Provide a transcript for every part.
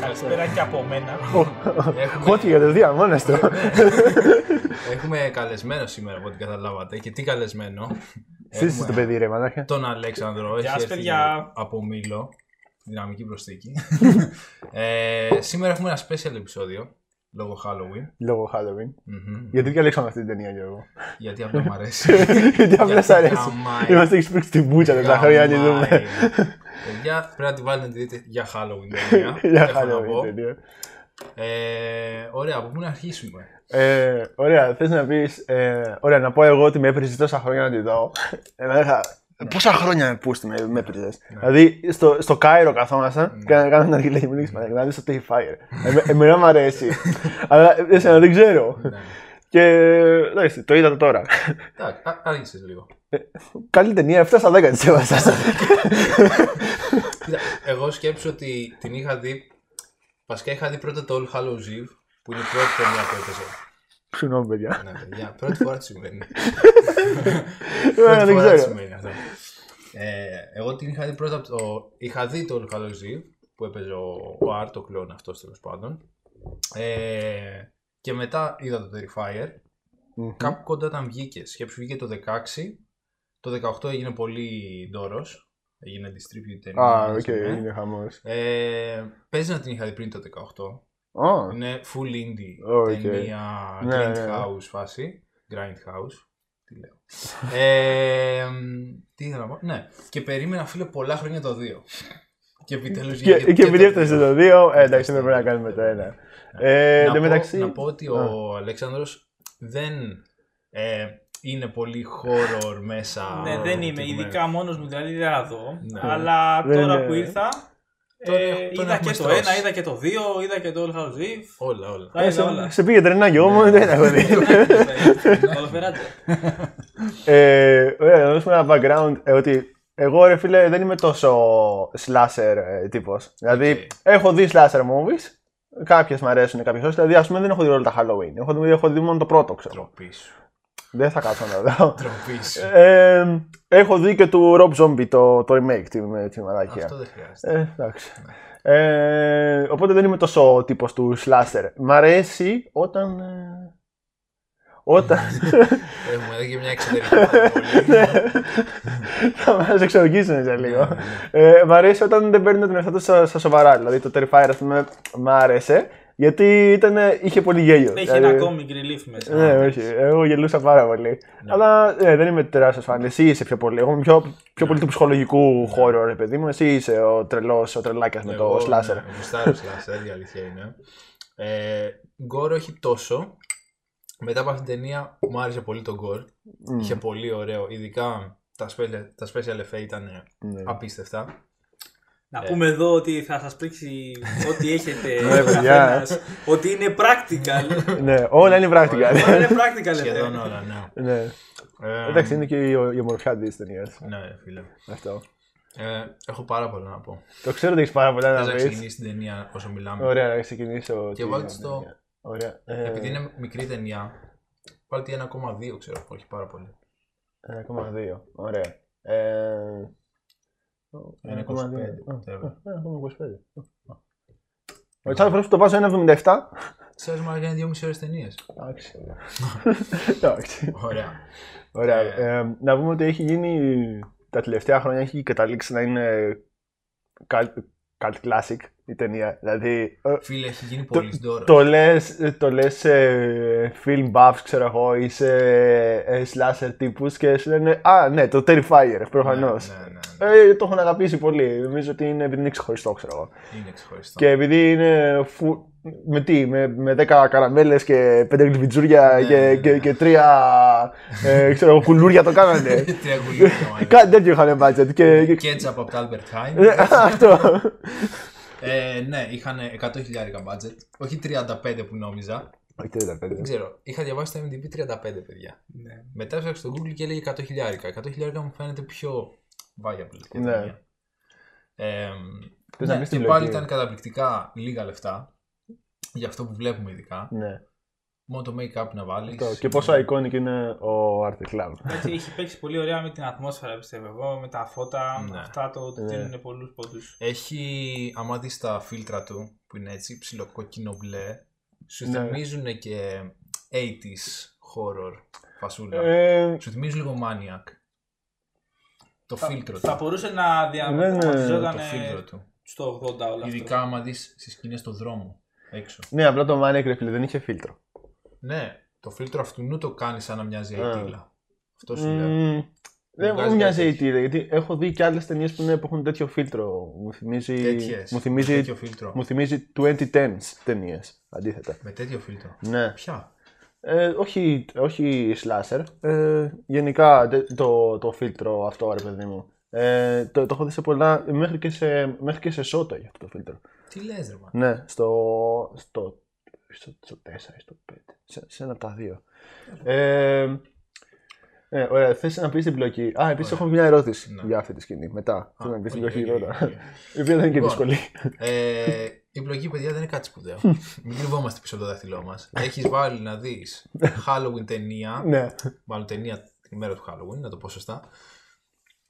Καλησπέρα, παιδιά. Καλησπέρα και από μένα. Κόκκι κατευθείαν μόνος του. Έχουμε καλεσμένο σήμερα από ό,τι καταλάβατε. Και τι καλεσμένο. Εσύ είσαι το παιδί, ρε μανάχια. Τον Αλέξανδρο. Γεια Έχει σας, έρθει παιδιά. από Μήλο. Δυναμική προσθήκη. ε, σήμερα έχουμε ένα special επεισόδιο. Λόγω Halloween. Λόγω Halloween. Μμμ. Γιατί διαλέξαμε αυτή την ταινία, Γιώργο. Γιατί απλά μου αρέσει. Γιατί απλά σ' αρέσει. γαμάει. Είμαστε έχει σπίξει την μπούτσα τα χρόνια να τη Γαμάει. δούμε. Παιδιά, πρέπει να τη βάλετε να τη δείτε για Halloween. ταινία. Για Έχω να Halloween πω. ταινία. Ε, ωραία, από πού να αρχίσουμε; Ε, Ωραία, θες να πεις. Ωραία, να πω εγώ ότι με έπριζε τόσα χρόνια να τη δω. Εμένα είχα- Πόσα χρόνια με πούστη με, με έπριζες. Δηλαδή στο, στο Κάιρο καθόμασταν και να κάνουμε ένα αργυλέ και μου λες, «Μα, να δεις το Terrifier. Εμέ- Εμένα μου αρέσει. Αλλά εσένα δεν ξέρω. Ναι. Και εντάξει, το είδα τώρα. Εντάξει, α- άργησες λίγο. Καλή ταινία, 7 στα 10 της έβασα. Κοίτα, εγώ σκέψω ότι την είχα δει. Βασικά είχα δει πρώτα το All Hallows Eve, που είναι η πρώτη ταινία που έπαιζε. Συγγνώμη, παιδιά. Ναι, παιδιά, πρώτη φορά τι συμβαίνει. Ε, πρώτη Δεν φορά τι ξέρω. συμβαίνει αυτό. Ε, εγώ την είχα δει πρώτα από το. Είχα δει το All Hallows Eve, που έπαιζε ο, ο Art, ο κλόν αυτός τέλος πάντων. Ε, και μετά είδα το Terrifier. Μμμ. Κάπου κοντά όταν βγήκε. Σκέψου βγήκε το 16. Το 18 έγινε πολύ ντόρος. Έγινε distribute ταινία. Α, ας οκ, πούμε. είναι χαμός. Ε, παίζει να την είχα δει πριν το 18. Ω, Είναι full indie Οκ. ταινία, Ναι, grind ναι. house φάση. Grind house. Τι λέω. Ε, τι ήθελα να πω; Ναι. Και περίμενα φίλε πολλά χρόνια το 2. Και επιτέλους Και, βγήκε και επειδή το έφτασε δύο. το 2, εντάξει, Έφτασε δεν το πρέπει να δύο. κάνουμε το 1. Ε, να, εν τω πω, μεταξύ. να πω ότι ο Αλέξανδρος δεν ε, είναι πολύ horror μέσα. Ναι, δεν είμαι. και Ειδικά μόνος μου δηλαδή δεν θα δω. Ναι. Αλλά Δεν τώρα είναι- που ήρθα. Τώρα ε, έχουμε- τον είδα έχουμε και το στρώσεις. 1, είδα και το 2, είδα και το All House Eve. Όλα, όλα. Τα Ε, είδα όλα. σε, σε πήγε τρενάκι όμως, δεν έχω δει. Καλοφεράτε. Ε, Ωραία, να δώσουμε ένα background ε, ότι εγώ ρε φίλε δεν είμαι τόσο slasher ε, τύπος. Δηλαδή Οκ. έχω δει slasher movies, κάποιες μου αρέσουν, κάποιες όχι. Δηλαδή ας πούμε δεν έχω δει όλα τα Halloween, έχω δει, έχω δει μόνο το πρώτο ξέρω. Ντροπή σου. Δεν θα κάτσω να το δω. Ντροπή σου. Ε, έχω δει και του Rob Zombie το, το remake, τη, με τη μαλακία. Αυτό δεν χρειάζεται. Ε, εντάξει. Ε, οπότε δεν είμαι τόσο ο τύπος του slasher. Μ' αρέσει όταν... ε, όταν... Έχουμε εδώ και μια εξωτερική παρεμβολή. θα μας εξοργήσουν σε λίγο. Ναι, Ε, μ' αρέσει όταν δεν παίρνουν τον εαυτό τους στα, στα σοβαρά. Δηλαδή το Terrifier, ας πούμε, μ' άρεσε γιατί ήταν, είχε πολύ γέλιο. Έχει Δηλαδή, ένα comic relief μέσα. Ναι, όχι. Εγώ γελούσα πάρα πολύ. Ναι. Αλλά ε, δεν είμαι τεράστιος φαν. Εσύ είσαι πιο πολύ. Εγώ είμαι πιο, πιο πολύ του ψυχολογικού χώρου, ρε παιδί μου. Εσύ είσαι ο τρελός, ο τρελάκια με το Εγώ, slasher. Ναι, γουστάρω slasher, η αλήθεια είναι. Ε, γκορ όχι τόσο. Μετά από αυτήν την ταινία μου άρεσε πολύ το γκορ. Μμ. Είχε πολύ ωραίο. Ειδικά τα special, τα special effects ήταν Ναι. απίστευτα. Να πούμε εδώ ότι θα σας πρίξει ό,τι έχετε Ναι, ο παιδιά. καθένας, Ότι είναι practical. ναι, όλα είναι πρακτικά. Όλα είναι practical. Σχεδόν ε. όλα, ναι. ναι. Ε, Εντάξει, είναι και η, η ομορφιά της ταινίας. Ναι, φίλε. Αυτό. Ε, έχω πάρα πολλά να πω. Το ξέρω ότι έχεις πάρα πολλά Θες να να πεις. ξεκινήσει την ταινία όσο μιλάμε. Ωραία, να ξεκινήσω. Και τη- βάλτε στο. Ωραία. Ε, Επειδή είναι μικρή ταινία, βάλτε 1,2 ξέρω, όχι πάρα πολύ. 1,2. Ωραία. Ε, 1,25, 1,2. whatever. Ε, 1,25. Ο Τσάρλ που το βάζω 1,77. Ξέρεις μα είναι 2,5 ώρες ταινίες. Εντάξει. Εντάξει. Ωραία. Ωραία. Ε. Ε, να πούμε ότι έχει γίνει τα τελευταία χρόνια έχει καταλήξει να είναι cult, cult classic η ταινία. Δηλαδή ε, Φίλε, έχει γίνει πολύ ντόρο. το λες, το λες ε, film buffs, ξέρω εγώ, ή σε ε, slasher τύπους και σου λένε «Α, ναι, το Terrifier, προφανώς». Ναι, ναι, ναι. Ε, το έχουν αγαπήσει πολύ. Νομίζω ότι είναι επειδή είναι ξεχωριστό, ξέρω εγώ. Είναι ξεχωριστό. Και επειδή είναι φου... με τι, με, με 10 καραμέλες και 5 γλυφιτζούρια Ναι, και, ναι, και, ναι. και 3 ε, ξέρω, εγώ, κουλούρια το κάνανε. Τρία κουλούρια μάλλον. Κάτι τέτοιο είχαν budget. Και, και... Κέτσαπ από τα Albert Heijn. Ε, Αυτό. Ε, ναι, είχαν 100 χιλιάρικα budget. Όχι 35 που νόμιζα. Όχι, 35. Δεν ξέρω. Είχα διαβάσει το MDB 35 παιδιά. Ναι. Μετά έψαξα στο Google και έλεγε 100 χιλιάρικα. 100 χιλιάρικα μου φαίνεται πιο viable. για Ναι. ταινία. Ε, Θες να ναι, πεις και την πάλι λογική. ήταν καταπληκτικά λίγα λεφτά. Για αυτό που βλέπουμε ειδικά. Ναι. μόνο το make-up να βάλεις. Και πόσο iconic είναι ο Arctic Clown. Έτσι, έχει παίξει πολύ ωραία με την ατμόσφαιρα, πιστεύω εγώ, με τα φώτα. Ναι. Αυτά το του Ναι. δίνουν πολλούς πόντους. Έχει, άμα δεις τα φίλτρα του, που είναι έτσι ψιλοκόκκινο μπλε, σου Ναι. θυμίζουν και 80s horror φασούλα. Ε, Σου θυμίζουν λίγο Maniac. Το φίλτρο Θα του. μπορούσε να Ναι, ναι, διαδραματιζόταν Το φίλτρο του. στο 80 όλα Ειδικά άμα δεις στις σκηνές στο δρόμο, έξω. ναι, απλά το Maniac ρε φίλε δεν είχε φίλτρο. Ναι, το φίλτρο αυτού το κάνει σαν να μοιάζει Α. αιτήλα. Αυτό σου λέω. Μμμ, Δεν βγάζει μου μοιάζει η κάτι τύρα, γιατί έχω δει και άλλες ταινίες που, είναι- που έχουν τέτοιο φίλτρο. Μου θυμίζει, Τέτοιες. μου θυμίζει, Τέτοιο φίλτρο. μου θυμίζει 2010s ταινίες. Αντίθετα. Με τέτοιο φίλτρο. Ναι. Ποια; Ε, όχι, όχι slasher. Ε, γενικά τε- το, το φίλτρο αυτό, ρε παιδί μου. Ε, το, το έχω δει σε πολλά. Μέχρι και σε, μέχρι και σε Saw τα έχει αυτό το φίλτρο. Τι λες ρε μα. Ναι, στο, στο, στο, στο 4 ή στο 5. Σε, σε ένα από τα δύο. Ε, ε, ωραία, θες να πεις την πλοκή. Α, επίσης Ωραία. έχω μια ερώτηση Ναι. για αυτή τη σκηνή. Μετά. Θέλω να πεις την οκ, πλοκή οκ, πρώτα. οκ. Η οποία δεν είναι και Λοιπόν, δύσκολη. Ε, η πλοκή, παιδιά, δεν είναι κάτι σπουδαίο. Μην κρυβόμαστε πίσω από το δάχτυλό μας. Έχεις βάλει να δεις Halloween ταινία. ναι. Μάλλον ταινία την ημέρα του Halloween, να το πω σωστά.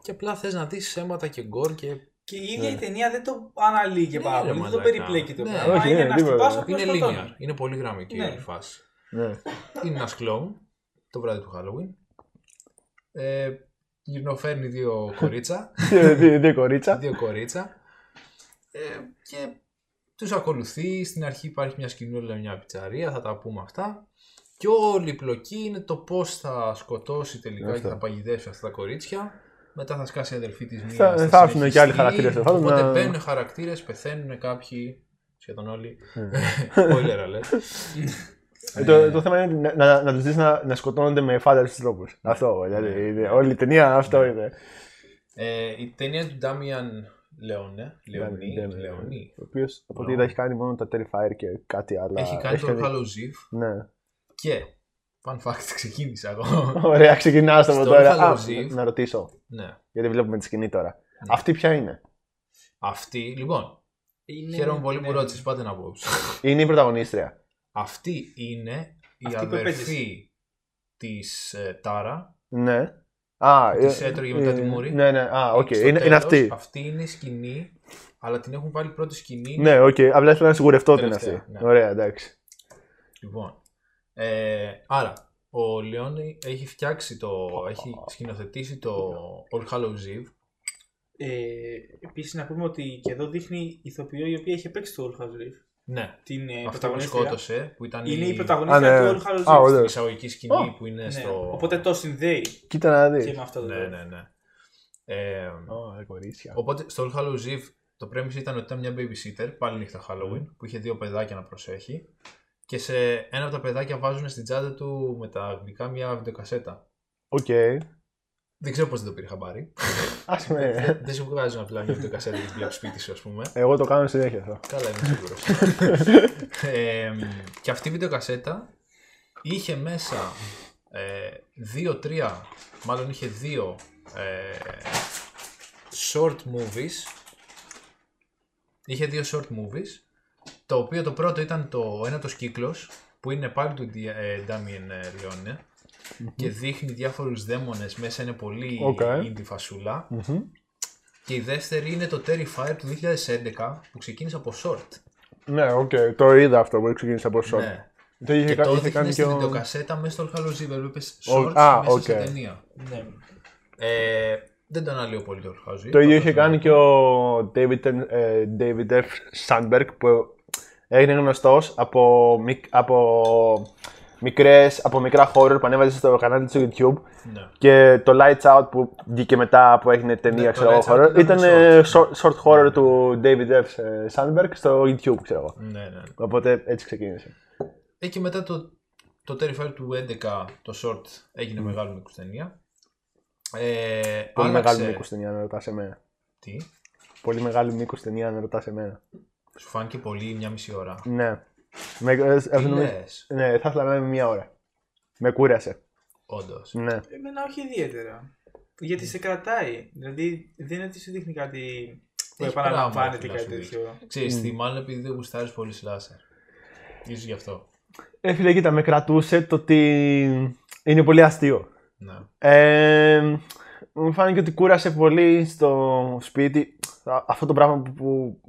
Και απλά θες να δεις αίματα και γκορ και. Και η ίδια η ταινία δεν το αναλύει και Ναι, πάρα ρε, πολύ, δεν το μαλάκα. περιπλέκει το Ναι. πράγμα. Όχι, είναι ναι, να τίποτα. χτυπάς απλώς Είναι σκοτώνει. linear. Είναι πολύ γραμμική Ναι. η φάση. ναι. Είναι ένας κλόουν το βράδυ του Halloween. Ε, γυρνοφέρνει δύο κορίτσα. Δύο- δύο- Δύο κορίτσα. δύο κορίτσα. Ε, και τους ακολουθεί. Στην αρχή υπάρχει μια σκηνούλα, μια πιτσαρία, θα τα πούμε αυτά. Και όλη η πλοκή είναι το πώς θα σκοτώσει τελικά Αυτό. και θα παγιδεύσει αυτά τα κορίτσια. Μετά θα σκάσει η αδελφή της μία. Θα- θα έρθουν και άλλοι χαρακτήρες, τέλος πάντων, Οπότε να- μπαίνουν χαρακτήρες, πεθαίνουν κάποιοι, σχεδόν όλοι. Ναι. Spoiler alert. Ε, το, το θέμα είναι να, να, να τους δεις να, να σκοτώνονται με φάνταστου τρόπους. Αυτό. Δηλαδή, είναι, όλη η ταινία αυτό είναι. Ε, η ταινία του Ντάμιαν Λεόνε, Λεωνί, Ναι, ναι, ναι. Λεωνί. Ο οποίος από ό,τι είδα έχει κάνει μόνο τα Terrifier και κάτι άλλο. Έχει κάνει το Hollow Ziv Ναι. και, fun fact, ξεκίνησα εγώ. Ωραία, ξεκινάω από Στο τώρα. Hollow Α, Ziv. να ρωτήσω. ναι. Γιατί βλέπουμε τη σκηνή τώρα. Αυτή ποια είναι; Αυτή, λοιπόν, Είναι- χαίρομαι πολύ ναι. που ρώτησες, πάτε να πω. Είναι η πρωταγωνίστρια. Αυτή είναι η Αυτή που αδερφή της ε, Tara. Ναι. Α, Που της ε, έτρωγε μετά ε, τη μούρη. Ναι, ναι. Α, οκ. Στο Είναι, είναι τέλος, αυτή. Αυτή είναι η σκηνή, αλλά την έχουν βάλει πρώτη σκηνή. Ναι, οκ. Απλά ήθελα να σιγουρευτώ ότι είναι Τελευταία, αυτή. ναι. Ωραία, εντάξει. Λοιπόν, ε, άρα, ο Leone έχει φτιάξει το, έχει σκηνοθετήσει το All Hallows Eve. Ε, Επίσης να πούμε ότι και εδώ δείχνει ηθοποιό η οποία είχε παίξει το All Hallows Eve. Ναι, Την ε, αυτό που πρωταγωνίστρια. σκότωσε, που ήταν Είναι η η, πρωταγωνίστρια Α, ναι. του All Hallows Α, Eve. ωραία. η εισαγωγική σκηνή Ω, που είναι Ναι, στο... Οπότε το συνδέει Κοίτα να δεις. και με αυτό το Ναι, λόγο. ναι, ναι. Ε, Ω, κορίτσια. Οπότε στο All Hallows Eve το premise ήταν ότι ήταν μια babysitter, πάλι νύχτα Halloween, που είχε δύο παιδάκια να προσέχει. Και σε ένα από τα παιδάκια βάζουν στην τσάντα του με τα αγγλικά μια βιντεοκασέτα. Οκ. Δεν ξέρω πώς δεν το πήρε χαμπάρι. Άσε με. δεν σου βγάζουν απλά μια βιντεοκασέτα και τη βλέπει σπίτι σου, ας πούμε. Εγώ το κάνω συνέχεια αυτό. Καλά, είμαι σίγουρος. ε, και αυτή η βιντεοκασέτα είχε μέσα ε, δύο-τρία, μάλλον είχε δύο ε, short movies. Είχε δύο short movies. Το οποίο το πρώτο ήταν το ένατος κύκλος που είναι πάλι του Ντι- ε, Damien ε, Leone και δείχνει διάφορους δαίμονες μέσα είναι πολύ Οκ. indie φασούλα Μμμ. και η δεύτερη είναι το Terrifier του 2011 που ξεκίνησε από short. Ναι, οκ. Το είδα αυτό που ξεκίνησε από short. Ναι. Το είχε, Και κα- το είχε έδειχνε κάνει στη και ο... βιντεοκασέτα μέσα στο Hallows' Eve. Έβλεπες Ο- shorts α, μέσα οκ. σε ταινία. Ναι. Ε, δεν το αναλύω πολύ το Hallows' Eve. Το ίδιο είχε κάνει και ο David, ε, David F. Sandberg που έγινε γνωστός από, μικ- από, μικρές, από μικρά horror που ανέβαζε στο κανάλι του στο YouTube Ναι. και το Lights Out που βγήκε μετά που έγινε ταινία Ναι, το ξέρω εγώ Lights Out horror ήταν ήταν short. ε, short, short horror του David F. Sandberg στο YouTube ξέρω εγώ. Ναι, ναι. Οπότε έτσι ξεκίνησε. Ε, και μετά το, το Terrifier του 11 το short έγινε μεγάλο μήκος ταινία. Ε, Πολύ άλλαξε- μεγάλη μήκος ταινία να ρωτάς εμένα. Τι, Πολύ μεγάλη μήκος ταινία να ρωτάς εμένα. Σου φάνηκε πολύ μια μισή ώρα. Ναι. Με, ε, Τι ε, νομίζω- λες, ναι, θα ήθελα να είναι μία ώρα. Με κούρασε. όντως. Ναι. Εμένα όχι ιδιαίτερα. Γιατί σε κρατάει. Δηλαδή δεν είναι ότι σου δείχνει κάτι που Έχει επαναλαμβάνεται πράγμα, κάτι να σου δείξει. τέτοιο. Ξέρεις τι, μάλλον επειδή δεν γουστάρεις πολύ slasher. Ίσως γι' αυτό. Ε, φίλε, κοίτα, με κρατούσε το ότι είναι πολύ αστείο. Ναι. Ε, μου φάνηκε ότι κούρασε πολύ στο σπίτι Α- αυτό το πράγμα που, που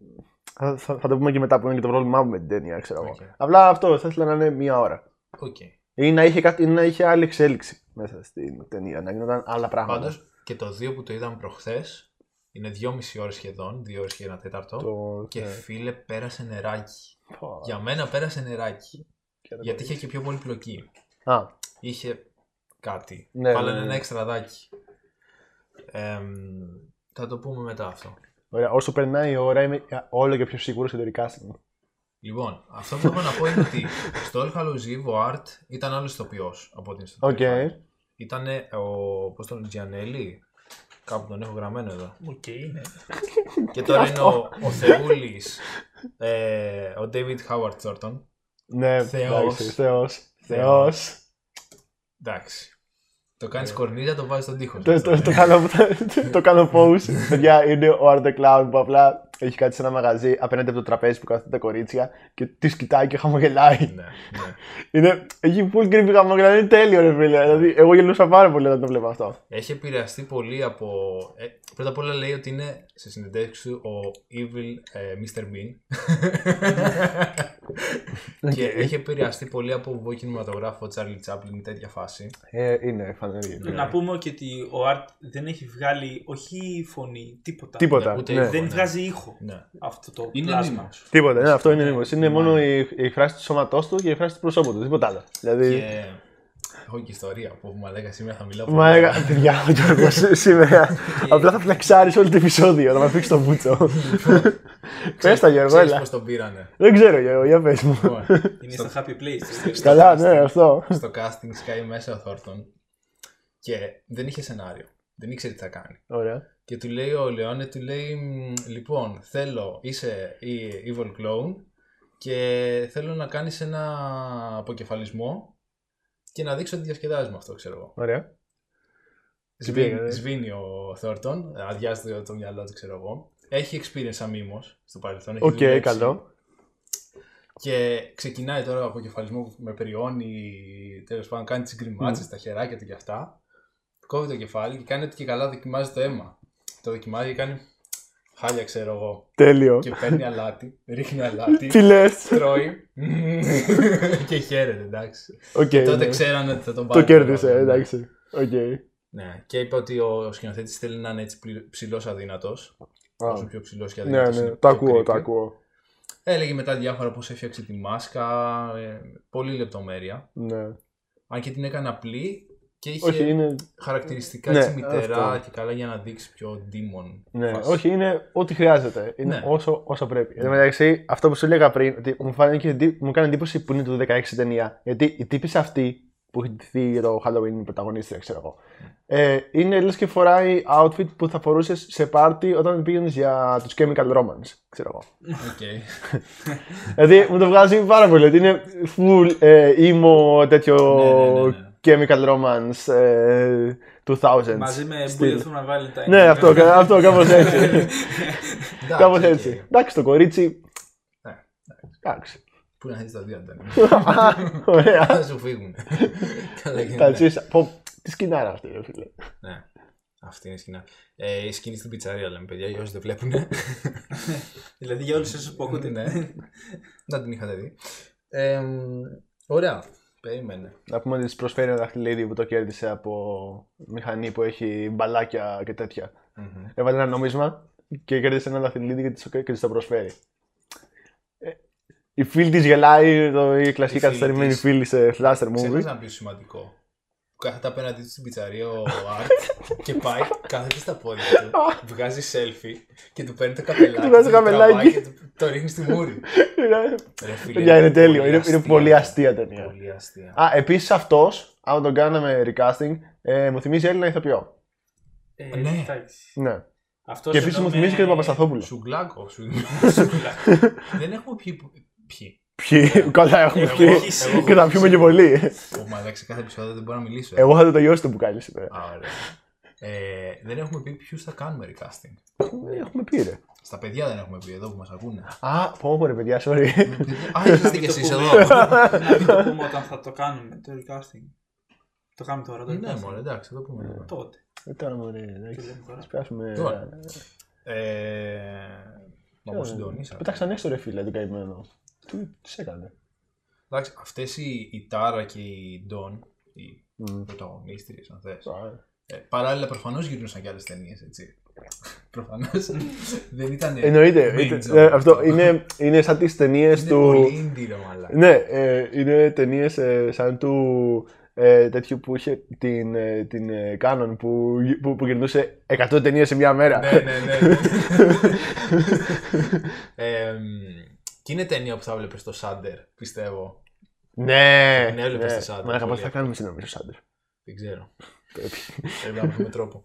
θα, θα- θα το πούμε και μετά που είναι και το πρόβλημά μου με την ταινία, ξέρω εγώ. Οκ. Απλά αυτό θα ήθελα να είναι μία ώρα. Οκ. Ή να είχε, κάτι, ή να είχε άλλη εξέλιξη μέσα στην ταινία, να γινόταν άλλα πράγματα. Πάντως και το 2 που το είδαμε προχθές είναι 2,5 ώρες σχεδόν, 2 ώρες και ένα τέταρτο. Το... Και ναι. φίλε, πέρασε νεράκι. Πω, Για μένα πέρασε νεράκι. και δεν Γιατί μπορεί. είχε και πιο πολύ πλοκή. Α, Είχε κάτι. Ναι, Βάλανε ναι, ναι. ένα εξτραδάκι. Εμ, θα το πούμε μετά αυτό. Ωραία. Όσο περνάει η ώρα είμαι όλο και πιο σίγουρος για το recasting. Λοιπόν, αυτό που έχω να πω είναι ότι στο All Hallows Eve ο Art ήταν άλλος ηθοποιός από ό,τι είναι στο Οκ. Terrifier. Ήταν ο. Πώς τον Giannelli. Κάπου τον έχω γραμμένο εδώ. Οκ, ναι. Και τώρα είναι ο, ο Θεούλης. Ε, ο David Howard Thornton. Ναι, Θεός. εντάξει, Θεός. Θεός. Εντάξει. Το κάνεις κορνίζα, το βάζεις στον τοίχο. Το, το, το, κάνω, το κάνω pose. Παιδιά, είναι ο Art the Clown που απλά έχει κάτι σε ένα μαγαζί απέναντι από το τραπέζι που κάθονται τα κορίτσια και τη κοιτάει και χαμογελάει. ναι, ναι. Είναι, έχει full creepy χαμογελάει, είναι τέλειο ρε φίλε. Δηλαδή, εγώ γελούσα πάρα πολύ όταν το βλέπω αυτό. Έχει επηρεαστεί πολύ από. Ε, πρώτα απ' όλα λέει ότι είναι σε συνεντεύξει του ο Evil ε, Mr. Bean. και έχει επηρεαστεί πολύ από βουβό κινηματογράφο Charlie Chaplin, τέτοια φάση. Ε, είναι φανερή. Ναι. Να πούμε και ότι ο Art δεν έχει βγάλει όχι φωνή, τίποτα. Τίποτα. Ούτε ναι. ήχο. Δεν ναι. βγάζει ήχο Ναι. αυτό το Είναι πλάσμα. μήμος. Τίποτα, ναι, αυτό είναι Ναι. νήμος. Είναι μόνο η, η φράση του σώματός του και η φράση του προσώπου του. Τίποτα άλλο. Δηλαδή. Και έχω και ιστορία που μου έλεγα σήμερα θα μιλάω Μα πολύ. έγα, παιδιά, ο Γιώργος σήμερα. Απλά θα φλεξάρεις όλο το επεισόδιο, θα μας πήξεις το βούτσο. Πες τα Γιώργο, Ξέρεις έλα. πώς τον πήρανε. Δεν ξέρω Γιώργο, για πες μου. Λοιπόν, Είναι στο happy place. Καλά, ναι, αυτό. στο casting σκάει μέσα ο Θόρτον και δεν είχε σενάριο. Δεν ήξερε τι θα κάνει. Ωραία. Και του λέει ο Λεόνε, του λέει «Μ, λοιπόν θέλω, είσαι η evil clone και θέλω να κάνεις ένα αποκεφαλισμό και να δείξω ότι διασκεδάζεις με αυτό, ξέρω εγώ. Ωραία. τι Σβήνει, έκανε; σβήνει ο Thornton, αδειάζει το, το μυαλό του, ξέρω εγώ. Έχει experience σαν μίμος στο παρελθόν. έχει Οκ, δουλέψει. καλό. Και ξεκινάει τώρα ο αποκεφαλισμός με περιώνει, τέλος πάντων κάνει τις γκριμάτσες, τα χεράκια του και αυτά. Κόβει το κεφάλι και κάνει ότι και καλά δοκιμάζει το αίμα. Το δοκιμάζει και κάνει χάλια, ξέρω εγώ. Τέλειο. Και παίρνει αλάτι, ρίχνει αλάτι, Τι λες; τρώει και χαίρεται, εντάξει. Οκ. Και τότε ναι. ξέρανε ότι θα τον Το πάρει. κέρδισε, ρόλο, ναι. εντάξει. Οκ. Ναι, και είπε ότι ο σκηνοθέτης θέλει να είναι έτσι ψηλός αδύνατος. Α, Όσο πιο ψηλός και Ναι, αδύνατος. ναι, το ακούω, το ακούω. Έλεγε μετά διάφορα πώς έφτιαξε τη μάσκα. ε, πολύ λεπτομέρεια. Ναι. Αν και την έκανε απλή και είχε Όχι, είναι. χαρακτηριστικά Ναι, έτσι μυτερά αυτό. και καλά για να δείξει πιο demon. Ναι, φάση. όχι, είναι ό,τι χρειάζεται. Είναι Ναι. όσο, όσο πρέπει. Εν τω μεταξύ, αυτό που σου έλεγα πριν, ότι μου, φάνηκε, εντύ- μου έκανε εντύπωση που είναι το 16 η ταινία. Γιατί η τύπισσα αυτή που έχει ντυθεί για το Halloween, η πρωταγωνίστρια, ξέρω εγώ. Ε, είναι λες και φοράει outfit που θα φορούσες σε πάρτι όταν πήγαινες για τους Chemical Romance, ξέρω εγώ. Οκ. δηλαδή μου το βγάζει πάρα πολύ. ότι είναι full ε, emo τέτοιο Ναι, ναι, ναι, ναι. Chemical Romance ε, 2000s. Μαζί με στυλ. Bullet for my Valentine. Ναι, αυτό, κα- αυτό κάπως έτσι. Εντάξει, Κάπως οκ. έτσι. Εντάξει, το κορίτσι. Ναι, Εντάξει. Πού να δεις τα δύο αντένα. Ωραία. Θα σου φύγουν. Καλά Τα γίνεται. τσίσα. Πω, Τι σκηνάρα αυτή, ρε φίλε. Ναι. Αυτή είναι η σκηνά. Ε, η σκηνή στην πιτσαρία λέμε, παιδιά, για όσοι δεν βλέπουν. Δηλαδή για όλους εσείς που ακούτε. ναι. Να την είχατε δει. Ε, ωραία. Περίμενε. Να πούμε ότι τη προσφέρει ένα δαχτυλίδι που το κέρδισε από μηχανή που έχει μπαλάκια και τέτοια. Μμμ. Έβαλε ένα νόμισμα και κέρδισε ένα δαχτυλίδι και της το- και της το προσφέρει. Ε, Η φίλη τη γελάει, το, η κλασική Η φίλη καθυστερημένη της. φίλη σε slasher movie. Ξέχασα να πεις σημαντικό. Που κάθεται απέναντί του στην πιτσαρία ο Art και πάει, κάθεται στα πόδια του, βγάζει selfie και του παίρνει το καπελάκι. Του βγάζει το καπελάκι. τραβάει και του- το ρίχνει στη μούρη. Ρε φίλε, Παιδιά, είναι τέλειο. Είναι, είναι αστεία. πολύ αστεία ταινία. Πολύ αστεία. Α, επίσης αυτός, άμα τον κάναμε recasting, ε, μου θυμίζει Έλληνα ηθοποιό. Ε, Ναι. εντάξει. Ναι. Αυτός Και επίσης εδώ μου με- θυμίζει και τον Παπασταθόπουλο. Σουγκλάκο. σου- Δεν έχουμε πιει. που- Ποιοι. Ποιοι, καλά έχουμε Εγώ πει. όχι, εγώ Και θα πιούμε και πολύ. Ω, μα εντάξει, κάθε επεισόδιο δεν μπορώ να μιλήσω. Εγώ θα το τελειώσει το μπουκάλι σήμερα. Α, ωραία. Ε, δεν έχουμε πει ποιους θα κάνουμε recasting. Έχουμε πει ρε. Στα παιδιά δεν έχουμε πει εδώ που μας ακούνε. Α, πω πω ρε παιδιά, sorry. Α, είσαστε κι εσείς εδώ. Να μην το πούμε όταν θα το κάνουμε, το recasting. Το κάνουμε τώρα, το ναι, recasting. μωρέ, εντάξει, θα το πούμε. Τότε. Ε, Τώρα μωρέ, Τι εντάξει. λέμε τώρα. Ας πιάσουμε... Τώρα. Ε, Μα μου συντονίσατε. Πέταξαν έξω ρε φίλε, την καημένο. Τι τις έκανε; Εντάξει, αυτές οι, η Τάρα και η Ντόν, οι Μμ. πρωταγωνίστριες, αν θες, Α, ε, παράλληλα προφανώς γυρνούσαν και άλλες ταινίες, έτσι. προφανώς δεν ήταν. Εννοείται. main είτε- job. ε, Αυτό είναι, είναι σαν τις ταινίες Είναι του... πολύ indie, ρε μαλάκα. Ναι, ε, είναι ταινίες σαν του ε, τέτοιου που είχε την, ε, την ε, Canon που, που, που γυρνούσε 100 ταινίες σε μια μέρα. ναι, ναι, ναι. ναι. ε, μ, και είναι ταινία που θα βλέπεις στο Σάντερ, πιστεύω. ναι. Ναι, έβλεπες τη Σάντερ, Μαλάκα, πολύ πώς θα κάνουμε συνομιλίες στο Σάντερ. Δεν ξέρω. Πρέπει. Πρέπει να βρούμε τρόπο.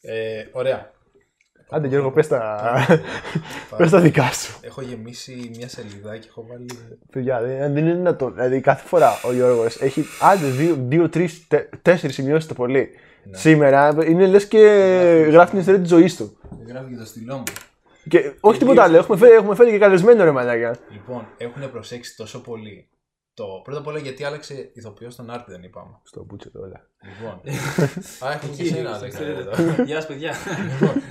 Ε, ωραία. Άντε Γιώργο, πες τα, Θα- πες τα δικά σου. Έχω γεμίσει μια σελίδα και έχω βάλει. Παιδιά, δεν δεν είναι δυνατόν. Δηλαδή κάθε φορά ο Γιώργος έχει άντε δύο, δύο τρεις, τε, τέσσερις σημειώσεις το πολύ. Ναι. Σήμερα είναι λες και γράφεις την ιστορία της ζωής του. Γράφεις και το στυλό μου. Και όχι τίποτα άλλο, έχουμε φέρει, έχουμε φέρει και καλεσμένο ρε μαλάκα. Λοιπόν, έχουν προσέξει τόσο πολύ. Το... Πρώτα απ' όλα γιατί άλλαξε ηθοποιός στον Άρτη, δεν είπαμε. Στο μπούτσο το όλα. Λοιπόν. Α, έχουμε και Εκεί, εσένα, στο Αλέξανδρε, εξωτερικό. εδώ. Γεια σας παιδιά. Λοιπόν,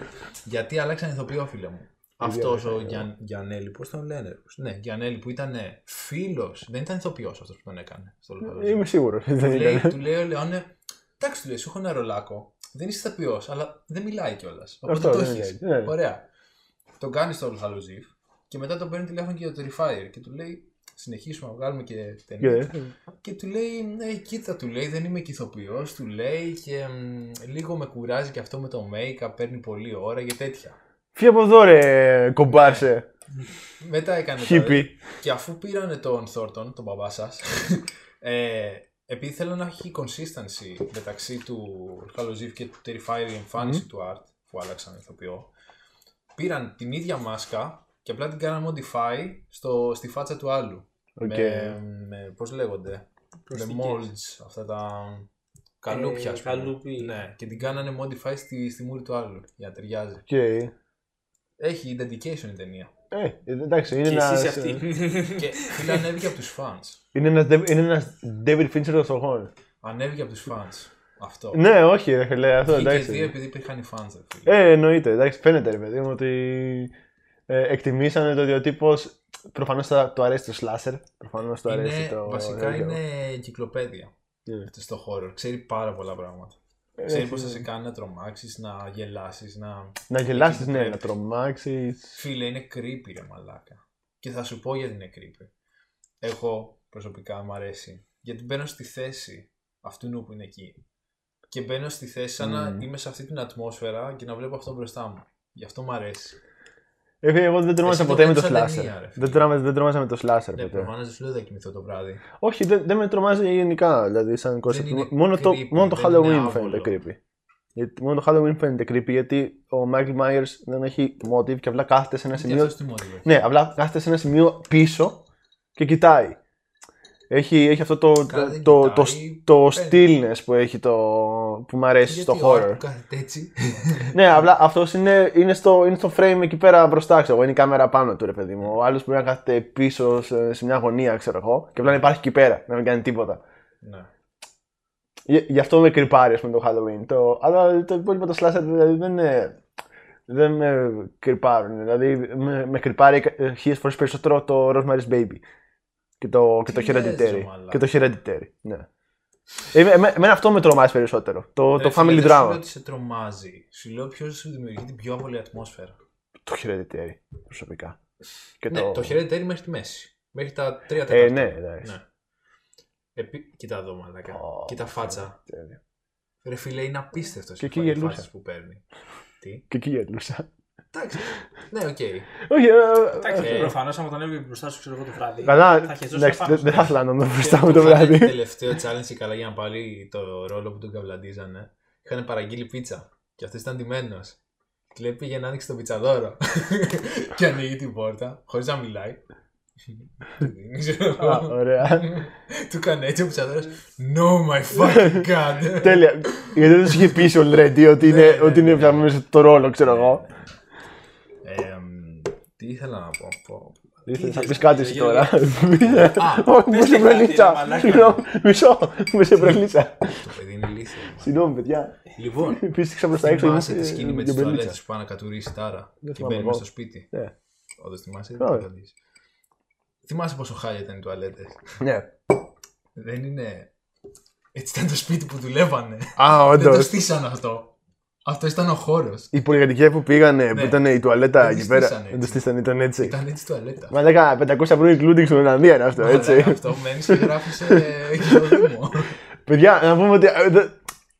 γιατί άλλαξαν ηθοποιό, φίλε μου. Αυτός Αλέξανδρε, ο Γιαν... Γιανέλη, πώς τον λένε. Ναι, Γιανέλη που ήταν φίλος. Δεν ήταν ηθοποιός αυτός που τον έκανε. Στο Λουκαλόζι. Είμαι σίγουρος. Του Δεν λέει, ήταν. του λέει ο Λεόνε, εντάξει, του λέει, σου έχω ένα ρολάκο. Δεν είσαι ηθοποιός, αλλά δεν μιλάει κιόλας. Οπότε Αυτό, το δεν έχεις. μιλάει, ναι. Ωραία. Τον κάνει στο Χαλουζίφ και μετά τον παίρνει τηλέφωνο και το Terrifier και του λέει, συνεχίσουμε να βγάλουμε και ταινία. Και- Και του λέει, ναι, κοίτα, του λέει, δεν είμαι και ηθοποιός, του λέει και μ, λίγο με κουράζει και αυτό με το make-up, παίρνει πολλή ώρα και τέτοια. Φύγε από εδώ ρε κομπάρσε. Μετά έκανε το- Χίπι. Και αφού πήρανε τον Θόρτον, τον μπαμπά σας, ε, επειδή θέλω να έχει consistency μεταξύ του Hallows Eve και του Terrifier η εμφάνιση του Art, που άλλαξαν ηθοποιό, πήραν την ίδια μάσκα και απλά την κάναν modify στο, στη φάτσα του άλλου. Οκ. Με, με, πώς λέγονται, με Προσθήκες. molds, αυτά τα καλούπια, Ε, ας πούμε. καλούπι. Ναι, και την κάνανε modify στη, στη μούρη του άλλου, για να ταιριάζει. Οκ. Ε, Έχει dedication η ταινία. εντάξει, είναι Και ένας, εσείς αυτοί. και φίλε ανέβηκε από τους fans. είναι ένας, Dev- είναι ένας David Fincher των φτωχών. Ανέβηκε από τους fans. Αυτό. Ναι, όχι ρε φίλε, αυτό Βγήκε δύο εντάξει. επειδή υπήρχαν οι fans, ρε φίλε. Ε, εννοείται, εντάξει, φαίνεται ρε παιδί μου ότι ε, εκτιμήσανε το ότι ο τύπος προφανώς θα του αρέσει το slasher, προφανώς του αρέσει είναι, το... βασικά τέτοιο. είναι εγκυκλοπαίδεια Ναι. αυτό στο horror. Ξέρει πάρα πολλά πράγματα. Ε, Ξέρει έχει- πώς θα σε κάνει να τρομάξεις, να γελάσεις, να... Να γελάσεις, εκεί που ναι, να πρέπει. τρομάξεις. Φίλε, είναι creepy ρε μαλάκα. Και θα σου πω γιατί είναι creepy. Εγώ προσωπικά μου αρέσει. Γιατί μπαίνω στη θέση αυτού που είναι εκεί. Και μπαίνω στη θέση σαν να Μμμ. είμαι σε αυτή την ατμόσφαιρα και να βλέπω αυτό μπροστά μου. Γι' αυτό μου αρέσει. Ε, φίλε, εγώ δεν τρόμαζα Εσύ το ποτέ με το βλέπεις σαν slasher. ταινία, ρε φίλε. Δεν τρόμαζα, δεν τρόμαζα με το slasher Ναι, ποτέ. προφανώς δεν σου λέω δεν κοιμηθώ το βράδυ. Όχι, δεν, δεν με τρομάζει γενικά, δηλαδή σαν concept. είναι Μόνο το, creepy, μόνο το δεν είναι Halloween φαίνεται άβολο. creepy. Γιατί, μόνο το Halloween φαίνεται creepy γιατί ο Michael Myers δεν έχει motive και απλά κάθεται σε ένα Και σημείο. αυτός τι μόντιβο έχει. Ναι, απλά κάθεται σε ένα σημείο πίσω και κοιτάει. Έχει, έχει αυτό το, Καλά, το, δεν το, το, κοιτάει, το παίρνει. stillness που έχει το, που μου αρέσει Γιατί στο ο Art horror. που κάθεται έτσι. ναι, απλά αυτός είναι, είναι, στο, είναι στο frame εκεί πέρα μπροστά, ξέρω εγώ. Είναι η κάμερα πάνω του, ρε παιδί μου. Ο άλλος μπορεί να κάθεται πίσω σε, σε μια γωνία, ξέρω εγώ, και απλά να υπάρχει εκεί πέρα, να μην κάνει τίποτα. ναι. Γι- Γι' αυτό με κρυπάρει, ας πούμε, το Halloween. Το, αλλά το υπόλοιπο το slasher δηλαδή, δεν, είναι, δεν με κρυπάρουν. Δηλαδή με, με κρυπάρει ε, χίλιες φορές περισσότερο το Rosemary's Baby. Και το, και το Τι λες, ρε Hereditary. μαλάκα. Και το Hereditary, ναι. Ε, εμέ- εμένα αυτό με τρομάζει περισσότερο. Το, Ρε το φίλε, Family δεν Σου λέω Drama. ότι σε τρομάζει. Σου λέω ποιος σου δημιουργεί την πιο άβολη ατμόσφαιρα. Το Hereditary, προσωπικά. Και Ναι, το... το Hereditary μέχρι τη μέση. Μέχρι τα τρία Ε, τέταρτα. ναι, εντάξει. ναι. Επί... Κοίτα εδώ, μαλάκα. Ω, Κοίτα φάτσα. Hereditary. Ρε φίλε, είναι απίστευτος Και εκεί γελούσα. που παίρνει. Τι; Και εκεί γελούσα. Εντάξει. ναι, οκ. Όχι, ε, Εντάξει, Ε. προφανώς άμα τον έβγαινε μπροστά σου, ξέρω εγώ το βράδυ. Καλά, θα χεζόσουν εντάξει, απάνω δεν δεν σου. θα ήθελα να τον δω μπροστά μου Και το που είχαν βράδυ. τελευταίο challenge και καλά για να πάρει το ρόλο που τον καβλαντίζανε. Είχαν παραγγείλει πίτσα. Και αυτός ήταν ντυμένος. Και λέει πήγε να ανοίξει το πιτσαδόρο. και ανοίγει την πόρτα, χωρίς να μιλάει. Δεν ξέρω Α, εγώ. ωραία. Του έκανε έτσι ο ψαδέρος. No my fucking god. Τέλεια. Γιατί δεν τους είχε πει already ότι είναι, Ναι, ναι, ότι είναι ναι. πια μέσα στο ρόλο, ξέρω εγώ. Εμ, Τι ήθελα να πω. πω. Ήθελες να ήθελες πεις κάτι να εσύ πεις, τώρα; Α, Όχι, μου πες σε και κάτι, προλίτσα. ρε μαλάκα. Συγγνώμη, μισό. Μου σε προλίτσα. το παιδί είναι ηλίθιο. Συγγνώμη, παιδιά. Λοιπόν, Πίστηξα προ τα έξω. θυμάσαι ήμουν, τη σκηνή ε, με την τις προλίτσα. τουαλέτες που πάνε να κατουρίσει τάρα Δεν και θυμάμαι μπαίνει εγώ. μες στο σπίτι. Ναι. Όντως θυμάσαι, Ωραία. δεν το δεις. Θυμάσαι πόσο χάλια ήταν οι τουαλέτες. Ναι. Δεν είναι... Έτσι ήταν το σπίτι που δουλεύανε. Α, Δεν το όντως. στήσαν αυτό. Αυτό ήταν ο χώρος. Η πολυκατοικία που πήγανε, που Ναι. ήταν η τουαλέτα Δεν εκεί τη πέρα. στήσανε Δεν το έτσι. στήσανε, ήταν έτσι. Ήταν έτσι τουαλέτα. Μα λέγα 500 ευρώ including στην Ολλανδία είναι αυτό, έτσι. Αλλά Αυτό μένεις και γράφεις σε χειροδήμο. Παιδιά, να πούμε ότι ε, δε-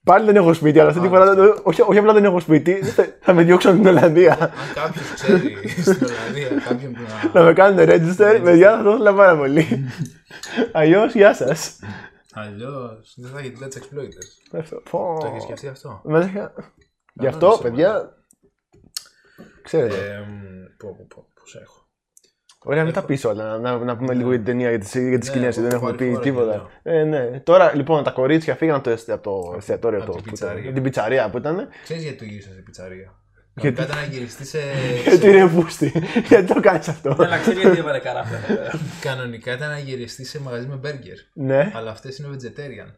πάλι δεν έχω σπίτι, αλλά αυτή τη Άλλο φορά δεν- όχι, όχι απλά δεν έχω σπίτι, θα- θα με διώξουν από την Ολλανδία. Αν κάποιος ξέρει στην Ολλανδία κάποιον που Να να. με κάνουν register, παιδιά, θα το ήθελα πάρα πολύ. Αλλιώς, γεια σας. Αλλιώς δεν θα έχει Let's Exploiters. Αυτό. Πω. Το έχεις σκεφτεί αυτό; Μα λέγα- Γι' Καλό αυτό, είναι παιδιά. Ξέρετε. Ε, Πώς έχω. Ωραία, μην τα πει όλα. Να, να πούμε λίγο για την ταινία, για τι για τις Ναι, σκηνές, έχω Δεν έχουμε πάρει πει φορά τίποτα. και Ε, ναι. Τώρα, λοιπόν, τα κορίτσια φύγαν από το, εσ- από το εστιατόριο από αυτό την που ήταν. πιτσαρία. Την πιτσαρία που ήταν. Ξέρεις γιατί το γύρισα σε πιτσαρία; Γιατί; Κανονικά ήταν να γυριστείς σε. Γιατί είναι πούστη. Γιατί το κάνεις αυτό; Αλλά ξέρεις γιατί έβαλε καράφλα. εδώ πέρα. Κανονικά ήταν να γυριστείς σε μαγαζί με μπέργκερ. Ναι, Αλλά αυτές είναι vegetarian.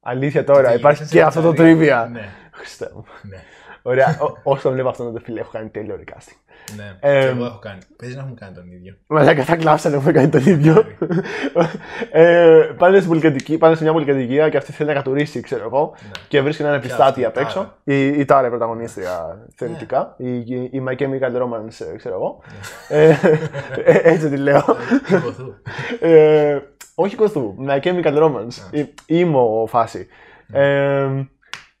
αλήθεια τώρα. Και Υπάρχει γύρισαν και σε αυτό το πιτσαρία. τρίβια. Ναι, Χριστέ μου. ναι. Ωραία. Ό- Όσο βλέπω αυτό το φίλε, έχω κάνει τέλειο recasting. ναι. Ε, και εγώ έχω κάνει. Παίζει να έχουμε κάνει τον ίδιο. Μαλάκα, θα κλάψανε έχουμε κάνει τον ίδιο. ε, πάνε, στην πολυκατοικία, πάνε σε μια πολυκατοικία και αυτή θέλει να κατουρίσει, ξέρω εγώ. Ναι. Και βρίσκει ένα αυτή, επιστάτη η απ' έξω. Τάρα. Η, η Τάρα η πρωταγωνίστρια θεωρητικά. Ναι. Η, η, η My Chemical Romance, ε, ξέρω εγώ. ε, ε, έτσι τη λέω. Υποθού. ε, όχι κοθού. My Chemical Romance. Ναι. Η- Ήμο φάση. Ε,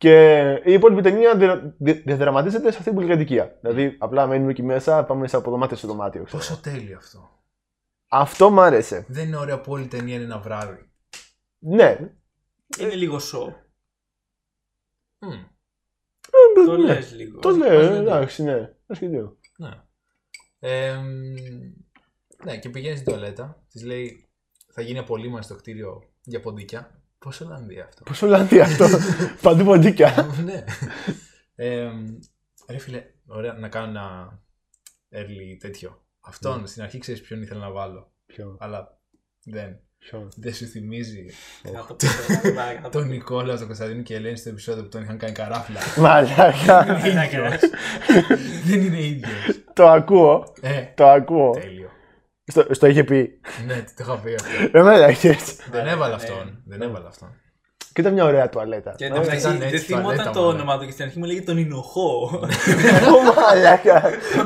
και η υπόλοιπη ταινία δια- δια- διαδραματίζεται σε αυτή την πολυκατοικία. Δηλαδή, απλά μένουμε εκεί μέσα, πάμε σε από δωμάτιο σε δωμάτιο. ξέρω. Πόσο τέλειο αυτό. Αυτό μ' άρεσε. Δεν είναι ωραία που όλη η ταινία είναι ένα βράδυ. Ναι. Είναι λίγο show. Μμ, Το ναι. λες λίγο. Το Ας λέω, μην εντάξει, ναι. Ασχετικό. Ναι. Ε, ναι, και πηγαίνει στην τουαλέτα. Της λέει θα γίνει απολύμανση στο κτίριο για ποντίκια. Πόσο Ολλανδία αυτό; Πώς Ολλανδία αυτό; Παντού ποντίκια. ναι. Ε, ρε φίλε, ωραία να κάνω ένα early τέτοιο. Αυτόν στην αρχή ξέρεις ποιον ήθελα να βάλω. Ποιο, Αλλά δεν. ποιο. Δεν σου θυμίζει Να το πω τώρα, μαλάκα, να το τον Νικόλα, τον Κωνσταντίνο και Ελένη στο επεισόδιο που τον είχαν κάνει καράφλα. Μαλάκα. ίδιος. δεν είναι ίδιος. Το ακούω. Ε, Το ακούω. τέλειο. Στο, στο είχε πει. ναι, τι το είχα πει αυτό. Ρε μαλάκες. δεν έβαλα ναι. αυτόν. Δεν έβαλα αυτόν. Και ήταν μια ωραία τουαλέτα. Και Ε, εν τω μεταξύ ήταν δεν έτσι θυμόταν τουαλέτα, το μάλλον. όνομά του και στην αρχή μου λέγε τον Ινοχώ. Ω μαλάκα.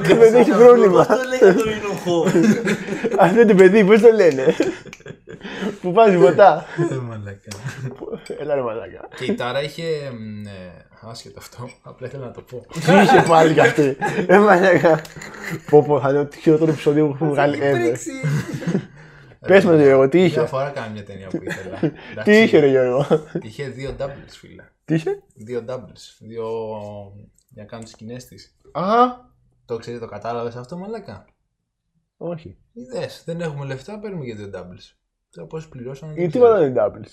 Το παιδί έχει πρόβλημα. Πώς το λέγε τον Ινοχώ. Αυτό είναι το παιδί, πώς το λένε; Που βάζει ποτά. Ε, μαλάκα. Έλα ρε μαλάκα. Και η Τάρα είχε. μ, ε, Άσχετο αυτό. Απλά ήθελα να το πω. Τι είχε πάλι κι αυτή. Ε μαλάκα. Πω πω, θα είναι το χειρότερο επεισόδιο που έχουμε βγάλει ever. Πες με Γιώργο, τι Μια είχε. φορά κάνει μια ταινία που ήθελα. Τι Εντάξει, είχε ρε Γιώργο; Είχε δύο doubles, φίλε. Τι είχε; Δύο doubles. Δύο. Για να κάνουν τι σκηνές της. Α, Το ξέρεις, το κατάλαβες αυτό, μαλάκα; όχι. Είδε, δεν έχουμε λεφτά, παίρνουμε για δύο doubles. Τώρα πώς πληρώσαμε. δεν Γιατί ξέρω. τίποτα δεν είναι doubles.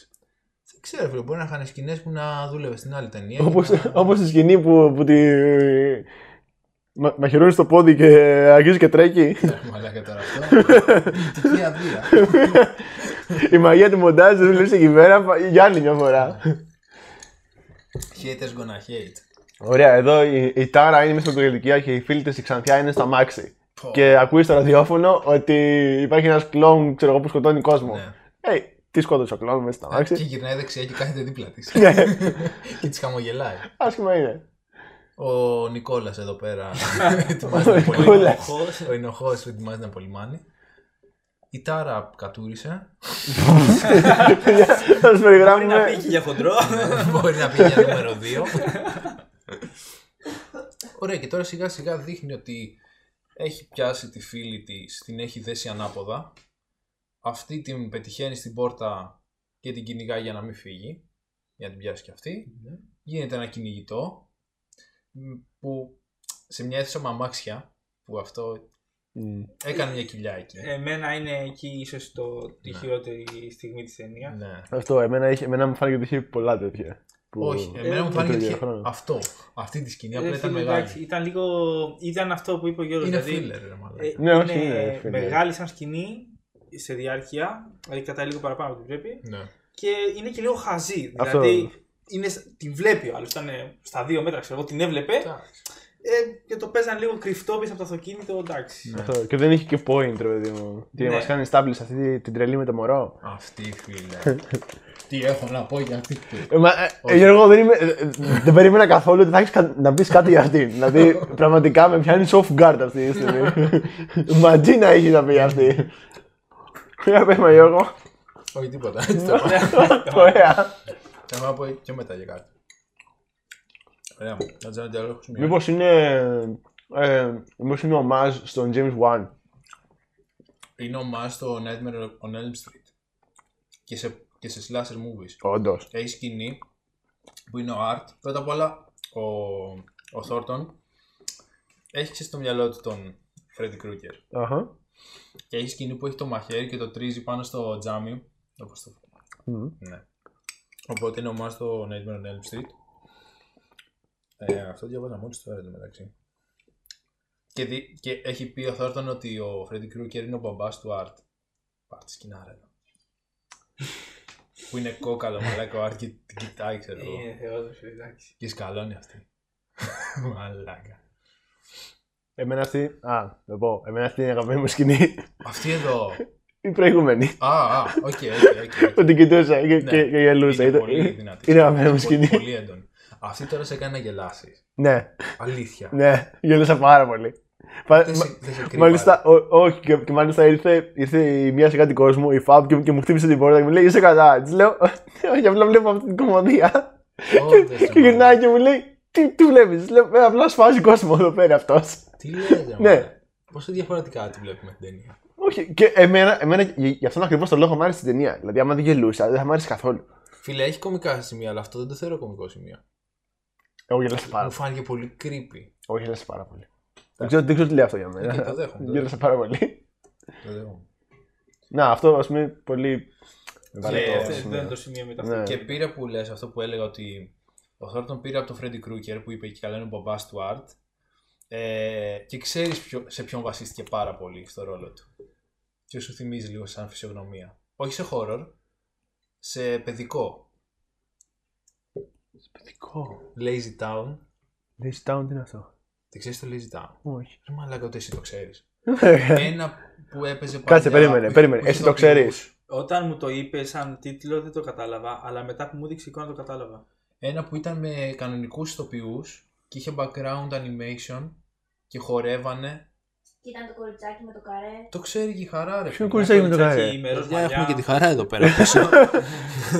Δεν ξέρω, φίλε. Μπορεί να είχαν σκηνές που να δούλευε στην άλλη ταινία. Όπως, και να- όπως η σκηνή που, που τη... Μα, μαχαιρώνεις στο πόδι και αγγίζεις και τρέχει. Ε, Μαλάκα τώρα αυτό. Τι αδεία. η μαγεία του μοντάζ δούλεψε εκεί πέρα για άλλη μια φορά. Haters gonna hate. Ωραία, εδώ η, η Τάρα είναι μέσα στην ηλικία και οι φίλοι της η Ξανθιά είναι στα μάξι. Πω. Και ακούεις στο ραδιόφωνο ότι υπάρχει ένας κλόουν, ξέρω εγώ, που σκοτώνει κόσμο. Ναι. Ε, τι σκότωσε ο κλόουν μέσα στα Και μάξι. γυρνάει δεξιά και κάθεται δίπλα της. Ναι, και της χαμογελάει. άσχημα είναι. Ο Νικόλας εδώ πέρα ετοιμάζεται να Νικόλας. απολυμάνει. Ινοχώς. Ο Ινοχό ετοιμάζεται να απολυμάνει. Η Τάρα κατούρισε. Θα σας Μπορεί να περιγράφουμε. πει και για χοντρό. Μπορεί να πει για νούμερο 2. Ωραία, και τώρα σιγά σιγά δείχνει ότι έχει πιάσει τη φίλη της, την έχει δέσει ανάποδα. Αυτή την πετυχαίνει στην πόρτα και την κυνηγάει για να μην φύγει. Για να την πιάσει και αυτή. Γίνεται ένα κυνηγητό μ, που σε μια αίθουσα με αμάξια, που αυτό Μμ. Έκανε μια κοιλιά εκεί. Εμένα είναι εκεί ίσως τη Ναι. χειρότερη στιγμή της ταινίας. Ναι. Αυτό, εμένα, είχε, εμένα μου φάνηκε ότι είχε πολλά τέτοια. Που- Όχι, εμένα ε, μου φάνηκε το ότι είχε διαχρόνο. αυτό. Αυτή τη σκηνή Ε, απλά ήταν φίλε, μεγάλη. εντάξει, Ήταν λίγο. Ήταν αυτό που είπε ο Γιώργος. Είναι δηλαδή, filler, ρε μαλάκα. ε, Ναι, όχι, είναι είναι filler. μεγάλη σαν σκηνή σε διάρκεια. Δηλαδή κρατάει λίγο παραπάνω από ό,τι πρέπει. Ναι. Και είναι και λίγο χαζή. Αυτό. Δηλαδή είναι, σ- την βλέπει ο άλλος. Ήταν ε, στα δύο μέτρα, ξέρω εγώ, την έβλεπε. Εντάξει. Ε, και το παίζαν λίγο κρυφτό πίσω από το αυτοκίνητο. Εντάξει. Ναι. Αυτό. Και δεν είχε και point, ρε παιδί μου. Τι Ναι. μας κάνει establish αυτή την τρελή με το μωρό. Αυτή φίλε. Τι έχω να πω για αυτή. Ε, μα, ε, ε, Γιώργο, δεν, είμαι, ε, ε, δεν περίμενα καθόλου ότι θα έχεις να πεις κάτι για αυτήν. δηλαδή, πραγματικά με πιάνει off guard αυτή τη στιγμή. Ματζί να έχει να πει αυτή. Για πες με Γιώργο. Όχι τίποτα. Έτσι το πάω. Ωραία. Έχω να πω και μετά για κάτι. Ωραία. Να τζάνε τι άλλο έχω σημειώσει. Μήπως είναι, ε, μήπως είναι ομάζ στον James Wan; Είναι ο Μάς στο Nightmare on Elm Street. Και σε, και σε slasher movies. Όντως. Έχει σκηνή που είναι ο Art. Πρώτα απ' όλα ο, ο Thornton έχει ξέρεις στο μυαλό του τον Freddy Krueger. Αχα. Και έχει σκηνή που έχει το μαχαίρι και το τρίζει πάνω στο τζάμι. Όπως το Μμ. Ναι. Οπότε είναι ο Μάς στο Nightmare on Elm Street. Ε, αυτό διαβάζα μόλις τώρα εν τω μεταξύ. Και, δι- και έχει πει ο Thornton ότι ο Freddy Krueger είναι ο μπαμπάς του Art. Πάρ' τη σκηνάρα εδώ. Που είναι κόκαλο μαλάκα ο Art και την κοιτάει ξέρω εγώ. Είναι θεός, εντάξει. Και σκαλώνει αυτή. μαλάκα. Εμένα αυτή, α, το πω, εμένα αυτή είναι η αγαπημένη μου σκηνή. Αυτή εδώ. Η προηγούμενη. Α, α, οκ, οκ, οκ. Που την κοιτούσα και, Ναι. και, και γελούσα. Είναι Ήταν- πολύ δυνατή. Είναι η αγαπημένη μου Πολύ- σκηνή. Πολύ έντονη. Αυτή τώρα σε έκανε να γελάσεις. Ναι, Αλήθεια. ναι, γελούσα πάρα πολύ. Πα- Δεν μα- σε- δεν σε κρύβει Μάλιστα, ο- όχι, και, και μάλιστα ήρθε, ήρθε η μία σε κάτι κόσμο, η Φαμπ, και, και μου χτύπησε την πόρτα και μου λέει Είσαι καλά. Της λέω, Όχι, απλά βλέπω αυτή την κομμωδία. Όντως, ρε Και γυρνάει μαλάκα. και μου λέει Τι, τι βλέπεις; Της λέω «Ε, Απλά σφάζει κόσμο εδώ πέρα αυτός. Τι λες, Ναι. Πόσο διαφορετικά τη βλέπουμε την ταινία. Όχι, και εμένα, εμένα γι' γι' αυτόν ακριβώς το λόγο μου άρεσε την ταινία. Δηλαδή, άμα δεν γελούσα, δεν θα μου άρεσε καθόλου. Φίλε, έχει κωμικά σημεία, αλλά αυτό δεν το θεωρώ κωμικό σημείο. Εγώ γέλασα πάρα Μου πολύ. φάνηκε πολύ creepy. Εγώ γέλασα πάρα πολύ. Δεν ξέρω, δεν ξέρω τι λέει αυτό για Οκ, μένα. το δέχομαι, το Γέλασα πάρα πολύ. Το δέχομαι. Να, αυτό ας πούμε πολύ. Και βαρετό αυτό Αυτό σημείο. δεν είναι το σημείο μετά. Ναι. Και πήρε που λες αυτό που έλεγα ότι ο Thornton πήρε από τον Freddy Krueger που είπε και καλά είναι ο μπαμπάς του Art ε, και ξέρεις ποιο, σε ποιον βασίστηκε πάρα πολύ στο ρόλο του. Και σου θυμίζει λίγο σαν φυσιογνωμία. Όχι σε horror, σε παιδικό. Παιδικό. Lazy Town. Lazy Town τι είναι αυτό; Δεν ξέρεις το Lazy Town. Όχι. Ρε μαλάκα ούτε εσύ το ξέρεις. Ε. Ένα που έπαιζε Κάτσε, παλιά, περίμενε, που- περίμενε. που Εσύ είχε το ξέρεις. ηθοποιούς. Όταν μου το είπες σαν τίτλο δεν το κατάλαβα, αλλά μετά που μου έδειξε εικόνα το κατάλαβα. Ένα που ήταν με κανονικούς ηθοποιούς και είχε background animation και χορεύανε. Και ήταν το κοριτσάκι με το καρέ. Το ξέρει και η χαρά ρε. Ποιο φίλε. κοριτσάκι με το Κοριτσάκι καρέ; με ροζ Παιδιά, μαλλιά. έχουμε και τη χαρά εδώ πέρα πίσω.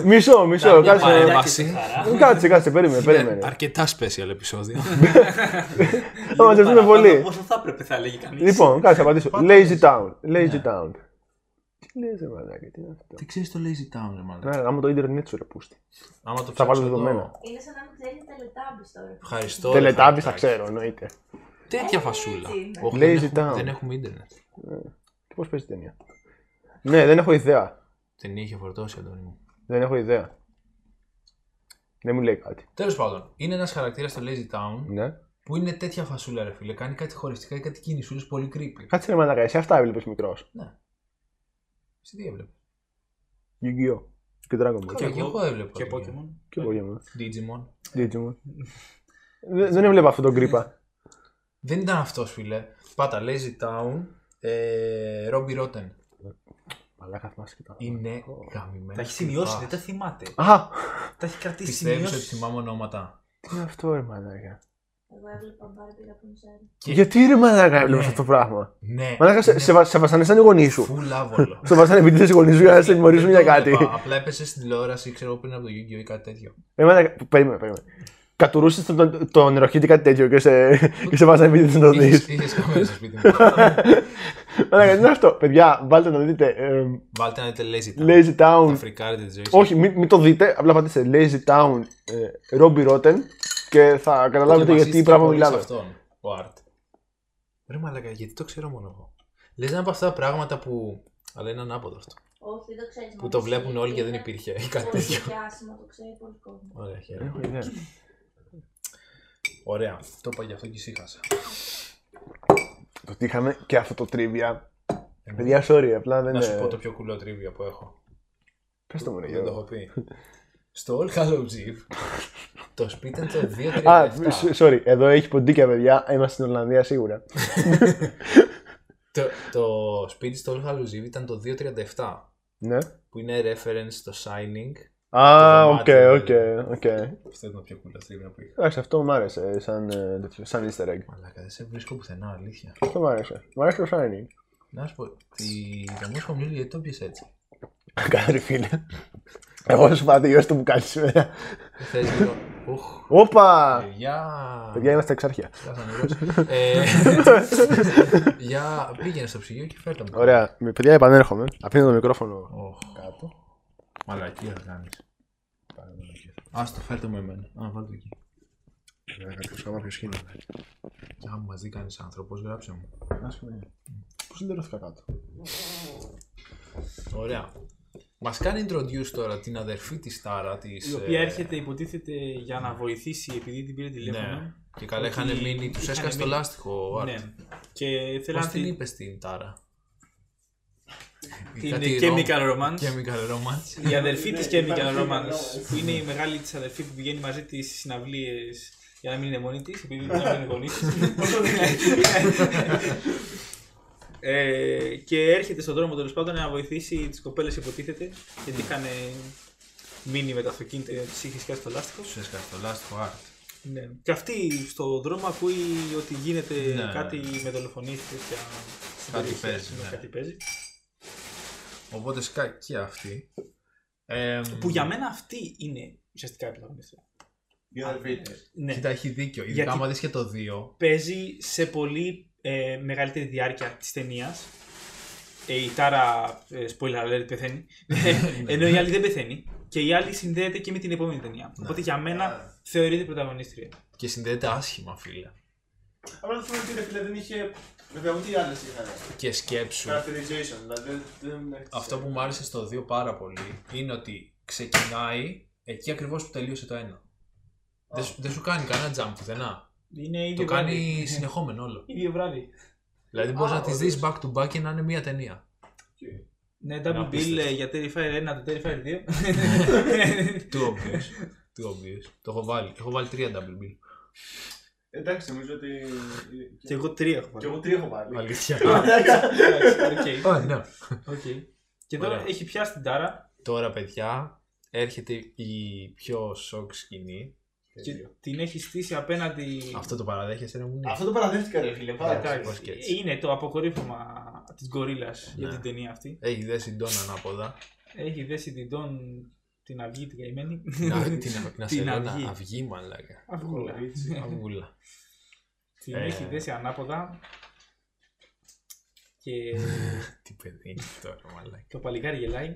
Μισό, μισό, Μια κάτσε. μαλλιά παρέμβαση. και στη χαρά. Κάτσε, κάτσε, περίμενε, Είναι περίμενε. αρκετά special επεισόδιο. Θα μαζευτούμε Παραπάνω πολύ. Πόσο θα έπρεπε θα λέγει κανείς. Λοιπόν, κάτσε, απαντήσω. Πάντα Lazy λες. Town. Lazy Ναι. Town. Τι λες, ρε μαλάκα, τι είναι αυτό; Τι ξέρεις το Lazy Town, ρε μάλλον. Ναι, άμα το ίντερνετ σου ρε πούστη. Άμα το Θα βάλω ψάξω εδώ- δεδομένα. Είναι σαν να μην ξέρεις τελετάμπη τώρα. Ευχαριστώ. ρε Τελετάμπι θα Χαριτάκη. ξέρω, εννοείται. Τέτοια Ε, φασούλα. έτσι είναι. Όχι, Lazy δεν έχουμε- Town. Δεν έχουμε ίντερνετ. Πώς παίζει η ταινία; Ναι, δεν έχω ιδέα. Την είχε φορτώσει, Αντώνη μου. Δεν έχω ιδέα. Δεν μου λέει κάτι. Τέλος πάντων, είναι ένας χαρακτήρας στο Lazy Town Ναι. που είναι τέτοια φασούλα, ρε φίλε. Κάνει κάτι χωριστικά ή κάτι κινησούλες πολύ creepy. Κάτσε ρε μαλάκα, εσύ αυτά έβλεπες μικρός. Ναι. Εσύ τι έβλεπες; Yu-Gi-Oh! Και Dragon Ball. Και εγώ- εγώ έβλεπα. Και παιδιά. Pokemon. Και Pokemon. Digimon. Digimon. Δεν δεν έβλεπα αυτόν τον κρύπα. Δεν ήταν αυτός, φίλε. Πάτα Lazy Town. Ε, Robbie Rotten. Μαλάκα θυμάσαι και τα. Είναι γαμημένος. Τα έχεις σημειώσει, δεν τα θυμάται. Α! Τα έχεις κρατήσει Πιστεύεις ότι σημειώσεις. θυμάμαι ονόματα; Τι είναι αυτό ρε μαλάκα; Εγώ έβλεπα Barbie Rapunzel. Και- Γιατί ρε μαλάκα έβλεπες Ναι. αυτό το πράγμα; Ναι. Μαλάκα σε, σε, βα- σε βασανίσαν οι γονείς σου. Φουλ άβολο. Σε βασανίσαν επειδή οι γονείς σου για να σε τιμωρήσουν Δεν για το κάτι. έβλεπα. Απλά έπεσε στην τηλεόραση, ξέρω εγώ πριν από το Yu-Gi-Oh! ή κάτι τέτοιο. Ε, μαλάκα, περίμενε, περίμενε. Κατουρούσες τον, τον, τον νεροχύτη κάτι τέτοιο και σε, και σε βάζανε επειδή δεν το δει. Είχες καμένο στο σπίτι μου. Μαλάκα, τι είναι αυτό. Παιδιά, βάλτε να δείτε. ε, Βάλτε να δείτε Lazy Town. Lazy Θα Town. φρικάρετε της ζωής σας. Όχι, μην, μην το δείτε. Απλά πατήστε Lazy Town ε, Robbie Rotten και θα καταλάβετε Και γιατί βασίστηκε πράγμα πολύ σε μιλάμε. αυτόν, ο Art. Ρε μαλάκα, γιατί το ξέρω μόνο εγώ. Λες να είναι από αυτά τα πράγματα που. Αλλά είναι ανάποδο αυτό. Όχι, δεν το ξέρεις. Που το βλέπουν όλοι και δεν υπήρχε ή κάτι Πολύ τέτοιο. διάσημο, το ξέρει πολλοί κόσμο. Ωραία, χαίρομαι. Έχω ιδέα. Ωραία. Το είπα γι' αυτό και ησύχασα. Το ότι είχαμε και αυτό το trivia. Παιδιά, sorry, απλά δεν Να σου πω είναι. το πιο κουλό τρίβια που έχω. Πες το μου, ρε Δεν το Γιώργο. έχω πει. Στο All Hallows Eve το σπίτι είναι το Α, 237. σ- sorry, εδώ έχει ποντίκια, παιδιά. Είμαστε στην Ολλανδία σίγουρα. το, το σπίτι στο All Hallows Eve ήταν το 237. Ναι. Που είναι reference στο Shining. Α, Το οκ, δωμάτιο, οκ, οκ. Αυτό ήταν το πιο κουλό trivia που είχα. Εντάξει, αυτό μου άρεσε σαν, ε, τέτοιο, σαν easter egg. Μαλάκα, δεν σε βρίσκω πουθενά, αλήθεια. Αυτό μου άρεσε. Μου άρεσε το Shining. Να σου πω, τη Δαμόσχο Μίλη γιατί το πιες έτσι. Κάτσε φίλε. Εγώ σου πάω τελειώσει το μπουκάλι σήμερα. Θες λίγο. Ουχ. Όπα! Παιδιά. Παιδιά, είμαστε εξάρχεια. Σκάσανε ρος. Ε, Για πήγαινε στο ψυγείο και φέρτε μου. Ωραία, με παιδιά επανέρχομαι. Αφήνω το μικρόφωνο Οχ. κάτω. Μαλακία θα κάνεις. Άστο, φέρτε μου εμένα. Α, βάλτε εκεί. Να κάποιος άμα ποιος είναι. Και άμα μας δει κανείς άνθρωπος, γράψε μου. Πώς λερώθηκα κάτω; Ωραία. Μας κάνει introduce τώρα την αδερφή της Τάρα της... Η οποία ε, έρχεται, υποτίθεται, για να βοηθήσει επειδή την πήρε τηλέφωνο. Ναι. Και καλά είχαν Ότι μείνει, τους είχαν έσκασε το μείνει- λάστιχο ο Άρτ. Ναι. Και θέλω Πώς να την την. είπες την Τάρα; Την Κάτι Chemical rom- Romance. Chemical Romance. Η αδερφή της Chemical Romance, που είναι η μεγάλη της αδερφή που πηγαίνει μαζί της στις συναυλίες για να μην είναι μόνη της, επειδή δεν είναι γονείς ε, και έρχεται στον δρόμο τέλος πάντων να βοηθήσει τις κοπέλες, υποτίθεται, γιατί είχαν μείνει με το αυτοκίνητο, τη είχε σκάσει το λάστιχο. Τους έσκασε το λάστιχο Άρτ. Ναι. Και αυτή στον δρόμο ακούει ότι γίνεται Ναι. κάτι με δολοφονίες και τέτοια. στην Κάτι περιοχή, παίζει, ας πούμε, ναι. Κάτι παίζει. Οπότε σκάει και αυτή. Ε, Που για μένα αυτή είναι ουσιαστικά η πρωταγωνίστρια. Η αδερφή της. Ναι. Κοίτα, έχει δίκιο. Ειδικά Γιατί- άμα δεις και το 2. παίζει σε πολύ ε, μεγαλύτερη διάρκεια της ταινίας. Ε, η Τάρα, ε, spoiler alert, πεθαίνει. ενώ η άλλη δεν πεθαίνει. Και η άλλη συνδέεται και με την επόμενη ταινία. Οπότε για μένα θεωρείται πρωταγωνίστρια. Και συνδέεται άσχημα, φίλε. Απλά το θέμα είναι ότι φίλε δεν είχε. Βέβαια, ούτε οι άλλες είχαν. Και σκέψου. Characterization, δηλαδή δεν Αυτό που μου άρεσε στο 2 πάρα πολύ είναι ότι ξεκινάει εκεί ακριβώς που τελείωσε το 1. Δεν, σου- δεν σου κάνει κανένα jump πουθενά. Είναι Το ίδιο βράδυ. κάνει συνεχόμενο όλο. ίδιο βράδυ. Δηλαδή μπορείς Α, να τις όντως. δεις back to back και να είναι μία ταινία. Ναι, double bill απίστευτο. ε, για Terrifier 1, το Terrifier 2. Too obvious. Too obvious. Το έχω βάλει. Έχω βάλει τρία double bill. Εντάξει, νομίζω ότι. και εγώ τρία έχω Και πάρει. εγώ τι έχω πάρει. Αλήθεια. Εντάξει, οκ, Α, ναι. οκ. Και τώρα Ωραία. έχει πιάσει την Τάρα Τώρα, παιδιά, έρχεται η πιο σοκ σκηνή. και την έχει στήσει απέναντι. Αυτό το παραδέχεσαι, ρε μου. ναι. Αυτό το παραδέχτηκα, ρε φίλε. πάρα Εντάξει. πολύ. πώς και έτσι. Είναι το αποκορύφωμα της γκορίλας για Ναι. την ταινία αυτή. Έχει δέσει τον ανάποδα. Έχει δέσει την Τον την αυγή την καημένη. Να, την, να σε Την λέω να αυγή. αυγή, μαλάκα. Αυγούλα. Αυγούλα. Την Ε. έχει δέσει ανάποδα. Και Τι παιδί είναι τώρα, μαλάκα. το παλικάρι γελάει.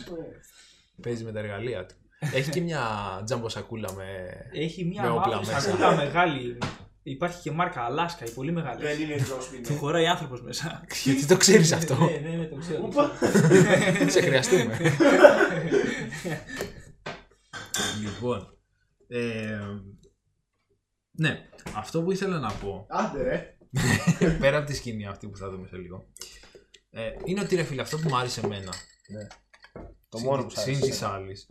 Παίζει με τα εργαλεία του. Έχει και μια τζάμπο σακούλα με. Έχει μια Με όπλα μαύρη μέσα. σακούλα μεγάλη. Υπάρχει και μάρκα Αλάσκα, η πολύ μεγάλη. Δεν είναι Τζόσπιν. Του χωράει άνθρωπος μέσα. Γιατί το ξέρεις αυτό. ναι, ναι, ναι, το ξέρω. Σε χρειαστούμε. λοιπόν. ε, ναι, αυτό που ήθελα να πω, Άντε ρε. πέρα από τη σκηνή αυτή που θα δούμε σε λίγο, ε, είναι ότι ρε φίλε, αυτό που μου άρεσε εμένα, Το μόνο που σ' συν άρεσε. της άλλης,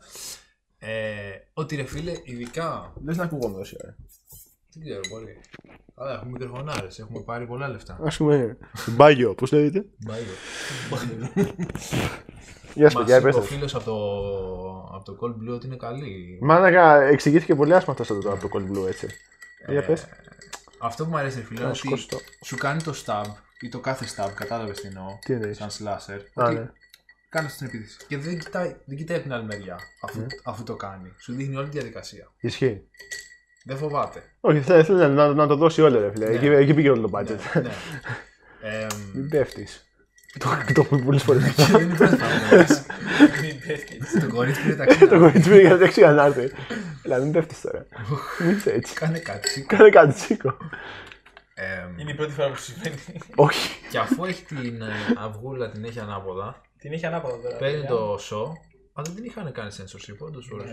ε, ότι ρε φίλε, ειδικά, Λες να ακούγομαι τόση ώρα. Δεν ξέρω πολύ, αλλά έχουμε μικροφωνάρες, έχουμε πάρει πολλά λεφτά. Ας πούμε. Μπάγιο, πώς λέγεται. Μπάιο. Γεια σας Μας παιδιά, είπε ο πέστε. φίλος από το, από το Cold Blue ότι είναι καλή. Μάνακα, εξηγήθηκε πολύ άσχημα αυτό τώρα από το Cold Blue έτσι. Για πες. Αυτό που μου αρέσει, ρε φίλε, είναι Να ότι σηκώσει το. σου κάνει το stab ή το κάθε stab, κατάλαβες τι εννοώ. Τι εννοείς; Σαν slasher. Α, ότι ναι. κάνεις την επίθεση. Και δεν κοιτάει, δεν κοιτάει από την άλλη μεριά αφού, Ναι. αφού το κάνει. Σου δείχνει όλη τη διαδικασία. Ισχύει. Δεν φοβάται. Όχι, θέλει θέλει να, να το δώσει όλο ρε φίλε. Ναι. Εκεί, εκεί πήγε όλο το budget. ναι. ναι. Εμ, Μην πέφτεις. Το, το έχω πει πολλές φορές. και δεν είναι η πρώτη φορά που μου αρέσει. Μην πέφτεις. Το κορίτσι πήρε τα Το ξύνα. κορίτσι πήγε δεξιά να έρθει. Δηλαδή μην πέφτεις τώρα. Μην είσαι έτσι. Κάνε κάτι. Κάνε κάτι, σήκω. Ε, Είναι η πρώτη φορά που σου συμβαίνει. Όχι. και αφού έχει την ε, αυγούλα, την έχει ανάποδα, Την έχει ανάποδα τώρα. παίρνει παιδιά. το σο. Α, δεν την είχαν κάνει censorship, όντως όλο Ναι.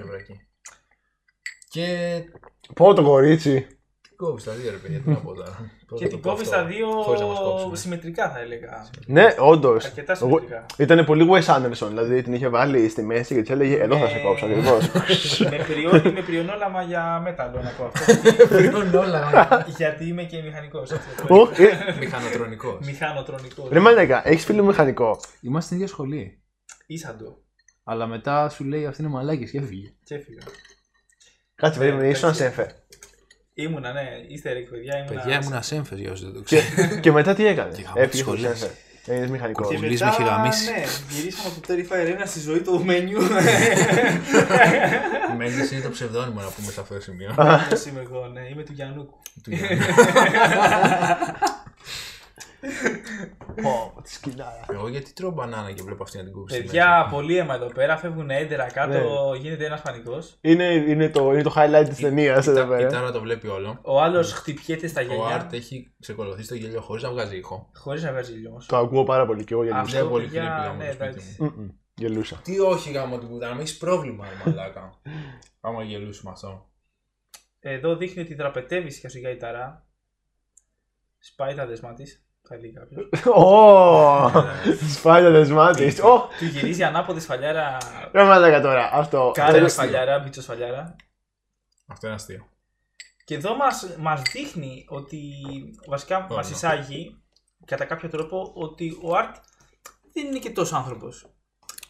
Βρακή. Και Πω το κορίτσι. την κόβεις στα δύο ρε παιδιά, τι να πω τώρα. Πώς Και να την το πω κόβεις αυτό, στα δύο χωρίς να μας κόψουν. συμμετρικά θα έλεγα. Ναι, όντως. Αρκετά συμμετρικά. Ήταν πολύ Wes Anderson, δηλαδή την είχε βάλει στη μέση και της έλεγε Εδώ θα σε Ναι. κόψω ακριβώς. με, πριό, με πριονόλαμα για μέταλλο να πω αυτό. Πληρώνουν όλα. Γιατί είμαι και μηχανικός. Όχι. ε, Μηχανοτρονικός. Μηχανοτρονικός. Ρε μαλάκα, έχεις φίλο μηχανικό; Είμαστε στην ίδια σχολή. Ήσαντο. Αλλά μετά σου λέει αυτή είναι μαλάκης και έφυγε. Και έφυγα. Κάτσε, περίμενε, ήσουν εντάξει. σέφε. Ήμουνα, ναι, είστε ρε παιδιά. Ήμουνα... Παιδιά ήμουν ασέμφε για όσου δεν το Και, ξέρουν. και μετά τι έκανε; Και γαμώ τις Έφυγε από σχολές. σέφε. Είναι μηχανικό. Και Ο Λύς μετά, με είχε γαμίσει. Ναι, γυρίσαμε από το Terrifier 1 στη ζωή του Μένιου. Μέντε είναι το ψευδόνυμο να πούμε σε αυτό το σημείο. Αυτός είμαι εγώ, ναι, είμαι του Γιαννούκου. Του Γιάννη. Πω, τι σκηνάρα. Εγώ γιατί τρώω μπανάνα και βλέπω αυτή να την κόψει. στη Παιδιά, πολύ αίμα εδώ πέρα, φεύγουν έντερα κάτω, γίνεται ένας πανικός. Είναι, είναι, το, είναι το highlight της ταινίας μέση. εδώ Η Τα- Η πέρα. Τάρα το βλέπει όλο. Ο άλλος χτυπιέται στα Ο γέλια. Άρτ έχει ξεκολουθεί στο γέλιο χωρίς να βγάζει ήχο. Χωρίς να βγάζει ήλιο όμως. Το ακούω πάρα πολύ και εγώ γελούσα. Αυτό, Δεν πολύ παιδιά, φίλε πήγαμε ναι, στο σπίτι εντάξει. μου. Μμμ, Γελούσα. Τι όχι γάμο την πουτάνα, με έχεις πρόβλημα, ρε μαλάκα. Άμα γελούσουμε αυτό. Εδώ δείχνει ότι δραπετεύει σιγά σιγά η ταρά. Σπάει τα δεσμά της. Θα λέει κάποιος. Ω! Σπάει το δεσμά τη. Ω! Του γυρίζει ανάποδη σφαλιάρα. Ρε μαλάκα τώρα. Αυτό. Κάρα αυτό- σφαλιάρα, μπίτσο σφαλιάρα. Αυτό είναι αστείο. Και εδώ μας, μας δείχνει ότι βασικά Oh, μας no. εισάγει κατά κάποιο τρόπο ότι ο Art δεν είναι και τόσο άνθρωπος.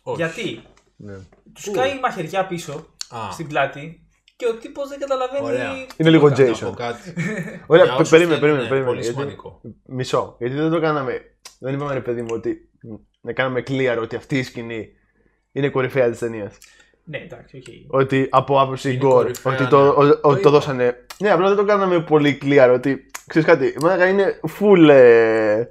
Όχι. Γιατί; Ναι. του κάει μαχαιριά πίσω Α, στην πλάτη και ο τύπος δεν καταλαβαίνει. Ωραία. Είναι λίγο να πω Jason. κάτι. Ωραία, Για πε- όσους περίμενε, θέλουν, περίμενε. είναι περίμενε Πολύ γιατί- σημαντικό. Μισό. Γιατί δεν το κάναμε. Δεν είπαμε ρε παιδί μου ότι να κάνουμε clear ότι αυτή η σκηνή είναι κορυφαία της ταινίας. Ναι, εντάξει, οκ. Ότι από άποψη Είναι gore. κορυφαία, Ότι ναι. το, ο- ότι Το το είπα. δώσανε. Ναι, απλά δεν το κάναμε πολύ clear. Ότι ξέρεις κάτι. Μαλάκα είναι full. ε,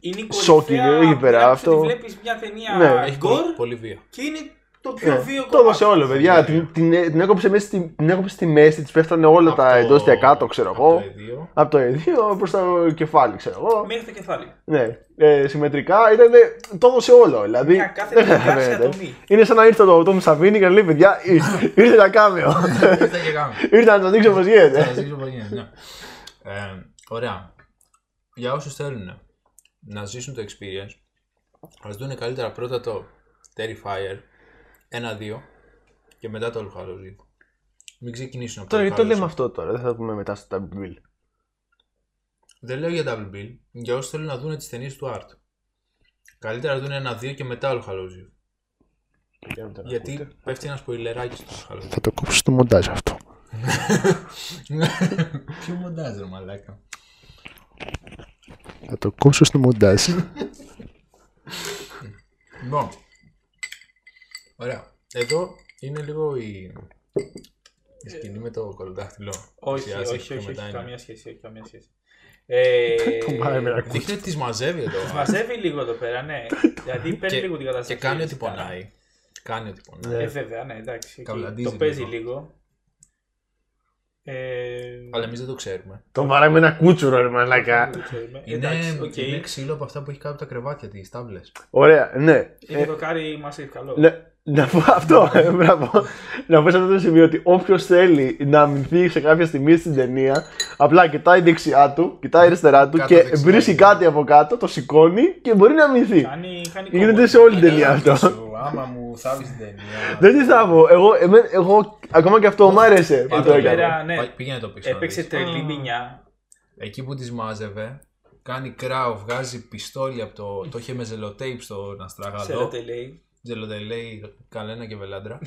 Είναι η Shocking, κορυφαία εκεί πέρα, πέρα αυτό- Ότι βλέπεις μια ταινία Ναι. Έχει πολύ, gore πολύ βία. και είναι το πιο ναι, βίο Το έδωσε κομμάτι. όλο, παιδιά. Την, την, την, έκοψε μέσα στη, την έκοψε στη μέση, της πέφτανε όλα τα Από το- εντόστια κάτω, ξέρω από εγώ. το εδίο. Από το εδίο προς το κεφάλι, ξέρω εγώ. Μέχρι το κεφάλι. Ναι, ε, συμμετρικά ήταν. Το έδωσε όλο. Δηλαδή. Μια κάθε δεν τριγκάρση καταλαβαίνετε. ατομή. Είναι σαν να ήρθε το Τόμ Σαβίνι και να λέει: Παιδιά, ήρ- ήρθε να κάμεο. Ήρθα και κάνω. ήρθε να το δείξω πώς Θα γίνεται. σας δείξω πώς γίνεται, ναι. Ε, Ωραία. Για όσους θέλουν να ζήσουν το experience, ας δουν καλύτερα πρώτα το Terrifier 1-2 και μετά το All Hallows Eve. Μην ξεκινήσουν από Τώρα, το γιατί το All Hallows λέμε Eve. αυτό τώρα, δεν θα το πούμε μετά στο Double Bill. Δεν λέω για Double Bill, για όσους θέλουν να δουν τις ταινίες του Art. Καλύτερα να δουν ένα-δύο και μετά All Hallows Eve. Γιατί πέφτει ένας σποιλεράκι στο All Hallows Eve. Θα το κόψω στο μοντάζ αυτό. Ποιο μοντάζ ρε μαλάκα. Θα το κόψω στο μοντάζ. Λοιπόν. Ωραία. Εδώ είναι λίγο η, η σκηνή με το κολοδάχτυλο. Όχι, Ουσιάζει όχι, και όχι, μετά όχι, είναι- καμία σχέση, όχι, καμία σχέση. Ε, Δείχνει ότι τις μαζεύει εδώ. Τις μαζεύει λίγο εδώ πέρα, ναι. δηλαδή παίρνει και, λίγο την και κατάσταση. κάνει ότι φυσικά. πονάει. Κάνει ότι πονάει. Ε, βέβαια, ναι, εντάξει. οκ. Καβλαντίζει Το παίζει λίγο. λίγο. Ε, Αλλά εμείς δεν το ξέρουμε. Το βαράει με ένα κούτσουρο, ρε μαλάκα. δεν το ξέρουμε. Είναι, Εντάξει, οκ. είναι ξύλο από αυτά που έχει κάτω από τα κρεβάτια, τις τάβλες. Ωραία, ναι. Είναι δοκάρι massive καλό. Ναι, να πω αυτό, ε, μπράβο. να πω σε αυτό το σημείο ότι όποιος θέλει να αμυνθεί σε κάποια στιγμή στην ταινία, απλά κοιτάει δεξιά του, κοιτάει αριστερά του Κάτω και δεξιά, βρίσκει ναι. κάτι από κάτω, το σηκώνει και μπορεί να αμυνθεί. Κάνει, κάνει Γίνεται κόμπο. σε όλη την ταινία αυτό. άμα μου θάβεις την ταινία. Δεν τι θα πω. Εγώ, εμέ- εγώ ακόμα και αυτό μου άρεσε που Εδώ το έκανε. πέρα, ναι. Πά- Πήγαινε το πίσω. να Έπαιξε δεις. τρελή μηνιά. Εκεί που τις μάζευε, κάνει κράου, βγάζει πιστόλι από το. Το είχε με ζελοτέιπ στον Σε αστραγαλό. Ρωτέ, λέει. Ζελοτελέι, καλένα και βελάντρα.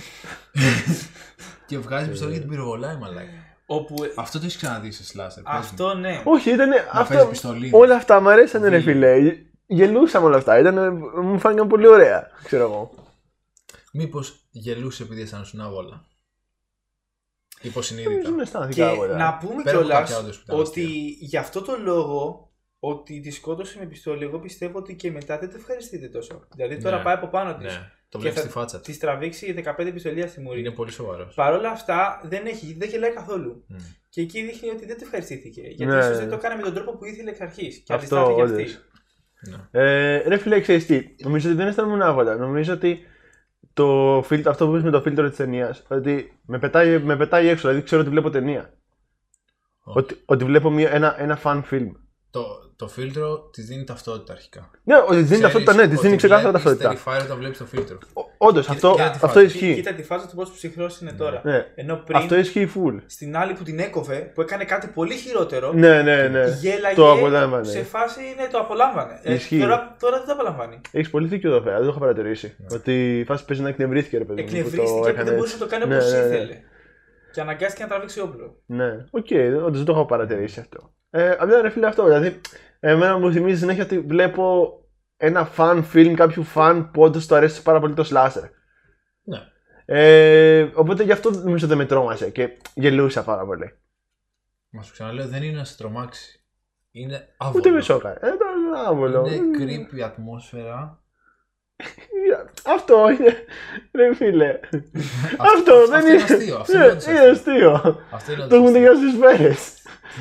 και βγάζει πιστόλι και την πυροβολάει, μαλάκα. Όπου Αυτό το έχεις ξαναδεί σε σλάσερ. πες μου. αυτό ναι. Όχι, ήταν. παίζει Αυτό, πιστολή. όλα αυτά μου αρέσανε, ρε Βίλιο. φιλέ. Γελούσαμε όλα αυτά. Ήταν, μου φάνηκαν πολύ ωραία, ξέρω εγώ. Μήπως γελούσε επειδή αισθανόσουν άβολα. Υποσυνείδητα. Δεν Και αισθάνθηκα εγώ. να πούμε Πέρα από κιόλας κάποια όντως που ήταν ότι αστεία. γι' αυτό το λόγο ότι τη σκότωσε με πιστόλι, εγώ πιστεύω ότι και μετά δεν το ευχαριστείτε τόσο. Δηλαδή τώρα Ναι. πάει από πάνω της. Ναι, το και βλέπει θα στη φάτσα της. Της τραβήξει 15 πιστολία στη μουρή. Είναι πολύ σοβαρός. Παρ' όλα αυτά δεν, έχει, δεν γελάει καθόλου. Και εκεί δείχνει ότι δεν το ευχαριστήθηκε. Γιατί Ναι. ίσως δεν το έκανε με τον τρόπο που ήθελε εξ αρχής. Και Αυτό, αντιστάθηκε όντως. αυτή. Ε, ρε φίλε, ξέρεις τι, νομίζω ότι δεν αισθάνομαι άβολα. Νομίζω ότι το φίλτρο, αυτό που είπες με το φίλτρο της ταινίας, ότι με πετάει, με πετάει έξω, δηλαδή ξέρω ότι βλέπω ταινία. Όχι. Ότι, ότι βλέπω μια, ένα, ένα fan film. Το, το φίλτρο της δίνει ταυτότητα αρχικά. Ναι, ότι της δίνει ταυτότητα, ναι, της δίνει ξεκάθαρα ταυτότητα. Terrifier όταν βλέπεις το φίλτρο. Όντως, αυτό, κοίτα τη αυτό φάση. ισχύει. Κοίτα τη φάση του πόσο ψυχρός είναι τώρα. Ναι. Ενώ πριν Αυτό ισχύει full. στην άλλη που την έκοβε, που έκανε κάτι πολύ χειρότερο, Ναι, ναι, ναι. γέλαγε Το απολάμβανε. σε φάση ναι, το απολάμβανε. Ε, Ισχύει. τώρα, τώρα δεν το απολαμβάνει. Έχεις πολύ δίκιο εδώ πέρα, δεν το έχω παρατηρήσει. Ότι η φάση παίζει να εκνευρίστηκε, ρε παιδί μου. που Εκνευρίστηκε το που έκανε δεν μπορούσε έτσι. να το κάνει Ναι, όπως ναι, ναι. ήθελε. Και αναγκάστηκε να τραβήξει όπλο. Ναι, οκ, όντως δεν το έχω παρατηρήσει αυτό. Ε, απλά ρε φίλε αυτό, δηλαδή, εμένα μου θυμίζει συνέχεια ότι βλέπω ένα fan film κάποιου fan που όντως του αρέσει πάρα πολύ το slasher. Ναι. Ε, οπότε γι' αυτό νομίζω δεν με τρόμασε και γελούσα πάρα πολύ. Μα σου ξαναλέω, δεν είναι να σε τρομάξει. Είναι άβολος. Ούτε με σόκα. Ε, ήταν άβολο. Είναι creepy ατμόσφαιρα. Αυτό είναι. Ρε φίλε. Αυτό αυτό δεν είναι είναι. αστείο, αυτό Ναι, είναι όντως είναι αστείο. αστείο. Αυτό είναι Το έχουν τελειώσει τις σφαίρε.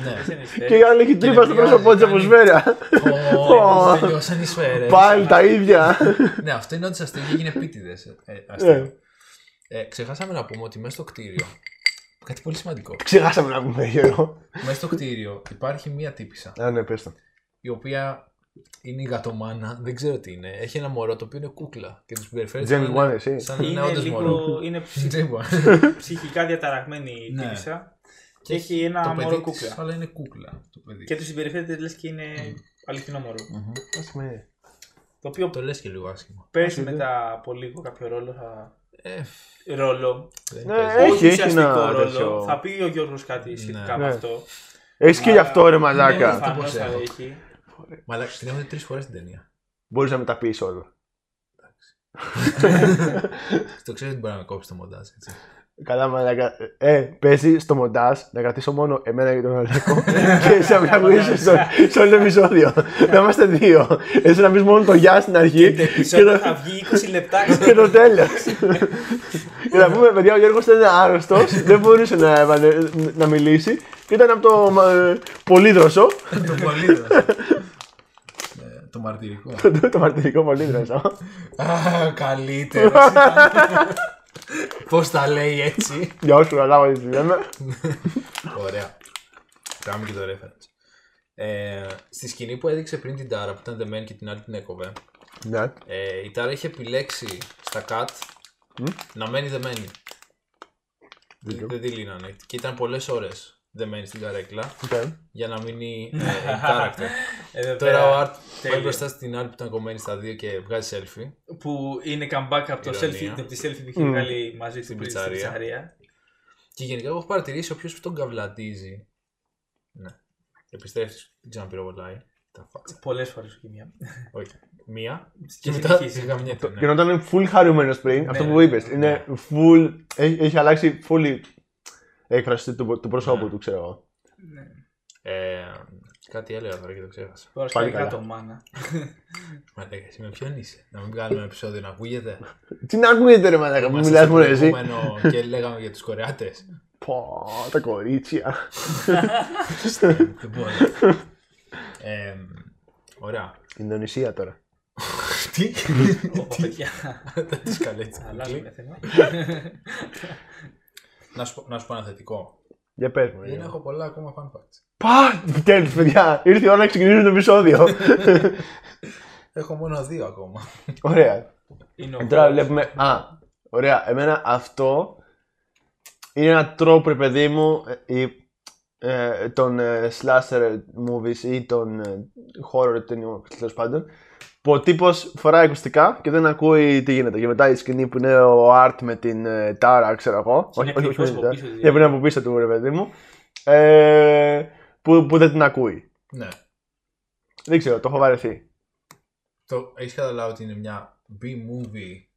Ναι. Και η άλλη έχει τρύπα στο πρόσωπό της από σφαίρα. Ω, τελειώσαν οι σφαίρες. Πάλι τα ίδια. Ναι, αυτό είναι όντω αστείο και έγινε επίτηδες. Ναι. αστείο. Ε, ξεχάσαμε να πούμε ότι μέσα στο κτίριο. Κάτι πολύ σημαντικό. Ξεχάσαμε να πούμε Γιώργο. Μέσα στο κτίριο υπάρχει μία τύπησα Α, ναι, πες το. η οποία είναι η γατομάνα, δεν ξέρω τι είναι. Έχει ένα μωρό το οποίο είναι κούκλα και τους συμπεριφέρει James Wan, εσύ. σαν να είναι Είναι όντως μωρό. λίγο. Είναι ψυχ- James Wan. ψυχικά διαταραγμένη η Ναι. τύπησα. Και έχει ένα το μωρό παιδί κούκλα. της, αλλά είναι κούκλα το παιδί. Και του συμπεριφέρεται λες και είναι αληθινό μωρό. Μμμ. Α σημαίνει. Το οποίο Το λες και λίγο άσχημα. παίζει Όχι, μετά από λίγο κάποιο ρόλο. Θα... Ε, Ρόλο. δεν Ναι, παίζει. Έχει, Όχι έχει ουσιαστικό ένα ρόλο. τέτοιο. Θα πει ο Γιώργος κάτι σχετικά Ναι. με αυτό. Έχεις και γι' αυτό ρε μαλάκα. Ναι. Προφανώς πώς θα έχω. έχει. Μαλάκα, την έχω δει τρεις φορές την ταινία. Μπορείς να με τα πεις όλο. Το ξέρω ότι μπορεί να με κόψει το μοντάζ. Έτσι. Καλά, μαλάκα. Ε, παίζει στο μοντάζ να κρατήσω μόνο εμένα και τον Αλέκο και εσύ να μην ακούσει στο, σε όλο το επεισόδιο. Να είμαστε δύο. Εσύ να πει μόνο το γεια στην αρχή Το και επεισόδιο το, θα βγει 20 λεπτά. και το τέλος. και να πούμε, παιδιά, ο Γιώργος ήταν άρρωστος, δεν μπορούσε να, επανε- να μιλήσει και ήταν από το ε, πολύδροσο, το πολύδροσο. Ε, Το μαρτυρικό. το, το μαρτυρικό πολύδροσο. Α, καλύτερος. Πώς τα λέει έτσι. Για όσους καταλάβατε τι λέμε. Ωραία. Κάνουμε και το reference. Ε, στη σκηνή που έδειξε πριν την Τάρα που ήταν δεμένη και την άλλη την έκοβε, Ναι. ε, η Τάρα είχε επιλέξει στα cut να μένει δεμένη. Δεν, δεν τη λύνανε. Και ήταν πολλές ώρες δεμένη στην καρέκλα Οκ. για να μείνει ε, in character. Εδώ Τώρα πέρα, ο Art πάει τέλειο. μπροστά στην άλλη που ήταν κομμένη στα δύο και βγάζει selfie. Που είναι comeback από, το Ειρωνεία. selfie, από τη selfie που είχε βγάλει μαζί του Στην πριν στην πιτσαρία. πιτσαρία. Και γενικά εγώ έχω παρατηρήσει όποιος τον καβλαντίζει. Ναι. Επιστρέφεις, δεν ξαναπυροβολάει. Τα φάτσα. Πολλές φορές όχι μία. Όχι. Μία. Και Και μετά συνεχίζει. σιγά μηνιέται. Και ενώ ήταν full χαρούμενος πριν, αυτό που είπες, είναι full. Έχει, έχει αλλάξει full η έκφραση του, του προσώπου Ναι. του, ξέρω εγώ. Ε, κάτι έλεγα τώρα και το ξέχασα. Τώρα Πάλι σκάει καλά. κάτω μάνα. Μα λέγα, εσύ με ποιον είσαι. Να μην κάνουμε ένα επεισόδιο να ακούγεται. Τι να ακούγεται ρε μαλάκα που Είμαστε μιλάς στο μόνο εσύ. προηγούμενο Και λέγαμε για τους Κορεάτες. Πω, τα κορίτσια. Δεν μπορώ. Ε, Ωραία. Ινδονησία τώρα. Τι; Ω, παιδιά. Δεν τις καλέτσι. Αλλάζουμε θέμα. Να σου πω- να σου πω ένα θετικό. Για πες μου. Δεν Γιώργο. έχω πολλά ακόμα fun facts. Πα! Τέλος παιδιά, ήρθε η ώρα να ξεκινήσουμε το επεισόδιο. Έχω μόνο δύο ακόμα. Ωραία. Είναι Και ο Τώρα Bob. βλέπουμε. Α, ωραία. Εμένα αυτό είναι ένα τρόπο, ρε παιδί μου, ε, η- ε, των ε, slasher movies ή των ε, horror ταινιών, τέλος πάντων. Που ο τύπος φοράει ακουστικά και δεν ακούει τι γίνεται. Και μετά η σκηνή που είναι ο Art με την ε, Τάρα, ξέρω εγώ. Και είναι κρυφός με την από Τάρα. πίσω, δηλαδή. Ναι, που είναι από πίσω του, ρε παιδί μου. Ε, που, που δεν την ακούει. Ναι. Δεν ξέρω, το έχω βαρεθεί. Το, έχεις καταλάβει ότι είναι μια B-movie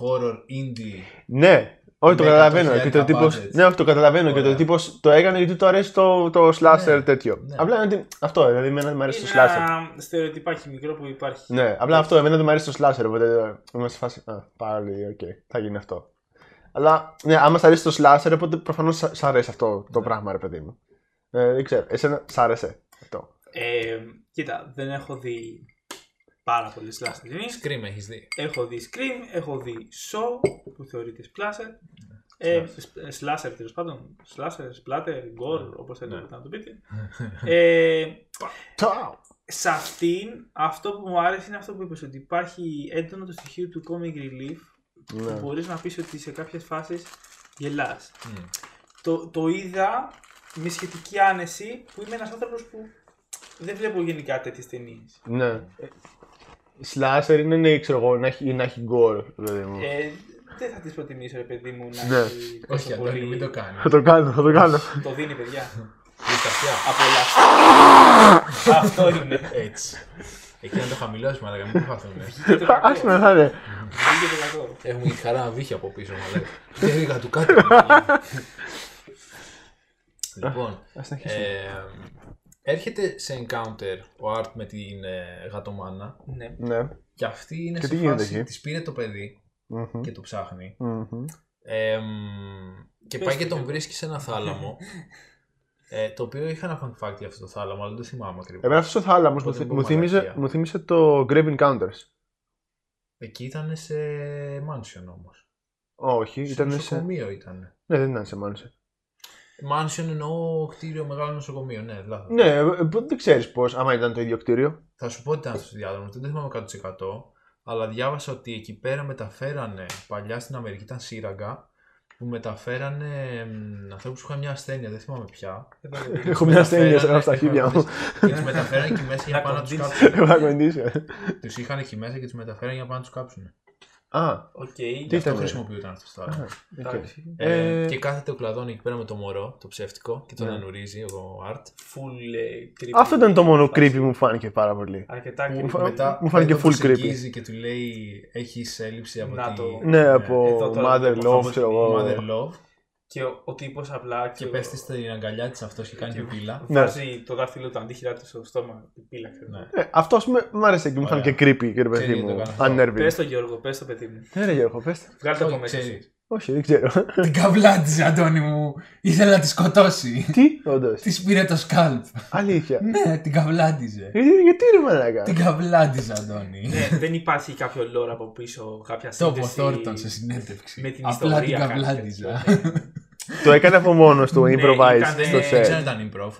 horror indie; Ναι, όχι το Με καταλαβαίνω. 100.000 Και το τύπος, budget. ναι, όχι το καταλαβαίνω. Και Ωραία. το τύπος το έκανε γιατί του αρέσει το, το slasher Ναι, τέτοιο. ναι. Απλά είναι ότι. Αυτό, δηλαδή, εμένα μου αρέσει το Είναι slasher. ένα στερεοτυπάκι μικρό που υπάρχει. Ναι, απλά αυτό, εμένα δεν μου αρέσει το slasher. Οπότε ε, είμαστε σε φάση. Α, πάλι, οκ, θα γίνει αυτό. Αλλά, ναι, άμα σ' αρέσει το slasher, οπότε προφανώς σ' αρέσει αυτό το πράγμα, ρε παιδί μου. Ε, δεν ξέρω. Εσένα σ' άρεσε αυτό; Ε, κοίτα, δεν έχω δει πάρα πολλές slasher ταινίες. Scream έχεις δει. Έχω δει Scream, έχω δει Saw που θεωρείται slasher. Ε, σ- slasher τέλος πάντων. Slasher, splatter, gore, όπως θέλετε να το πείτε. ε, Τσαου. σε αυτήν, αυτό που μου άρεσε είναι αυτό που είπες, ότι υπάρχει έντονο το στοιχείο του comic relief που Ναι. μπορείς να πεις ότι σε κάποιες φάσεις γελάς. Μμ. Το, το είδα με σχετική άνεση που είμαι ένας άνθρωπος που δεν βλέπω γενικά τέτοιες ταινίες. Ναι. Ε, Slasher είναι, ναι, ξέρω εγώ, να έχει, να έχει γκορ, παιδί μου. Ε, δεν θα τις προτιμήσω ρε παιδί μου να Ναι. έχει τόσο Όχι, Αντώνη, πολύ... μην το κάνεις. Θα το κάνω, θα το κάνω. Το δίνει παιδιά. Είσαι αυτιά. Απολαύστε. Αυτό είναι. Έτσι. Εκεί να το χαμηλώσουμε, αλλά μην προσπαθούν. Βγήκε το κακό. Ας με θα είναι. Βγήκε το κακό. Έχουμε και τη χαρά να βύχει από πίσω, μα λέει. Και του κάτω. λοιπόν, Ας συνεχίσουμε. ε, έρχεται σε encounter ο Art με την ε, γατομάνα Ναι. Ναι. και αυτή είναι Και σε τι γίνεται φάση, εκεί; της πήρε το παιδί Μμμ. και το ψάχνει. Μμμ. Ε, μ, και Πες πάει το και τον λίγο. βρίσκει σε ένα θάλαμο. ε, το οποίο είχα ένα fun fact για αυτό το θάλαμο, αλλά δεν το θυμάμαι ακριβώς. Εμένα αυτό ο θάλαμος μου, Οπότε θυ- πω μου, θύμιζε, μαλακία. μου θύμισε το Grave Encounters. Εκεί ήταν σε mansion όμως. Όχι, Σε ήταν σε... νοσοκομείο ήταν. Ναι, δεν ήταν σε Mansion. Mansion εννοώ κτίριο μεγάλο νοσοκομείο, ναι, λάθος. Ναι, ε, ε, δεν ξέρεις πώς, άμα ήταν το ίδιο κτίριο. Θα σου πω ότι ήταν στο διάδρομο, δεν το θυμάμαι 100%. Αλλά διάβασα ότι εκεί πέρα μεταφέρανε, παλιά στην Αμερική ήταν σύραγγα, που μεταφέρανε ανθρώπους που είχαν μια ασθένεια, δεν θυμάμαι πια. Έχω μια ασθένεια σε στα αρχίδια μου. Και τους μεταφέρανε εκεί μέσα για να πάνε να τους κοντήσεις. κάψουν. Έχω ακοντήσει. Τους είχαν εκεί μέσα και τους μεταφέρανε για να πάνε να τους κάψουν. Α, Οκ. Γι' αυτό ήταν, ρε; χρησιμοποιούταν αυτός ο θάλαμος. οκ. Εντάξει. Ε, Ε, και κάθεται ο κλόουν εκεί πέρα με το μωρό, το ψεύτικο, και τον Ναι. νανουρίζει ο Art. Full ε, creepy. Αυτό ήταν το μόνο creepy μου φάνηκε πάρα πολύ. Αρκετά Που creepy. Μου φα- μετά μου φάνηκε πάει, τον full creepy. προσεγγίζει και του λέει έχεις έλλειψη από Να τη... το- Ναι, από Εδώ τώρα Mother βλέπω Love, αυτό ξέρω το εγώ. Mother Love Και ο, ο τύπος απλά. και ξέρω, πέφτει στην αγκαλιά της αυτός και κάνει και πιπίλα. Ναι. Βάζει το δάχτυλο του αντίχειρά του στο στόμα. Πιπίλα, ξέρω. Ναι. Ε, Αυτό ας πούμε μου άρεσε και μου Ωραία. φάνηκε creepy, κύριε παιδί Ξέρει μου. γιατί το κάνω αυτό. Unnerving. Πες το Γιώργο, πες το παιδί μου. Ναι, ρε Γιώργο, πες το. Βγάλε το από Όχι, μέσα σου. ξέρεις. Όχι, δεν ξέρω. Την καβλάντιζε, Αντώνη μου. Ήθελε να τη σκοτώσει. Τι, όντως. Της πήρε το σκάλπ. Αλήθεια. Ναι, την καβλάντιζε. Γιατί, γιατί ρε μαλάκα. Την καβλάντιζε, Αντώνη. Ναι, δεν υπάρχει κάποιο lore από πίσω, κάποια Το είπε ο σύνδεση. Θόρτον σε συνέντευξη. με την Απλά την ιστορία, κάτι καβλάντιζα. τέτοιο. Το έκανε από μόνος του, Ναι, improvise ήταν- στο δεν Δεν ξέρω αν set. ήταν improv,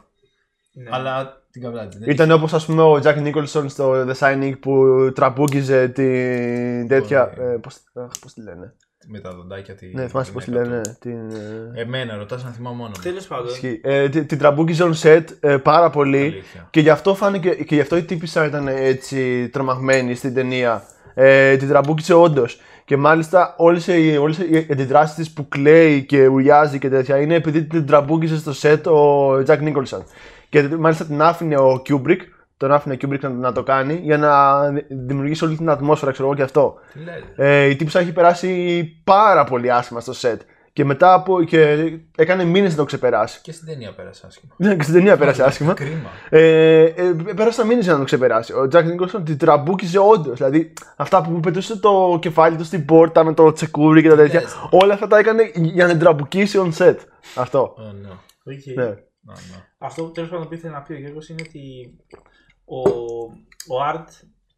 Ναι. αλλά Την καβλάντιζε. Ήταν όπως ας πούμε ο Jack Nicholson στο The Shining που τραμπούκιζε την τέτοια... Ωραία. ε, Πώς αχ, πώς τη λένε. Με τα δοντάκια τη. Ναι, θυμάσαι πώς τη γυναίκα λένε. του. Την... ε, Εμένα, ρωτάς να θυμάμαι μόνο. μου. Τέλος πάντων. Ισχύει. Ε, την, την τραμπούκιζε on set ε, πάρα πολύ Αλήθεια. και γι' αυτό φάνηκε και γι' αυτό η τύπισσα ήταν έτσι τρομαγμένη στην ταινία. Ε, την τραμπούκισε όντως. Και μάλιστα όλες οι, όλες οι αντιδράσεις της που κλαίει και ουρλιάζει και τέτοια είναι επειδή την τραμπούκισε στο set ο Jack Nicholson. Και μάλιστα την άφηνε ο Kubrick, τον άφηνε ο Kubrick να, να το κάνει για να δημιουργήσει όλη την ατμόσφαιρα, ξέρω εγώ και αυτό. Τι λέει; Ε, η τύπισσα έχει περάσει πάρα πολύ άσχημα στο set. Και μετά από. και έκανε μήνες να το ξεπεράσει. Και στην ταινία πέρασε άσχημα. Ναι, και στην ταινία πέρασε άσχημα. Κρίμα. Ε, ε, πέρασαν μήνες για να το ξεπεράσει. Ο Jack Nicholson την τραμπούκιζε όντως. Δηλαδή αυτά που πετούσε το κεφάλι του στην πόρτα με το τσεκούρι και τα τέτοια. λες. Όλα αυτά τα έκανε για να την τραμπουκίσει on set. Αυτό. Oh, no. Οκ. Ναι. No, no. Αυτό που τέλος πάντων που ήθελε να πει ο Γιώργος είναι ότι ο, ο Art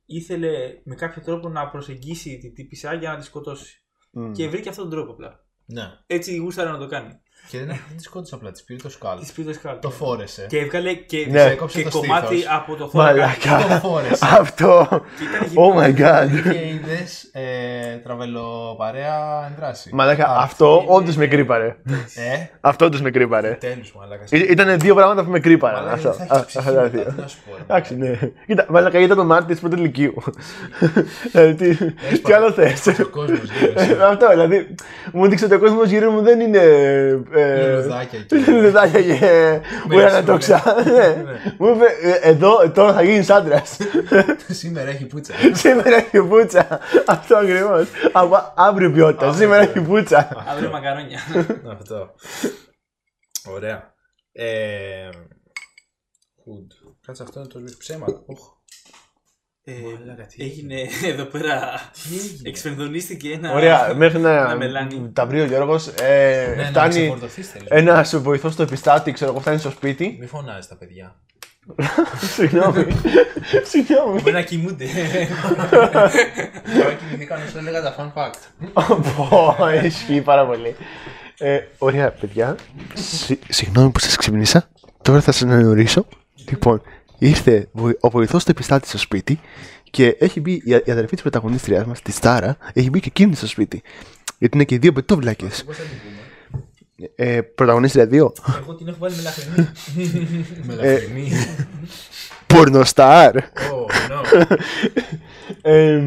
ήθελε με κάποιο τρόπο να προσεγγίσει την τύπισσα για να τη σκοτώσει. Μμ. Και βρήκε αυτόν τον τρόπο απλά. Ναι. Έτσι γούσταρε να το κάνει. Και δεν δεν τη σκότωσε απλά, της πήρε το σκαλπ. Της πήρε σκαλπ. Το φόρεσε. Και έβγαλε και, Ναι. Έκοψε και το κομμάτι στήθος. από το θώρακα. Μαλάκα. Το φόρεσε. Αυτό. Και ήταν Oh my god. Και είδες ε, τραβελοπαρέα εν δράσει. Μαλάκα, Α, αυτό είναι- όντως με κρύπαρε. Ε, Αυτό όντως με κρύπαρε. τέλου μαλάκα. Ήταν δύο πράγματα που με κρύπαραν. Μαλάκα, Αυτό. δεν θα έχεις Α, ψυχή αυτά τα μετά, δύο. τι να σου πω, ρε, Εντάξει, μαλάκα. ναι. Κοίτα, μαλάκα ήταν το Μάρτι τη πρώτη ηλικίου. Δηλαδή, τι- Τι πάει. άλλο θες; Ο κόσμος γύρω σου. Αυτό, δηλαδή. Μου έδειξε ότι ο κόσμος γύρω μου δεν είναι. Ε, Λουλουδάκια εκεί. Λουλουδάκια και ουρανοτόξα. Ναι. Μου είπε, ε, εδώ τώρα θα γίνεις άντρας. Σήμερα έχει πουτσα. Σήμερα έχει πουτσα. Αυτό ακριβώς. Αύριο ποιότητα. Αύριο Σήμερα ποιότητα. έχει πουτσα. Αύριο μακαρόνια. Αυτό. Ωραία. Ε, Hood. Κάτσε αυτό είναι το ψέματα. Οχ. Ε, Μαλάκα, τι έγινε εδώ πέρα. έγινε; Εξφενδονίστηκε ένα. Ωραία, μέχρι Ένα να μελάνι. τα βρει ο Γιώργος, ε, Ναι, να φτάνει ξεκορδωθείς θέλεις. ένα βοηθό στο επιστάτη, ξέρω εγώ, φτάνει στο σπίτι. Μη φωνάζεις τα παιδιά. Συγγνώμη. Συγγνώμη. Μπορεί να κοιμούνται. Τώρα κοιμηθήκα να σου έλεγα τα fun fact. Πω, Ισχύει πάρα πολύ. Ε, ωραία, παιδιά. Συ- Συγγνώμη που σας ξυπνήσα. Τώρα θα σας αναγνωρίσω. Λοιπόν, ήρθε βο- ο βοηθός του επιστάτη στο σπίτι και έχει μπει η, η αδερφή της πρωταγωνίστριάς μας, τη Στάρα, έχει μπει και εκείνη στο σπίτι. Γιατί είναι και οι δύο πετόβλακες. Πώς θα την πούμε. Ε, πρωταγωνίστρια 2. Εγώ την έχω βάλει με λαχρινή. Με λαφρινή. Πορνοστάρ. Oh, no. Ε,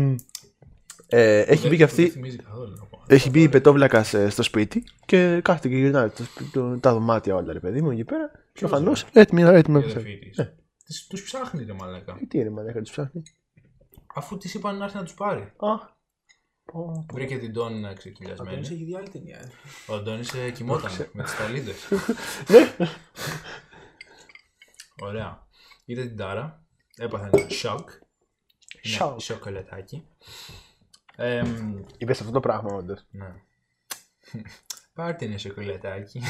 ε, έχει μπει και Δεν αυτή. θυμίζει καθόλου να πω. Έχει μπει η πετόβλακας στο σπίτι και κάθεται και γυρνάει το, το- τα δωμάτια όλα, ρε παιδί μου, εκεί πέρα. Προφανώς έτοιμη, έτοιμη Η να αδερφή της. Τις- Τους ψάχνει ρε μαλάκα. Τι είναι, μαλάκα, τους ψάχνει; Αφού της είπαν να έρθει να τους πάρει. Α. πω. Βρήκε την Τόνι να Ο ξεκυλιασμένη. Αντώνης έχει δει άλλη ταινία. ε. Ο Αντώνης ε, κοιμόταν με τις ταλίδες. Ωραία. Είδε την Τάρα. Έπαθε ένα σοκ. Είναι Σοκ. Σοκολατάκι. Εμ, Είπες αυτό το πράγμα, όντως. ναι. Πάρτε ένα σοκολατάκι.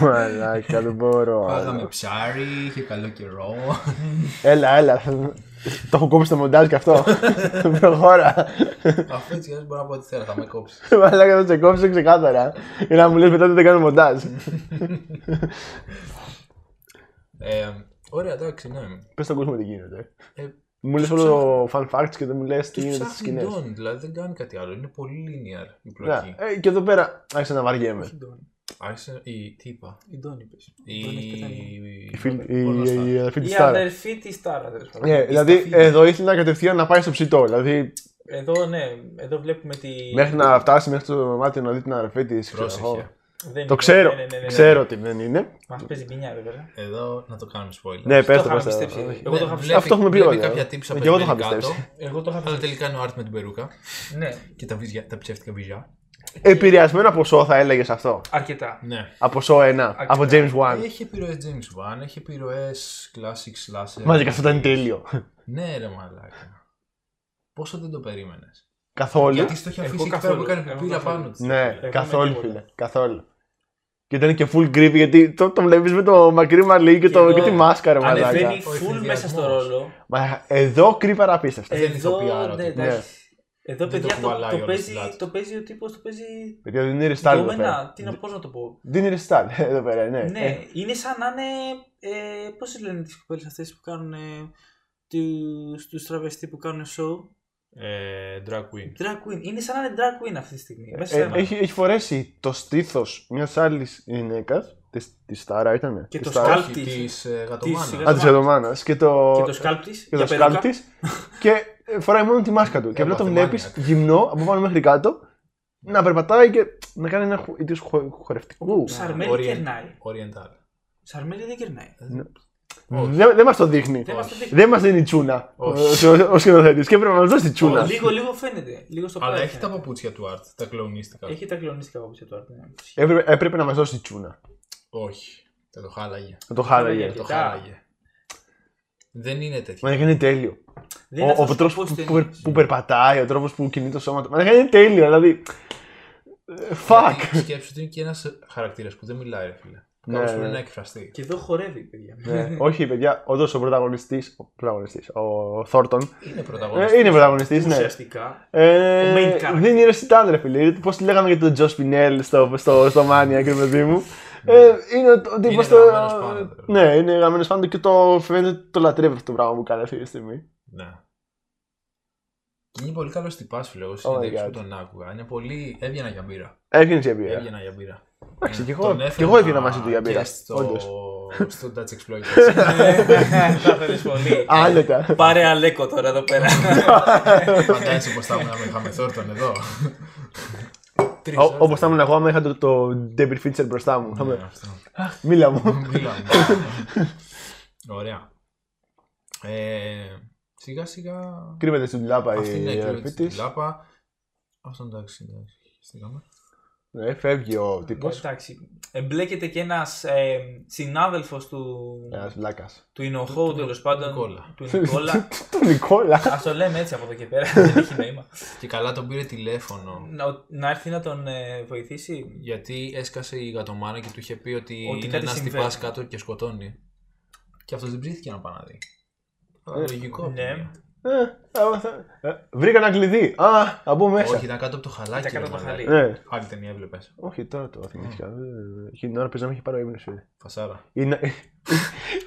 Μαλάκα, δεν μπορώ. Φάγαμε ψάρι, είχε καλό καιρό. Έλα, έλα. Το έχω κόψει το μοντάζ και αυτό. Προχώρα. Αφού έτσι δεν μπορώ να πω ό,τι θέλω, θα με κόψεις. Μαλάκα, θα σε κόψω ξεκάθαρα. Για να μου λες μετά ότι δεν κάνω μοντάζ. Ε, ωραία, εντάξει, ναι. Πες στον κόσμο τι γίνεται. Ε, Μου λες όλο το fun facts και δεν μου λες τι Τους γίνεται στις ψάχνει σκηνές. Don, δηλαδή δεν κάνει κάτι άλλο. Είναι πολύ linear η Ναι, πλοκή. ε, και εδώ πέρα άρχισα να βαριέμαι. Η Ντόνι. Άρχισε η. Τι είπα. Η Ντόνι είπες. Η. Η Ντόνι έχει πεθάνει. Η φίλη- η- Πορνοστάρ. η αδερφή της Η Στάρα. αδερφή τη Τάρα, τέλο πάντων. Ε, δηλαδή εδώ ήθελα κατευθείαν να πάει στο ψητό. Δηλαδή Εδώ, ναι, εδώ βλέπουμε τη. μέχρι να φτάσει μέχρι το δωμάτιο να δει την αδερφή τη. Πρόσεχε. Δεν Το είναι- ξέρω. ναι, ναι, ναι, ναι, ναι. Ξέρω ότι δεν είναι. Μας παίζει πινιά, βέβαια. Εδώ να το κάνουμε spoiler. Ναι, πες Το το, είχαμε πες το. πιστέψει. Όχι. Εγώ το είχα βλέπει- Αυτό έχουμε πει βλέπει όλοι, κάποια ε. τύψα Και εγώ το είχα περιμένει κάτω, πιστέψει. Εγώ το είχα Αλλά πει. τελικά είναι ο Art με την περούκα Ναι, και τα, βυζιά, τα ψεύτικα βυζιά. Επηρεασμένο από σώ θα έλεγες αυτό; αρκετά. Ναι. Από σώ 1. Από James Wan. Έχει επιρροές James Wan, έχει επιρροές classic slasher. Μαζί και αυτό ήταν τέλειο. Ναι, ρε μαλάκα. Πόσο δεν το περίμενες; Καθόλου. Γιατί στο έχει Εγώ αφήσει εκεί πέρα που καθόλου. έκανε Εγώ πιπίλα καθόλου. πάνω της. Ναι, Εγώ καθόλου με τίποτα. φίλε. Καθόλου. Και ήταν και full creepy γιατί το, το βλέπεις με το μακρύ μαλλί και, το, εδώ και τη μάσκαρα μαλάκα. Ανεβαίνει Ο full μέσα στο εφηδιασμός. ρόλο. Μα εδώ κρύπα απίστευτα. Ε, δεν Εδώ, ηθοποιάρα ναι, τύπος. εντάξει. Εδώ, Δεν το παιδιά, το, κουβαλάει το, όλο παίζει, στην πλάτη. το παίζει ο τύπος, το παίζει Παιδιά δεν είναι ρεστάλ εδώ πέρα. γκόμενα. Τι να, πώς να το πω. Δεν είναι ρεστάλ εδώ πέρα, ναι. Ναι, Ε, είναι σαν να είναι. Ε, Πώς λένε τις κοπέλες αυτές που κάνουν. Ε, τους, τους τραβεστή που κάνουν show. Ε, drag queen. Drag queen. Είναι σαν να είναι drag queen αυτή τη στιγμή. Μέσα ε, σε ένα. έχει, έχει φορέσει το στήθος μιας άλλης γυναίκας. Της Στάρα ήταν. Και της το Στάρας. σκάλπ. Όχι, της- της ε, γατομάνας. της- Α, της Εδωμάνα. Και το, Και το σκάλπ της. και το σκάλπ της. και ε, φοράει μόνο τη μάσκα του. Και απλά το Έπαθε βλέπεις maniac. γυμνό από πάνω μέχρι κάτω να περπατάει και να κάνει ένα χου- είδος χο- χορευτικού. Σαρμέλη Orient- κερνάει. Oriental. Σαρμέλη δεν κερνάει. Όχι. Δεν, δεν μας το δείχνει. Δεν μας το δείχνει. Δεν μας δίνει τσούνα Όχι. ο, ο σκηνοθέτης. Και πρέπει να μας δώσει τσούνα. Λίγο, λίγο φαίνεται. Λίγο στο Αλλά πλάι έχει τα φαίνεται. παπούτσια του Art, τα κλονίστικα. Έχει τα κλονίστικα παπούτσια του Art, ναι. Έπρεπε, έπρεπε να μας δώσει τσούνα. Όχι. Θα το χάλαγε. Να το χάλαγε. Χάλαγε. Το Αρκετά. χάλαγε. Δεν είναι τέτοιο. Μα είναι τέλειο. Δεν Ο, είναι ο αυτός τρόπος τύπος που, που, ταινίας. που περπατάει, ο τρόπος που κινεί το σώμα του. Μα είναι τέλειο, δηλαδή. ε, Fuck. Γιατί Σκέψου ότι είναι και ένας χαρακτήρας που δεν μιλάει, ρε φίλε. Ναι, Κάπως ναι. πρέπει να εκφραστεί. Και εδώ χορεύει, παιδιά. Ναι, όχι, παιδιά, όντως ο πρωταγωνιστής. Ο, πρωταγωνιστής, ο Θόρτον. Είναι Ε, πρωταγωνιστής. είναι πρωταγωνιστής, ναι. Ουσιαστικά. Ε, Ο main character. δεν είναι ρεσιτάλ, ρε φίλε. Πώς τη λέγαμε για τον Τζο Σπινέλ στο, στο, στο Mania, και παιδί μου. Ε, είναι ο- ο τύπος Είναι το. γραμμένος πάνω του, ρε. Ναι, είναι γραμμένο πάνω του και το φαίνεται ότι το λατρεύει αυτό το πράγμα που κάνει αυτή τη στιγμή. Ναι. Και είναι πολύ καλός τυπάς, φίλε. Εγώ Oh my συνέντευξη God. που τον άκουγα. Είναι πολύ. Έβγαινα για μπύρα. Έβγαινες για μπύρα. Έβγαινα για μπύρα. Εντάξει, Ε, κι εγώ- τον κι έφερνα εγώ έβγαινα μαζί του για μπύρα, και Στο, όντως. στο Dutch Exploiters. Θα θέλεις πολύ. Άνετα. Πάρε αλέκο τώρα εδώ πέρα. Φαντάζεσαι πώ θα ήμουν να είχαμε Θόρτον εδώ. Τρεις ώρες. Όπως θα ήμουν εγώ, άμα είχα το, το David Fincher μπροστά μου. Θα Ναι, με- αυτό. Μίλα μου. Μιλάμε. Ωραία. Ε, σιγά σιγά. Κρύβεται στην τουλάπα Αυτή είναι η η αδερφή κλήρωση τη. τη λάπα. Αυτό εντάξει, εντάξει. Στείλαμε. Ναι, φεύγει ο τύπος. Εντάξει. εμπλέκεται και ένας ε, συνάδελφος του, Ένας βλάκας. του Ινοχώου του- τέλος του πάντων. Νικόλα. Του Νικόλα. Του Νικόλα. Α το λέμε έτσι από εδώ και πέρα. Δεν έχει νόημα. Και καλά τον πήρε τηλέφωνο. να, να έρθει να τον ε, βοηθήσει. Γιατί έσκασε η γατομάνα και του είχε πει ότι, Ότι είναι κάτι ένας συμβαίνει. τυπάς κάτω και σκοτώνει. Και αυτός δεν ψήθηκε να πάει να δει. Αλλά λογικό. από ναι. Τη μία. Ε, ε, θα- ε, Βρήκα ένα κλειδί. Α, θα μπω μέσα. Όχι, ήταν κάτω από το χαλάκι. Ήταν κάτω ρε από το μαλάκα. χαλί. Ναι. Άλλη ταινία έβλεπες. Όχι, τώρα το θυμήθηκα. Ε, Εκείνη την ώρα παίζαμε είχε πάρει ο ύπνος, φίλε. Φασάρα. Ή να-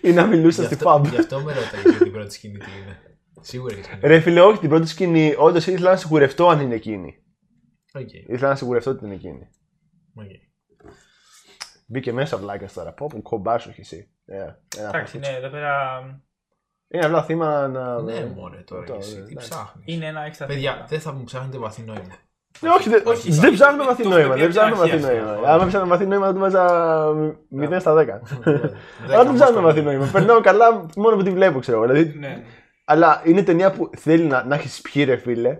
Ή να μιλούσα Γι' στη αυτό, pub. γι' αυτό με ρώταγες για την πρώτη σκηνή τι είναι. Σίγουρα έχει σκηνή. Ρε φίλε, όχι την πρώτη σκηνή. Όντως ήθελα να σιγουρευτώ αν είναι εκείνη. Οκ. Ήθελα να σιγουρευτώ ότι είναι εκείνη. οκ. Μπήκε μέσα βλάκας τώρα. Πω, πω κομπάσου έχει εσύ. Ε, ένα Εντάξει, φαφούτσο. ναι, εδώ πέρα Είναι απλά θύμα να. Ναι, μωρέ τώρα Το- και εσύ. Τι εντάξει. ψάχνεις. είναι ένα έξτρα Παιδιά, θέμα. δεν θα μου ψάχνετε βαθύ νόημα. Ναι, όχι, δεν, Όχι, δεν όχι. ψάχνουμε βαθύ Το νόημα. έχω πει Δεν από την ψάχνουμε αρχή βαθύ αυτό. νόημα. Άμα ψάχνουμε βαθύ νόημα, θα του βάζα 0 στα 10. Δέκα Αλλά δεν ψάχνουμε όμως βαθύ νόημα. Περνάω καλά μόνο που τη βλέπω, ξέρω. Δηλαδή, Ναι. αλλά είναι ταινία που θέλει να, να έχεις πιει, ρε φίλε.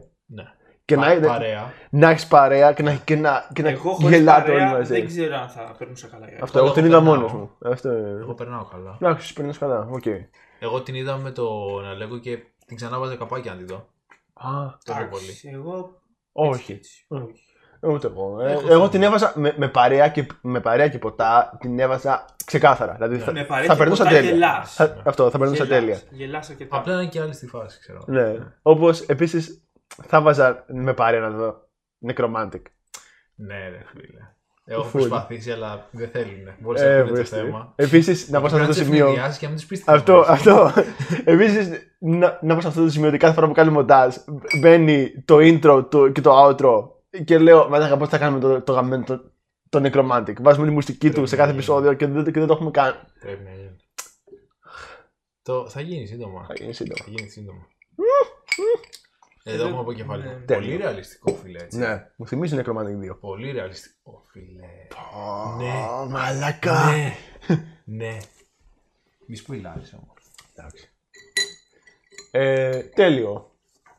Ναι. Και Πα- να, Παρέα. να έχεις παρέα και να, και να, και να Εγώ χωρίς γελάτε όλοι παρέα μαζί. δεν ξέρω αν θα περνούσα καλά. για Αυτό, εγώ Εγώ την είδα περνάω. μόνος μου. Αυτό Εγώ είναι. περνάω καλά. Εντάξει, παίρνει καλά. Οκ. Εγώ την είδα με τον Αλέγκο και την ξανάβαζα καπάκι να τη δω. Α, Τόσο Εντάξει, πολύ. Εγώ. όχι. έτσι, Ε. όχι. Ούτε εγώ. Ε, Έχω εγώ θέμα. την έβαζα με, με, παρέα και, με παρέα και ποτά, την έβαζα ξεκάθαρα. Δηλαδή θα, Με παρέα θα και περνούσα ποτά τέλεια. γελάς. Θα- αυτό, θα περνούσα Γελάς, τέλεια. Γελάς αρκετά. Απλά είναι και άλλη στη φάση, ξέρω. Ναι. Όπως επίσης θα βάζα με παρέα να δω Necromantic. Ναι, ρε φίλε. Έχω Full. προσπαθήσει, αλλά δεν θέλουν. Μπορείς να Ε, πούνε το βρεστή. θέμα. Επίσης, να πω σε αυτό το σημείο. και να μην τους πεις Αυτό, αυτό. Επίσης, να, να πω σε αυτό το σημείο ότι κάθε φορά που κάνει μοντάζ μπαίνει το intro το, και το outro και λέω Μα πώς θα κάνουμε το, το γαμμένο το, το Necromantic. Βάζουμε τη μουσική του σε κάθε Ναι. επεισόδιο και δεν, και δεν το έχουμε κάνει. Πρέπει να γίνει. Το... Θα γίνει σύντομα. Θα γίνει σύντομα. Θα γίνει σύντομα. Εδώ έχουμε αποκεφαλή. Ναι. Πολύ Τέλειο. ρεαλιστικό, φίλε. Έτσι. Ναι, μου θυμίζει Necromantic 2. Πολύ ρεαλιστικό, φίλε. Ναι. Ναι. Μαλακά. Ναι. ναι. Μη σπουιλάρεις όμως. Εντάξει. Ε, τέλειο.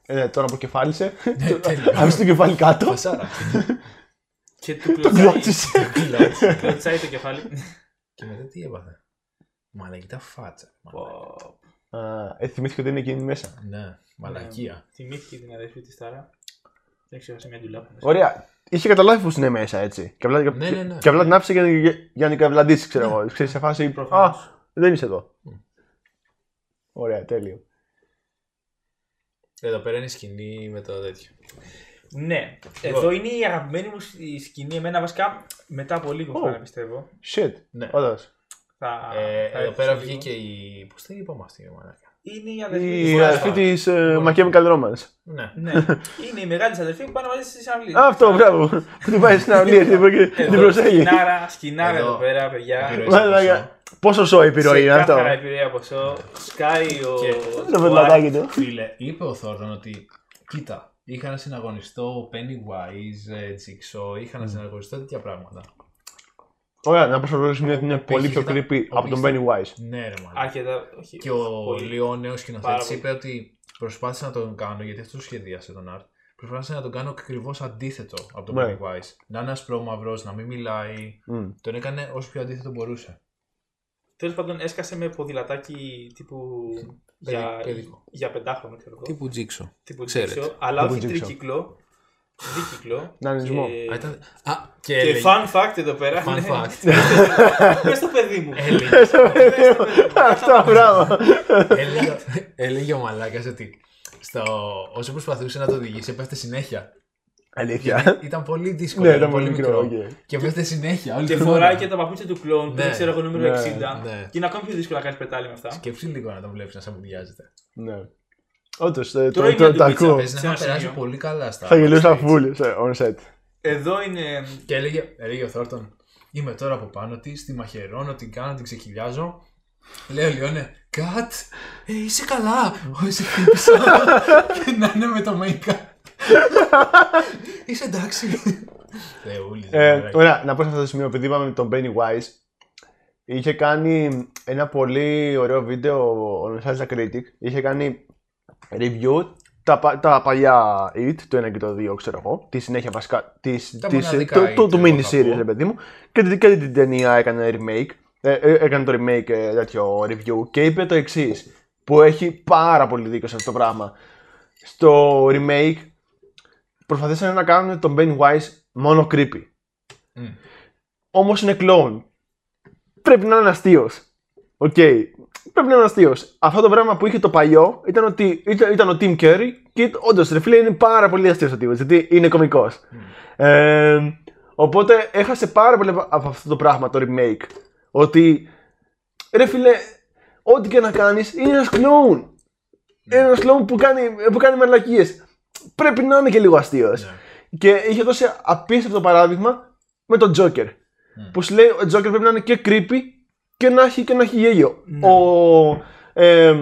Ε, ναι, τώρα αποκεφάλισε. Ναι, τέλειο. Άφησε το κεφάλι κάτω. Φασάρα. Και του Το κλωτσάει, κλώτσισε. κλωτσάει το κεφάλι. Και μετά τι έπαθε; Μαλακή φάτσα. Μαλακή. Πω, Α, ε, θυμήθηκε ότι είναι εκείνη μέσα. Ναι, μαλακία. Θυμήθηκε την αδερφή της Τάρα. Δεν ξέρω, σε μια ντουλάπα. Ωραία. Είχε καταλάβει πως είναι μέσα έτσι. Και απλά, Ναι, ναι, ναι. και απλά την άφησε για, για, για να την καβλαντήσει, ξέρω εγώ. Ξέρεις, σε φάση. Α, Προφανώς. δεν είσαι εδώ. Μμ. Ωραία, τέλειο. Εδώ πέρα είναι η σκηνή με το τέτοιο. Ναι, Λοιπόν. εδώ είναι η αγαπημένη μου η σκηνή. Εμένα βασικά μετά από λίγο Ω. θα πιστεύω. Shit. Ναι. Όντω. Θα, Ε, θα εδώ έρθει πέρα σε λίγο. βγήκε η. Πώς την είπαμε αυτή η μαλακά. Είναι η αδερφή Η της αδερφή Τάρα. της My Chemical Romance. Ναι. Ναι, είναι η μεγάλη της αδερφή που πάνε μαζί στη συναυλία. Α, Αυτό, μπράβο. Που την πάει στην αυλή και την Εδώ, προσέχει. σκηνάρα, σκηνάρα Εδώ. εδώ πέρα, παιδιά. Επιρροή. Μαλάκα. Πόσο σοϊ επιρροή είναι αυτό; Ξεκάθαρα επιρροή από αυτό. Σκάει ο. Και- Το πετλατάκι του. Φίλε, είπε ο Θόρντον ότι κοίτα, είχα να συναγωνιστώ Pennywise, ε, Jigsaw, είχα να συναγωνιστώ τέτοια πράγματα. Ωραία, να πω στο πρώτο σημείο ότι είναι Ο πολύ πιο Π.Χ. creepy ο από τον Π.Χ. Pennywise. Ναι, ρε μάλλον. Αρκετά. Όχι, Και ο πολύ. λίγο νέος Πάρα σκηνοθέτη πολύ. είπε ότι προσπάθησα να τον κάνω, γιατί αυτό σχεδίασε τον Art. Προσπάθησα να τον κάνω ακριβώς αντίθετο από τον Ναι. Pennywise. Να είναι ασπρόμαυρο, να μην μιλάει. Μμ. Τον έκανε όσο πιο αντίθετο μπορούσε. Τέλος πάντων, έσκασε με ποδηλατάκι τύπου. Για, παιδικό. για πεντάχρονο, ξέρω εγώ. Τύπου Jigsaw. Τύπου ξέρετε. τζίξο, αλλά Τύπου όχι τζίξο. Τρίκυκλο. Δίκυκλο. Δανεισμό. Και- Α, ήταν... Α, και, Και έλεγε... fun fact εδώ πέρα. Fun ναι. fact. Πες το παιδί μου. έλεγε, Πες το παιδί μου. Αυτό, μπράβο. έλεγε, έλεγε ο Μαλάκας ότι στο, όσο προσπαθούσε να το οδηγήσει, έπεφτε συνέχεια. Αλήθεια. Γιατί ήταν πολύ δύσκολο, Ναι, ήταν ήταν πολύ πολύ μικρό. μικρό. οκ. Και έπεφτε συνέχεια. Όλη Και την φοράει ώρα. και τα παπούτσια του κλόουν που Ναι. δεν ξέρω εγώ νούμερο Ναι, 60. ναι. Και είναι ακόμη πιο δύσκολο να κάνεις πετάλι με αυτά. Σκέψου λίγο να τον βλέπεις να σαβουριάζεται. Ναι. Όντως, το, Τώρα το, είναι το μια ακούω. Παίζει να σε ένα είχα περάσει σημείο. πολύ καλά στα. Θα γελούσα backstage. full σε on set. Εδώ είναι. Και έλεγε, έλεγε ο Θόρτον, είμαι τώρα από πάνω τη, τη μαχαιρώνω, την κάνω, την ξεκυλιάζω. Λέει ο Λιόνε, Κατ, ε, είσαι καλά. Όχι, σε χτύπησα. και να είναι με το make-up. είσαι εντάξει. Θεούλης, Ε, μαλάκα. ωραία, να πω σε αυτό το σημείο, επειδή είπαμε τον Pennywise, είχε κάνει ένα πολύ ωραίο βίντεο ο Nostalgia Critic. Είχε κάνει review τα, πα- τα παλιά It, το 1 και το 2, ξέρω εγώ, τη συνέχεια βασικά της, Τα της, μοναδικά το, το, It, το εγώ mini θα series, πω. ρε παιδί μου, και, την- και την ταινία έκανε remake, ε, ε, έκανε το remake ε, τέτοιο review και είπε το εξής που έχει πάρα πολύ δίκιο σε αυτό το πράγμα. Στο remake προσπαθήσανε να κάνουν τον Pennywise μόνο creepy. Μμ. Όμως είναι κλόουν. Πρέπει να είναι αστείος. Οκ. Πρέπει να είναι αστείος. Αυτό το πράγμα που είχε το παλιό ήταν, ότι, ήταν, ήταν ο Tim Curry και όντως ρε φίλε είναι πάρα πολύ αστείος ο τύπος, γιατί είναι κωμικός. Ε, οπότε έχασε πάρα πολύ από αυτό το πράγμα το remake. Ότι ρε φίλε, ό,τι και να κάνεις είναι ένας κλόουν. Είναι ένας κλόουν που κάνει, που κάνει μαλακίες. Πρέπει να είναι και λίγο αστείος. Ναι. Και είχε δώσει απίστευτο παράδειγμα με τον Joker. Που σου λέει ο Joker πρέπει να είναι και creepy και να έχει, και να έχει γέλιο. Ο. Ε,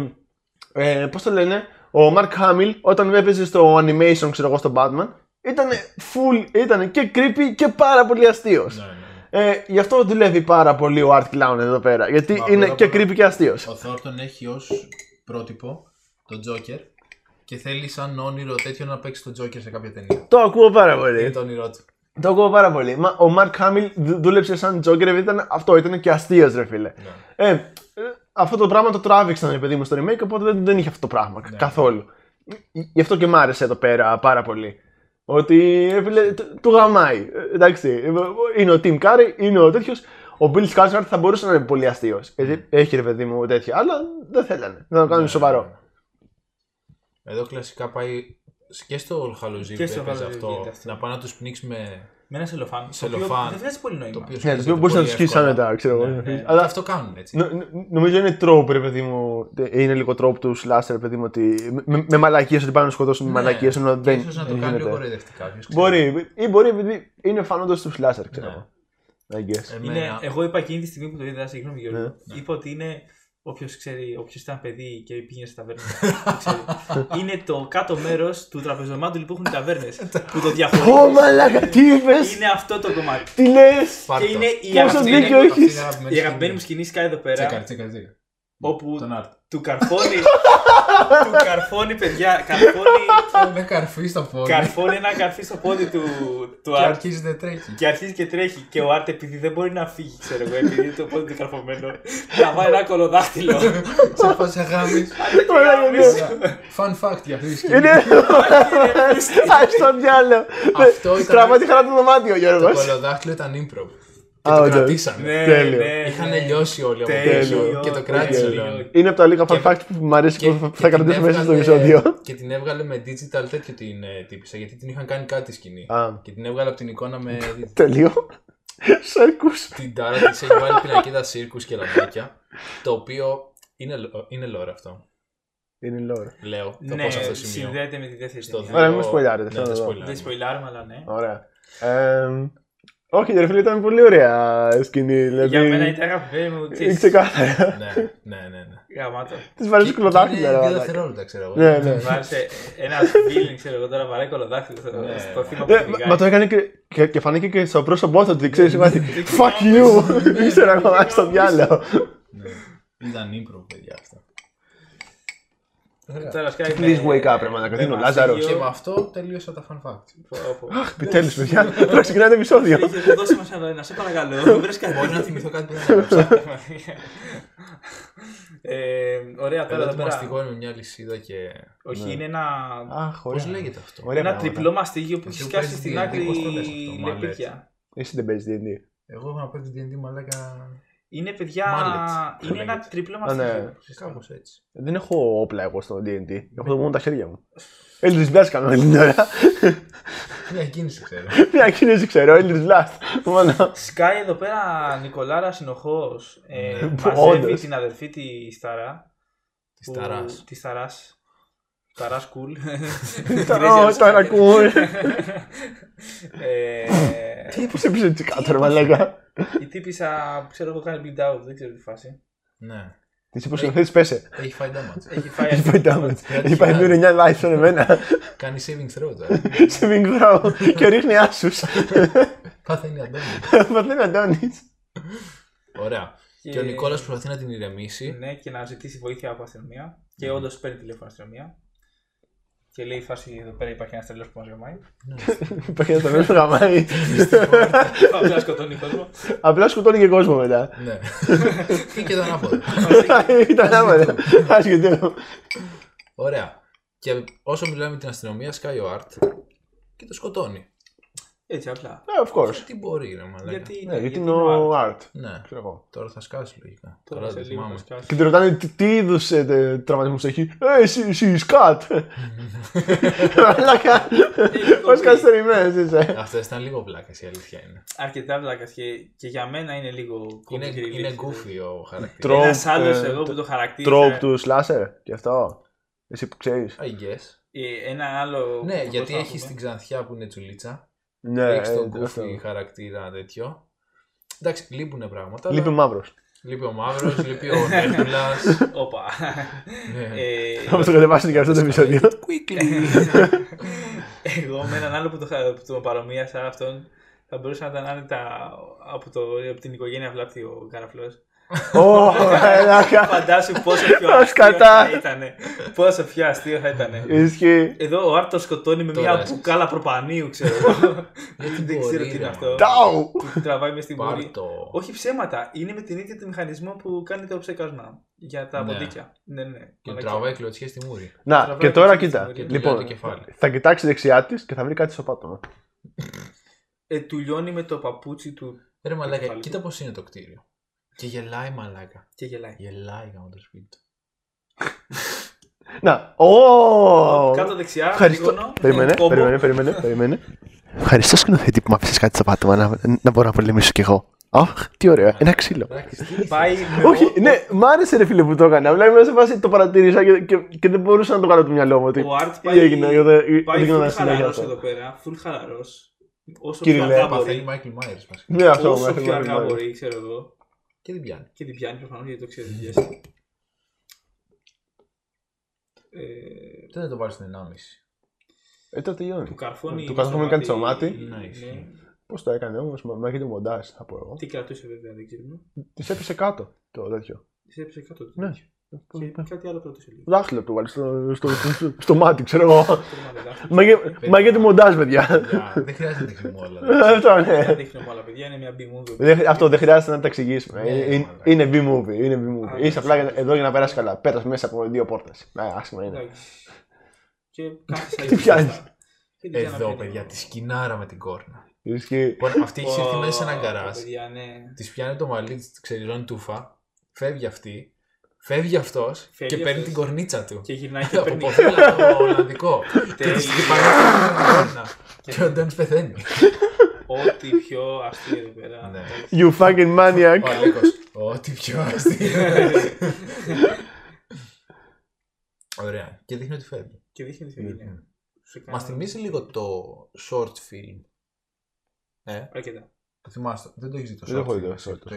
ε, Πώς το λένε, ο Mark Hamill όταν έπαιζε στο animation, ξέρω εγώ, στο Batman, ήταν full, ήταν και creepy και πάρα πολύ αστείος. Ναι, ναι. Ε, γι' αυτό δουλεύει πάρα πολύ ο Art Clown εδώ πέρα. Γιατί Μα είναι πρώτα και απ' όλα- creepy και αστείος. Ο Θόρτον έχει ως πρότυπο τον Τζόκερ και θέλει σαν όνειρο τέτοιο να παίξει τον Τζόκερ σε κάποια ταινία. Το ακούω πάρα Είναι πολύ. το όνειρό του. Το ακούω πάρα πολύ. Μα ο Mark Hamill δου- δούλεψε σαν Joker επειδή ήταν αυτό, ήταν και αστείος, ρε φίλε. Ναι. Ε, ε, αυτό το πράγμα το τράβηξαν, ρε παιδί μου, στο remake, οπότε δεν, δεν είχε αυτό το πράγμα Ναι. καθόλου. Γι' αυτό και μ' άρεσε εδώ πέρα πάρα πολύ. Ότι ρε φίλε, του- του γαμάει. Ε, Εντάξει, είναι ο Tim Curry, είναι ο τέτοιος. Ο Bill Skarsgård θα μπορούσε να είναι πολύ αστείος. Γιατί έχει ρε παιδί μου τέτοια, αλλά δεν θέλανε. Δεν το κάνουν Ναι. σοβαρό. Εδώ κλασικά πάει και στο All Hallows Eve Και που στο έπαιζε Hallows Eve αυτό. γίνεται αυτό. Να πάει να τους πνίξει με. Με ένα σελοφάν. Το Σελοφάν. οποίο δεν βγάζει πολύ νόημα. Το οποίο Ναι, το σκίζεται οποίο μπορείς να πολύ το σκίσει εύκολα. άνετα, ξέρω εγώ. Ναι, ναι. Αλλά Και αυτό κάνουν έτσι. Νο- νο- νομίζω είναι τρόπο, ρε παιδί μου. Είναι λίγο τρόπο τους slasher, ρε παιδί μου, ότι με, με μαλακίες ότι πάνε να σκοτώσουν με Ναι, μαλακίες ενώ και δεν. ίσως να το δεν κάνει γίνεται. λίγο κοροϊδευτικά. ποιος ξέρει. Μπορεί, ή μπορεί επειδή είναι φανόντο τους slasher, ξέρω Ναι. εγώ. I guess. Είναι, Εμένα- εγώ είπα εκείνη τη στιγμή που το είδα, συγγνώμη Γιώργο. Ναι. Είπα ότι είναι όποιος ξέρει, όποιος ήταν παιδί και πήγαινε στα ταβέρνα. το ξέρει. είναι το κάτω μέρος του τραπεζομάντουλου που έχουν οι ταβέρνες. που το Ω διαχωρίζουν. μαλάκα, τι είπες! είναι αυτό το κομμάτι. Τι λες! Πάρ' και το. είναι η Πόσο αγαπημένη, δίκιο Αυτή έχεις. είναι αγαπημένη η αγαπημένη μου σκηνή. σκηνή σκάει εδώ Τσέκαρε, πέρα. τσέκαρε, τσέκαρε. όπου Τον Άρτ. του καρφώνει. του καρφώνει, παιδιά. Καρφώνει, Με καρφί στο πόδι. καρφώνει ένα καρφί στο πόδι του, του Και Άρτ. αρχίζει να τρέχει. Και αρχίζει και τρέχει. Και ο Άρτ, επειδή δεν μπορεί να φύγει, ξέρω εγώ, επειδή το πόδι του είναι καρφωμένο, να βάλει ένα κολοδάχτυλο. Σε φάση αγάμι. Άντε και Ωραία, γάμισε. Fun fact για αυτή τη σκηνή. Είναι. Α το διάλογο. Αυτό ήταν- Τραβά τη χαρά του δωμάτιο, Γιώργος. Το κολοδάχτυλο ήταν improv. Και Α, το όντως. κρατήσανε. Ναι, Τέλειο. ναι, Είχαν ναι. λιώσει όλοι από Τέλειο, πίσω και το κράτησαν τέλειο. όλοι. Είναι από τα λίγα fun Και- fact που μου αρέσει Και- που και θα την κρατήσω μέσα στο έβγαλε- επεισόδιο. Και την έβγαλε με digital τέτοιο την ε, τύπησα γιατί την είχαν κάνει κάτι σκηνή. Α. Και την έβγαλε από την εικόνα με Τέλειο. Σέρκου. την τάρα της έχει βάλει πινακίδα σύρκου και λαμπάκια. Το οποίο είναι, λο- είναι lore αυτό. Είναι λόρα. Λέω. Θα Ναι, πω σε αυτό το σημείο. συνδέεται με τη δεύτερη Στο ταινία. Ωραία, δύο- μην σποιλάρετε, Ναι, θέλω δεν να δω. σποιλάρουμε. Δεν σποιλάρουμε, αλλά ναι. Ωραία. Ε, όχι, ρε φίλε, ήταν πολύ ωραία σκηνή. Δηλαδή, Για μένα ήταν αγαπημένη μου. είναι ξέρεις, ξεκάθαρα. Ναι, ναι, ναι. ναι. Γαμάτο. Τη βάζεις Και- κολοδάχτυλα. και ρε Είναι δύο μαλάκα. δευτερόλεπτα, ξέρω εγώ. Ναι, ναι. Μου άρεσε ένα feeling, ξέρω εγώ τώρα βαράει κολοδάχτυλο στο- Ναι. στο θύμα που Ε, κυνηγάει. Μα το έκανε και, και, και φανήκε και στο πρόσωπό του ότι ξέρεις, μάθει. Fuck you! Ήξερα εγώ, α το διάλογο. Ναι. Ήταν improv, παιδιά αυτά. Τώρα σκάει Please με- wake up, ρε μαλάκα, τι είναι ο με Λάζαρος. μαστίγιο. Και με αυτό τελείωσα τα fun facts. Πω, πω. Επιτέλους, παιδιά. Τώρα ξεκινάει το επεισόδιο. Είχε δώσει μας άλλο ένα, σε παρακαλώ. Βρες κάτι. Μπορεί να θυμηθώ κάτι που δεν έγραψα. Ε, Ωραία, τώρα Εδώ εδώ το πέρα. μαστιγό είναι μια λυσίδα και. Όχι, είναι ένα. Αχ, Πώς ωραία. λέγεται αυτό; Ωραία Ένα πράγματα. τριπλό μαστίγιο που Εσύ έχει που σκάσει παίζεις στην D&D, άκρη πώς το λες αυτό, μάλλον λεπίδια. Εσύ δεν παίζεις D&D. Εγώ έχω να παίξω D&D μαλάκα. Είναι παιδιά. Mallet, Είναι ένα λέγεται. τριπλό Α, μαστίγιο. ναι. Κάπω έτσι. Δεν έχω όπλα εγώ στο D&D. Έχω μόνο τα χέρια μου. Eldritch Blast κάνω όλη την ώρα. Μια κίνηση ξέρω. Μια κίνηση ξέρω, Eldritch Blast. Μόνο. Σκάει εδώ πέρα Νικολάρα συνοχώς. Ε, Ναι. μαζεύει Όντως. την αδερφή τη Σταρά. Της που- ταράς. Της Ταράς. Ταράς cool. Ω, Τώρα ακούω. Ε, Πώ έπεισε έτσι κάτω, ρε μαλάκα. Η τύπησα που ξέρω εγώ κάνει bleed out, δεν ξέρω τι φάση. Ναι. Τη είπες ο πέσε. Έχει φάει damage. Έχει φάει Έχει πάει damage. Κάτι Έχει πάει χιλιάδες. 9 life στον εμένα. Κάνει saving throw τώρα. Σε μικρό και ρίχνει άσους. Παθαίνει αντώνης. Μαθαίνει Αντώνης. Ωραία. Και- Και ο Νικόλας προσπαθεί να την ηρεμήσει. Ναι, και να ζητήσει βοήθεια από αστυνομία. Και όντως παίρνει τηλέφωνο αστυνομία. Και λέει η φάση εδώ πέρα υπάρχει ένας τρελός που μας γαμάει. Υπάρχει ένας τρελός που γαμάει. Απλά σκοτώνει κόσμο. Απλά σκοτώνει και κόσμο μετά. Ναι. Ή και το ανάποδο. Ήταν άμεσα. Άσχετο. Ωραία. Και όσο μιλάμε με την αστυνομία, σκάει ο Art και το σκοτώνει. Έτσι απλά. Ναι, of course. Τι μπορεί, ρε μαλάκα. Γιατί, Ναι, γιατί είναι ο Art. Ναι. Ξέρω εγώ. Τώρα θα σκάσει λογικά. Τώρα Τώρα σε δεν λίγο θυμάμαι. θα σκάσει. Και τη ρωτάνε τι, τι είδους ε, τραυματισμού έχει; Ε, εσύ, εσύ, σκάτ. Μαλάκα. Πώς καθυστερημένε είσαι. Αυτέ ήταν λίγο πλάκας η αλήθεια είναι. Αρκετά βλάκα και, και για μένα είναι λίγο Είναι, comic relief. είναι goofy ο χαρακτήρας. Τρο- Ένας άλλος ε, εγώ που το χαρακτήρισα. Τρόπ του σλάσερ και αυτό. Εσύ που ξέρεις. I guess. ε, Ένα άλλο. Ναι, πώς γιατί να έχει πούμε. την ξανθιά που είναι τσουλίτσα. Ναι, έχει τον ε, αυτό. goofy χαρακτήρα τέτοιο. Εντάξει, λείπουνε πράγματα. αλλά- Λείπει μαύρος. Λείπει ο Μαύρος, λείπει ο Νέρντουλα. Όπα. Ναι. Ε, Θα το κατεβάσετε και αυτό το επεισόδιο. Εγώ με έναν άλλο που το, χα- που το παρομοίασα αυτόν θα μπορούσε να ήταν άνετα από, το, από την οικογένεια Βλάπτη ο Καραφλός. Ω, μαλάκα. Φαντάσου πόσο πιο Ω, αστείο σκατά. θα ήταν. Πόσο πιο αστείο θα ήταν. Ισχύει. Εδώ ο Άρτος σκοτώνει με Τώρα μια έσκασε. μπουκάλα προπανίου, ξέρω εγώ. Γιατί Δεν ξέρω μπορεί, τι είναι ρε, αυτό. Τάου. Που τραβάει μες στην Πάρ' πόλη. το. Όχι ψέματα, είναι με την ίδια τη μηχανισμό που κάνει το ψεκάσμα για τα Ναι. ποντίκια. Ναι, ναι. Και μαλακία. τραβάει κλωτσιές στη μούρη. Να, Τραβάει και τώρα και κοίτα. στη Και του Λοιπόν, λέει το κεφάλι. θα κοιτάξει δεξιά της και θα βρει κάτι στο πάτωμα. Ε, του λιώνει με το παπούτσι του Ρε μαλάκα, κεφάλι κοίτα του. πώς είναι το κτίριο. Και γελάει μαλάκα. και γελάει. Γελάει γάμο το σπίτι του. Να, ω! Κάτω δεξιά, Ευχαριστώ. τρίγωνο, Περίμενε, κόμπο. περίμενε, περίμενε, περίμενε. Ευχαριστώ σκηνοθέτη που μου άφησες κάτι στο πάτωμα να, να μπορώ να πολεμήσω κι εγώ. Αχ, τι ωραίο, ένα ξύλο. Ράκης, τι είσαι. Πάει με Όχι, ναι, μ' άρεσε ρε φίλε που το έκανα. Απλά είμαι σε φάση το παρατήρησα και, και, και δεν μπορούσα να το κάνω από το μυαλό μου. Ότι Ο Art τι πάει, έγινε, εγώ δεν πάει δεν έκανα full συνέχεια χαλαρός αυτό. εδώ πέρα, full χαλαρός. Όσο Κύριε πιο Λέ, αργά Παθαίνει μπορεί, Μάικλ Μάιρς βασικά. Ναι, αυτό όσο μου πιο έφερε αργά μάλλον. μπορεί, ξέρω εγώ. Και δεν πιάνει. Και την πιάνει προφανώς γιατί το ξέρει τι πιάσει. Ε, Δεν θα το βάλει στην 1,5. Ε, τώρα τελειώνει. του καρφώνει. Του καρφώνει κάτι στο μάτι. Ναι, Ναι. ισχύει. Πώς το έκανε όμως, μα έχει το μοντάζ, θα πω εγώ. Τι κρατούσε βέβαια, δεν ξέρουμε. Της έπεσε κάτω το τέτοιο. Της έπεσε κάτω. του. Ναι. Και κάτι άλλο κρατούσε λίγο. Δάχτυλο του βάλει στο, στο, στο, στο μάτι, ξέρω εγώ. Τέρμα δεν Μα για- Μα για το μοντάζ, παιδιά. Για- Δεν χρειάζεται να δείχνουμε όλα. Αυτό ναι. Δεν δείχνουμε όλα, παιδιά, είναι μια B-movie. Δεν- Αυτό δεν χρειάζεται να τα εξηγήσουμε. Ναι, Είναι- μαλάκα. Είναι B-movie. Είναι B-movie. Α, Είσαι απλά ναι. για- εδώ για να περάσει καλά. Πέρασε μέσα από δύο πόρτες. Ναι, άσχημα είναι. Εντάξει. Και κάθισα Τι πιάνεις; Εδώ, παιδιά, τη σκηνάρα με την κόρνα. Ισχύει. Λοιπόν, αυτή έχει έρθει μέσα σε ένα γκαράζ. Παιδιά, ναι. Της πιάνει το μαλλί, της ξεριζώνει τούφα. Φεύγει αυτή. Φεύγει αυτός και Φεύγει παίρνει αυτός. την κορνίτσα του. Και γυρνάει και Από παίρνει. ποδήλατο το Ολλανδικό. Και Τέλεια. τη χτυπάει την κόρνα. Και ο Ντόν πεθαίνει. Ό,τι πιο αστείο εδώ πέρα. Ναι. You fucking maniac. Ο Αλέκος. Ό,τι πιο αστείο. Ωραία. Και δείχνει ότι φεύγει. Και δείχνει τι έγινε. Μμμ. Σε Μας κάνα- θυμίζει λίγο το short film. Ε, Αρκετά. το θυμάστε. Δεν το έχεις δει το Δεν short έχω film. ιδέα. εσύ, το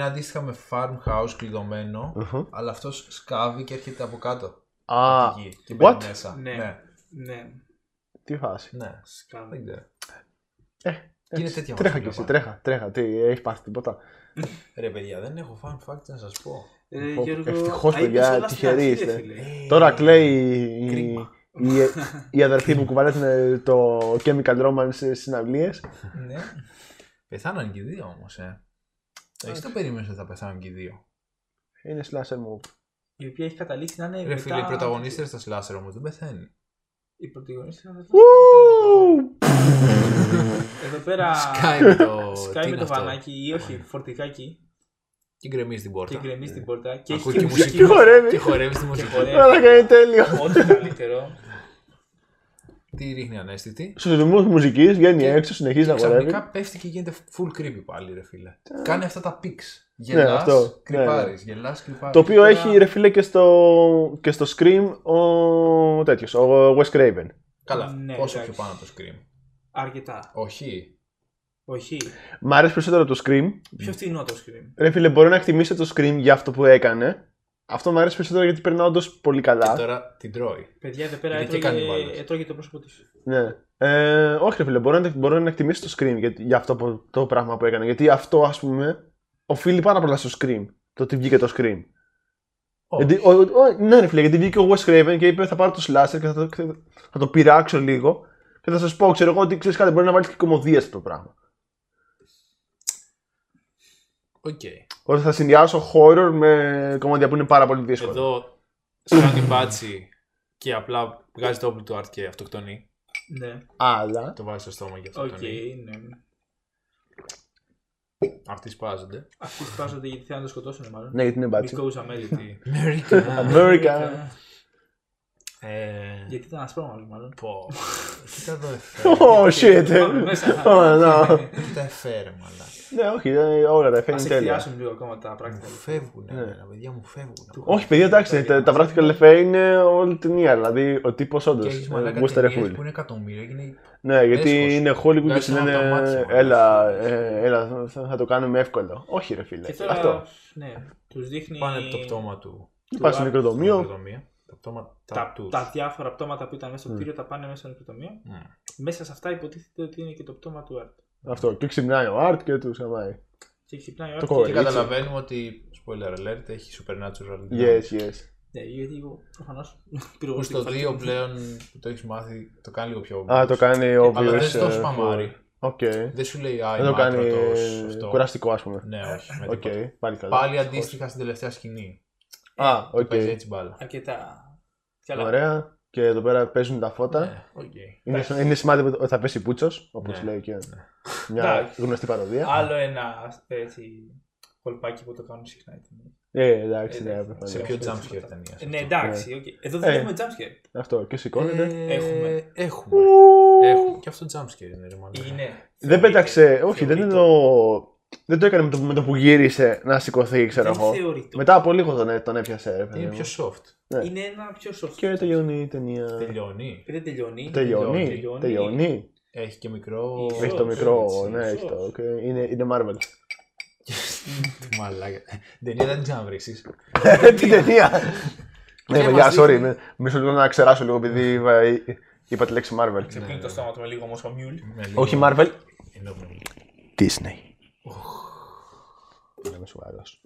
Το έχει έχω φάει. όχι, όχι. Είναι αντίστοιχα με farmhouse κλειδωμένο, Αχα. αλλά αυτός σκάβει και έρχεται από κάτω. Α, από τη γη και μπαίνει what? μέσα. Ναι. ναι. Ναι. τι φάση. ναι. Σκάβει. Δεν ξέρω. Ε, Και είναι τέτοια Τρέχα βασίλεια κι εσύ, πάνω. τρέχα, τρέχα. Τι, έχεις πάθει τίποτα; Ρε παιδιά, δεν έχω fun fact να σας πω. Ε, Πω, Γιώργο, ευτυχώς, α, παιδιά, είπες όλα στην τυχεροί αρχή, ρε είστε. φίλε. Ε, Τώρα κλαίει η, Κρίμα. η, η αδερφή που κουβαλάει το Chemical Romance στις συναυλίες. Ναι. Πεθάναν και οι δύο όμως, ε. Έχεις το περίμενες ότι θα πεθάνουν και οι δύο. Είναι slasher move. Η οποία έχει καταλήξει να είναι. Ρε μετά- φίλε, οι πρωταγωνίστες στα σλάσερ όμως δεν πεθαίνουν. Οι πρωταγωνίστες είναι μετά. Ου! Εδώ πέρα. Σκάει με το... Σκάει τι με είναι το αυτό; βανάκι ή όχι, φορτικάκι Και γκρεμίζει την πόρτα. και γκρεμίζει την πόρτα. Και έχει Ακούει και και μουσική. μουσική. Και χορεύει. Και χορεύει στη Και μουσική. χορεύει. Αλλά είναι τέλειο. Ό,τι καλύτερο. Τι ρίχνει ανέστητη. Στους ρυθμούς μουσικής βγαίνει Και- έξω, συνεχίζει να χορεύει. Ξαφνικά πέφτει και γίνεται full creepy πάλι, ρε φίλε. Κάνει αυτά τα pics. Ναι, Γελάς, αυτό. κρυπάρεις. Γελάς, κρυπάρεις. Το οποίο Τώρα- έχει ρε φίλε και στο, και στο Scream ο τέτοιος, ο Wes Craven. Καλά, Ναι, πόσο εντάξει. πιο πάνω από το scream. Αρκετά. Όχι. Όχι. Μ' αρέσει περισσότερο το Scream. Πιο φθηνό το scream. Ρε φίλε, μπορώ να εκτιμήσω το Scream για αυτό που έκανε. Αυτό μου αρέσει περισσότερο γιατί περνάω όντως πολύ Και καλά. τώρα την τρώει. Παιδιά εδώ πέρα Είναι και έτρωγε, κανιβάλες. έτρωγε το πρόσωπο της. Ναι. Ε, όχι, ρε φίλε, μπορώ να, μπορώ να εκτιμήσω το Scream για, για αυτό που, το πράγμα που έκανε. Γιατί αυτό, ας πούμε, οφείλει πάρα πολλά στο Scream. Το ότι βγήκε το Scream. Όχι. Γιατί, ο, ο, ναι, ρε φίλε, γιατί βγήκε ο Wes Craven και είπε θα πάρω το slasher και θα το, θα το πειράξω λίγο και θα σας πω, ξέρω εγώ ότι ξέρεις κάτι, μπορεί να βάλεις και κωμωδία σε αυτό το πράγμα. Οκ. Ότι θα συνδυάσω horror με κωμωδία που είναι πάρα πολύ δύσκολο. Εδώ σκάνε οι μπάτσοι και απλά βγάζει το όπλο του Art και αυτοκτονεί. Ναι. Αλλά. Το βάζει στο στόμα και Οκ, αυτοκτονεί. ναι. Αυτοί σπάζονται. Αυτοί σπάζονται γιατί θέλουν να το σκοτώσουν, μάλλον. Ναι, γιατί είναι μπάτσι. Because America. America. America. Ε, Γιατί ήταν ασπρόμαυρο, μάλλον. Πω. Κοίτα εδώ εφέ. Oh shit. Πάμε μέσα. Oh, no. Κοίτα εφέ ρε μαλάκα. Ναι, όχι, ε, όλα τα εφέ Ας είναι τέλεια. εκθιάσουν λίγο ακόμα τα Μου πράγματα. φεύγουν, Ναι. εμένα, παιδιά μου φεύγουν. Όχι, παιδιά, εντάξει, τα, τα πρακτικά λεφέ είναι όλη την μία. Δηλαδή, ο τύπος όντως. Και έχεις μαλάκα Γούσταρε ταινίες φουλ. που είναι εκατομμύρια και είναι Ναι, γιατί Έσχος. είναι Hollywood και Βγάζει σου ένα λένε από τα μάτια μου, έλα, ρε. ε, έλα, θα, θα το κάνουμε εύκολο. Όχι, ρε φίλε. Και τώρα, Αυτό. ναι, τους δείχνει πάνε από το πτώμα του. Πας στο Art. Μικροδομείο. Νεκροδομία. Τα πτώματα τα, τους. τα διάφορα πτώματα που ήταν μέσα στο Mm. κτίριο τα πάνε μέσα στο νεκροτομείο. Μμ. Μέσα σε αυτά υποτίθεται ότι είναι και το πτώμα του Art. Αυτό. Και ξυπνάει ο Art και τους αμάει. Και ξυπνάει ο Το Art. κόβει. Και Έτσι. καταλαβαίνουμε ότι, spoiler alert, έχει supernatural Yes, yes. Ναι, γιατί εγώ προφανώς Που πυροβολή στο 2 πλέον που το έχεις μάθει το κάνει λίγο πιο Α, το κάνει ο Αλλά δεν Βίος, το ε, σπαμάρει. Οκ. Δεν σου λέει Α, Δεν είμαι το κάνει άκρατος, ε, αυτό. κουραστικό, ας πούμε. Ναι, όχι. με Οκ, τίποτα. πάλι καλά. Πάλι αντίστοιχα στην τελευταία σκηνή. Α, οκ. Παίζει έτσι μπάλα. αρκετά. Καλά. Ωραία. Και εδώ πέρα παίζουν τα φώτα. Ναι, οκ. Είναι, είναι σημάδι ότι θα πέσει πούτσος, όπως Ναι. λέει και μια Εντάξει. γνωστή παροδία. Άλλο ένα έτσι κολπάκι που το κάνουν συχνά. οι ταινίες. Ε, εντάξει, Ε, ναι, εντάξει. προφανώς. Σε Ναι, ποιο αυτό, jumpscare αυτό. ταινία. Ε, Ναι, εντάξει, οκ. Εδώ δεν Ε. έχουμε jumpscare. Αυτό και σηκώνεται. Έχουμε. Έχουμε. Έχουμε. Και αυτό jumpscare είναι ρε μάλλον. Είναι. Δεν πέταξε, όχι, δεν, θεωρείται- είναι το, δεν το έκανε με το, με το που γύρισε να σηκωθεί, ξέρω Δεν εγώ. θεωρείται. Μετά από λίγο τον, έ- τον έπιασε. ρε παιδί Είναι μου. πιο soft. Ναι. Είναι ένα πιο soft. Και τελειώνει η ταινία. Τελειώνει. Δεν τελειώνει. Τελειώνει. Τελειώνει. Τελειώνει. Έχει και μικρό. Ίσως. Έχει το μικρό, έτσι, ναι, έχει ίσως. το. οκ. Είναι, είναι Marvel. Μαλάκα. Δεν είναι δεν τζάμβρισες. Την ταινία. Ναι, Και παιδιά, μας sorry. δείχνει- με- Μισό λεπτό να ξεράσω λίγο επειδή είπα, είπα τη λέξη Marvel. Ξεπλύνει το στόμα του με λίγο όμως ο Μιούλ. Με λίγο- Όχι Marvel. Είναι Disney. Είμαι σοβαρός.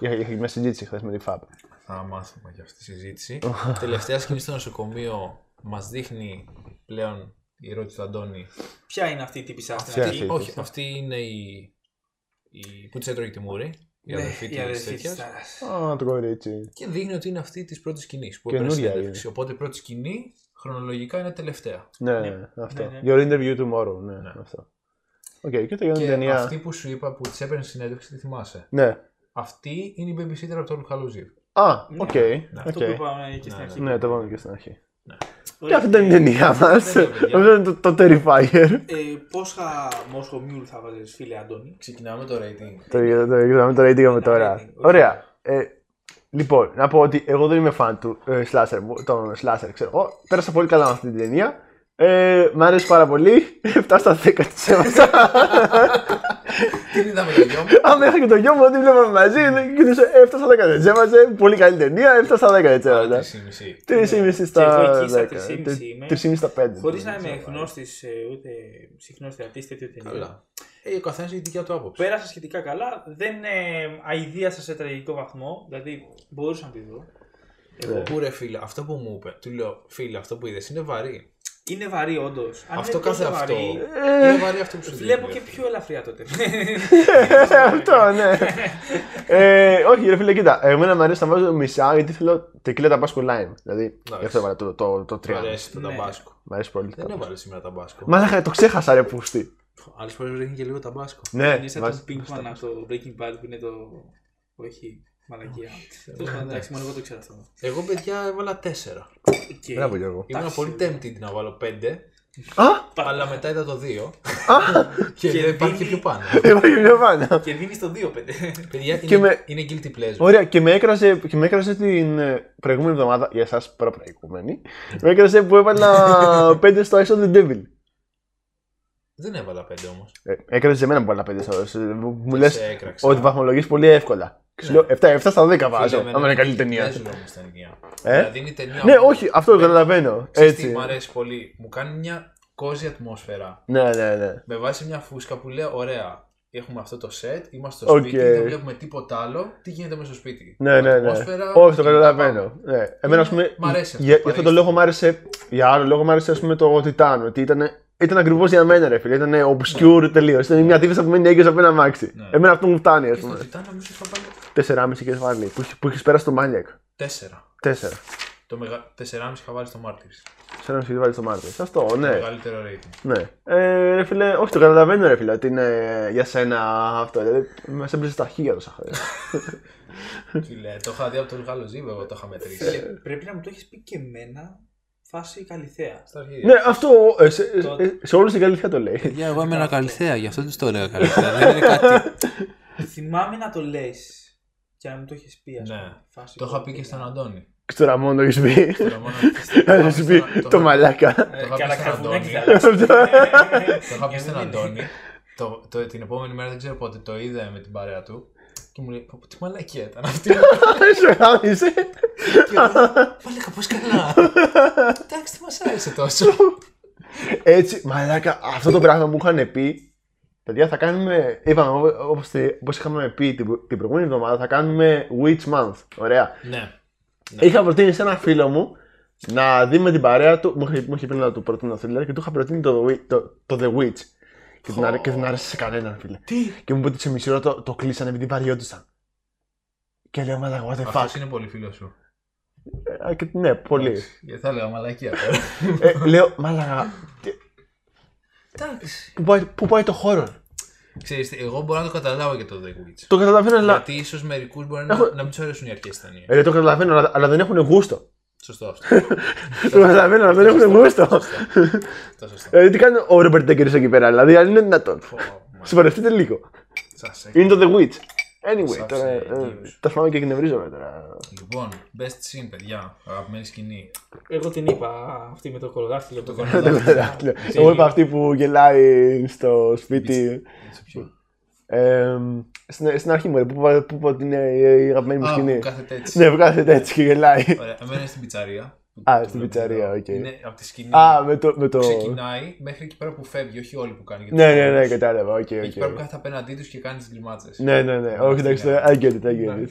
Είχα είχα μια συζήτηση χθες με τη Fab. Θα μάθουμε για αυτή τη συζήτηση. Τελευταία σκηνή στο νοσοκομείο μας δείχνει πλέον η ερώτηση του Αντώνη. Ποια είναι αυτή η τύπισσα στην Ποια αρχή. αυτή; Όχι, αυτή είναι η. η που της έτρωγε τη μούρη. Η Ναι, αδερφή η της αδερφή τέτοιας. της Τάρας. Α, το κορίτσι. Και δείχνει ότι είναι αυτή της πρώτης σκηνής. Που Καινούρια έπαιρνε συνέντευξη. είναι. Οπότε η πρώτη σκηνή χρονολογικά είναι τελευταία. Ναι, Ναι, ναι, αυτό. ναι, ναι. Your interview tomorrow, ναι, Ναι. αυτό. Οκ, και τελειώνει η Και ταινία. αυτή που σου είπα που της έπαιρνε συνέντευξη, τη θυμάσαι; Ναι. Αυτή είναι η babysitter από το Λουχαλούζι. Α, Ναι. οκ. Αυτό οκ. που είπαμε και στην Ναι, αρχή. Ναι, το είπαμε και στην αρχή. Και Ωραία. αυτή ήταν η ταινία μας. Δεν είναι, παιδιά. Αυτό είναι το, το Terrifier. Ε, Πόσα Moscow Mule θα βάζεις φίλε Αντώνη. Ξεκινάμε το rating. Το το- είδαμε το rating με τώρα. rating, οκ. Ωραία. Ε, Λοιπόν, να πω ότι εγώ δεν είμαι φαν του ε, slasher, μου- των slasher, ξέρω εγώ. Πέρασα πολύ καλά με αυτή την ταινία. Ε, μ' άρεσε πάρα πολύ. 7 στα 10 της έβαλα. Την είδα με το γιο μου. Άμα είχα και το γιο μου, ό,τι βλέπαμε μαζί, και του 7 στα 10 δεν της έβαζε. Πολύ καλή ταινία, 7 στα 10 δεν της έβαζε. 3,5 στα Και εγώ εκεί στα 10. 3,5 είμαι. 3,5 στα 5. Χωρίς να είμαι γνώστη ούτε συχνός θεατής τέτοιου ταινιών. Καλά. Ε, ο καθένας έχει τη δικιά του άποψη. Πέρασα σχετικά καλά. Δεν ε, αηδίασα σε τραγικό βαθμό. Δηλαδή μπορούσα να τη δω. Εγώ. Πού ρε φίλε, αυτό που μου είπε, του λέω φίλε, αυτό που είδες είναι βαρύ. Είναι βαρύ, όντως. αυτό κάθε αυτό. Ε. Είναι βαρύ αυτό που σου Βλέπω δείχνει, και ρε πιο ελαφριά τότε. Αυτό, ναι. ε, όχι, ρε φίλε, κοίτα. Εμένα μου αρέσει να βάζω μισά γιατί θέλω τεκίλα ταμπάσκο lime. Δηλαδή, γι' αυτό έβαλα το, το, το 3. Μ' αρέσει το Ναι. ταμπάσκο. Μ' αρέσει πολύ. Δεν το έβαλε σήμερα ταμπάσκο. Μαλάκα, το ξέχασα, ρε πούστη. Άλλες φορές ρίχνει και λίγο ταμπάσκο. Ναι, Είναι σαν βάζει- τον Pinkman από το Breaking Bad που είναι το. που έχει μαλακία. Τέλος πάντων, εντάξει, μόνο εγώ το ξέρω αυτό. Εγώ παιδιά έβαλα 4. Και- Μπράβο, Γιώργο. Ήμουν Εντάξει. πολύ tempted να βάλω 5, Α, αλλά μετά είδα το 2. και Και δεν υπάρχει δίνει- πιο πάνω. υπάρχει πιο πάνω. Και δίνεις το 2-5. Παιδιά, Και είναι, με- είναι guilty pleasure. Ωραία, και με έκραζε, και με έκραζε την ε, προηγούμενη εβδομάδα, για εσάς προ-προηγούμενη, με έκραζε που έβαλα 5 στο Ice of the Devil. Δεν έβαλα 5 όμως. Ε, έκραζε εμένα που έβαλα 5 στο Μου, μου λες σε έκραξα. ότι βαθμολογείς πολύ εύκολα. Ξέρω. 7, 7 στα 10 βάζω. Αν είναι καλή ταινία. Δεν ξέρω όμως ταινία. Ε; Δηλαδή είναι ταινία. Ναι, όχι, αυτό το καταλαβαίνω. Έτσι. Μου αρέσει πολύ. Μου κάνει μια κόζη ατμόσφαιρα. Ναι, ναι, ναι. Με βάση μια φούσκα που λέει: Ωραία, έχουμε αυτό το σετ, είμαστε στο okay. σπίτι, δεν βλέπουμε τίποτα άλλο. Τι γίνεται μέσα στο σπίτι; Ναι, ναι, ναι. Όχι, το καταλαβαίνω. Ναι. Εμένα, ας πούμε. Μ' αρέσει. Αυτό, για, για αυτόν τον λόγο μ' άρεσε. Για άλλο λόγο μου άρεσε ας πούμε, το Τιτάνο. Ότι ήταν, ήταν ακριβώς για μένα, ρε φίλε. Ήταν obscure ναι. τελείως. Ήταν μια τύφη που μένει έγκυος από ένα μάξι. Ναι. Εμένα αυτό μου φτάνει, ας πούμε. Το Τιτάνο, νομίζω θα πάλι 4,5 και βάλει. Που, που έχεις πέρασει το Μάνιακ. 4. 4. Το μεγα... 4,5 είχα βάλει στο τέσσερα 4,5 είχα βάλει στο Μάρτιο. Αυτό, ναι. Το μεγαλύτερο rating. Ναι. Ε, ρε φίλε, όχι, το καταλαβαίνω, ρε φίλε, ότι είναι για σένα αυτό. Ε, δηλαδή, μα έμπλεσε τα χίλια τόσα χρόνια. Ε. Φίλε, το είχα δει από τον Γάλλο Ζήμπε, εγώ το είχα μετρήσει. πρέπει να μου το έχεις πει και εμένα φάση Καλιθέα. Στα. Ναι, αυτό σε, ε, όλους την Καλιθέα το λέει. Για εγώ ένα Καλιθέα, γι' αυτό δεν το είναι κάτι. Θυμάμαι να το λες και να μου το έχεις πει, ας Ναι. πούμε. Φάση Το είχα πει και στον Αντώνη. Στο Ραμόν το έχεις πει. Τώρα μόνο- Θα σου πει Το το είχα- μαλάκα. Το είχα πει Καλά, στον καρφουνάκι Αντώνη. θα αλλάξει. Το είχα πει στον Ε, Αντώνη. Το, το, την επόμενη μέρα δεν ξέρω πότε το είδε με την παρέα του. Και μου λέει, «Πω, πω, τι μαλακία ήταν αυτή. Σε γάμισε. Και εγώ, Μαλάκα, πώς καλά. Εντάξει, τι μας άρεσε τόσο. Έτσι, μαλάκα, αυτό το πράγμα μου είχαν πει. Παιδιά, θα κάνουμε. Είπαμε, όπως είχαμε πει την, την προηγούμενη εβδομάδα, θα κάνουμε Witch Month. Ωραία. Ναι. Είχα προτείνει σε ένα φίλο μου να δει με την παρέα του. Μου είχε, μου είχε πει να του προτείνω thriller και του είχα προτείνει το, The Wi- το, το The Witch. Και δεν, άρε- και δεν άρεσε σε κανέναν, φίλε. Τι; Και μου είπε ότι σε μισή ώρα το, το κλείσανε επειδή βαριόντουσαν. Και λέω, μαλάκα, what the fuck. Αυτός είναι πολύ φίλος σου. Ε, και- ναι, πολύ. Γιατί θα έλεγα μαλακία τώρα. ε, λέω, μαλάκα, τι- Εντάξει. πού πάει, πού πάει το χώρο. Ξέρεις, τι, εγώ μπορώ να το καταλάβω και το The Witch. Το καταλαβαίνω, αλλά. Γιατί ίσως μερικούς μπορεί να, Έχω- να μην τους αρέσουν οι αρχές ταινίες. Ε, το καταλαβαίνω, αλλά, αλλά δεν έχουν γούστο. Σωστό αυτό. το καταλαβαίνω, αλλά δεν έχουν γούστο. Το σωστό. δηλαδή, τι κάνει ο Ρόμπερτ Ντέγκερ εκεί πέρα, δηλαδή, αν είναι δυνατόν. Πω, μα, Συμπαρευτείτε λίγο. σας έκανα. Είναι το The Witch. Anyway, Σάψε τώρα. ε, γύρους. Τα θυμάμαι και εκνευρίζομαι τώρα. Λοιπόν, best scene, παιδιά. Αγαπημένη σκηνή. Εγώ την είπα αυτή με το κολοδάχτυλο. Το Το κολοδάχτυλο. Εγώ είπα αυτή που γελάει στο σπίτι. Σε ποιο; Ε, στην, στην αρχή μου, ρε, που είπα που είπα ότι είναι η αγαπημένη μου Α, σκηνή. που κάθεται έτσι. Ναι, που κάθεται έτσι και γελάει. Ωραία, εμένα είναι στην πιτσαρία. Α, Το στην βλέπω πιτσαρία, εδώ. οκ. Είναι από τη σκηνή Α, με το. Με το... που ξεκινάει μέχρι εκεί πέρα που φεύγει, όχι όλη που κάνει. γιατί Ναι, ναι, ναι, όλους. κατάλαβα. Οκ, Εκεί πέρα που οκ. κάθεται απέναντί τους και κάνει τις γκριμάτσε. Ναι, ναι, ναι. Όχι, εντάξει, το- I get it, I get it.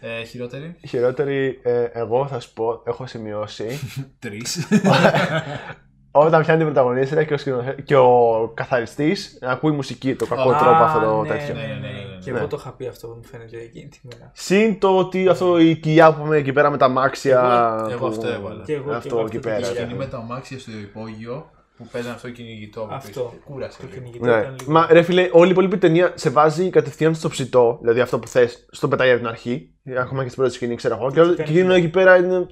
Ε, χειρότερη; Χειρότερη, ε, εγώ θα σου πω, έχω σημειώσει. Τρεις. Όταν πιάνει την πρωταγωνίστρια και ο, σκηνοθε- και ο καθαριστής ακούει μουσική, το κακό Α, τρόπο αυτό το ναι, τέτοιο. Ναι, ναι, Ναι, ναι, ναι, ναι. ναι. Και Ναι. εγώ το είχα πει αυτό, μου φαίνεται εκείνη τη μέρα. Συν το ότι αυτό η κοιλιά που είμαι εκεί πέρα με τα μάξια. Εγώ- εγώ που- αυτό έβαλα. Και εγώ αυτό και εκεί αυτό πέρα. το Η κοιλιά. σκηνή με τα αμάξια στο υπόγειο που παίζανε αυτό κυνηγητό από Αυτό. πίσω. Κούρασε. Το λίγο. κυνηγητό Ναι. ήταν λίγο. Μα ρε φίλε, όλη η υπόλοιπη ταινία σε βάζει κατευθείαν στο ψητό, δηλαδή αυτό που θες, στο πετάει από την αρχή. Ακόμα και στην πρώτη σκηνή, ξέρω εγώ. Και, όλο- και εκείνο εκεί πέρα είναι ε,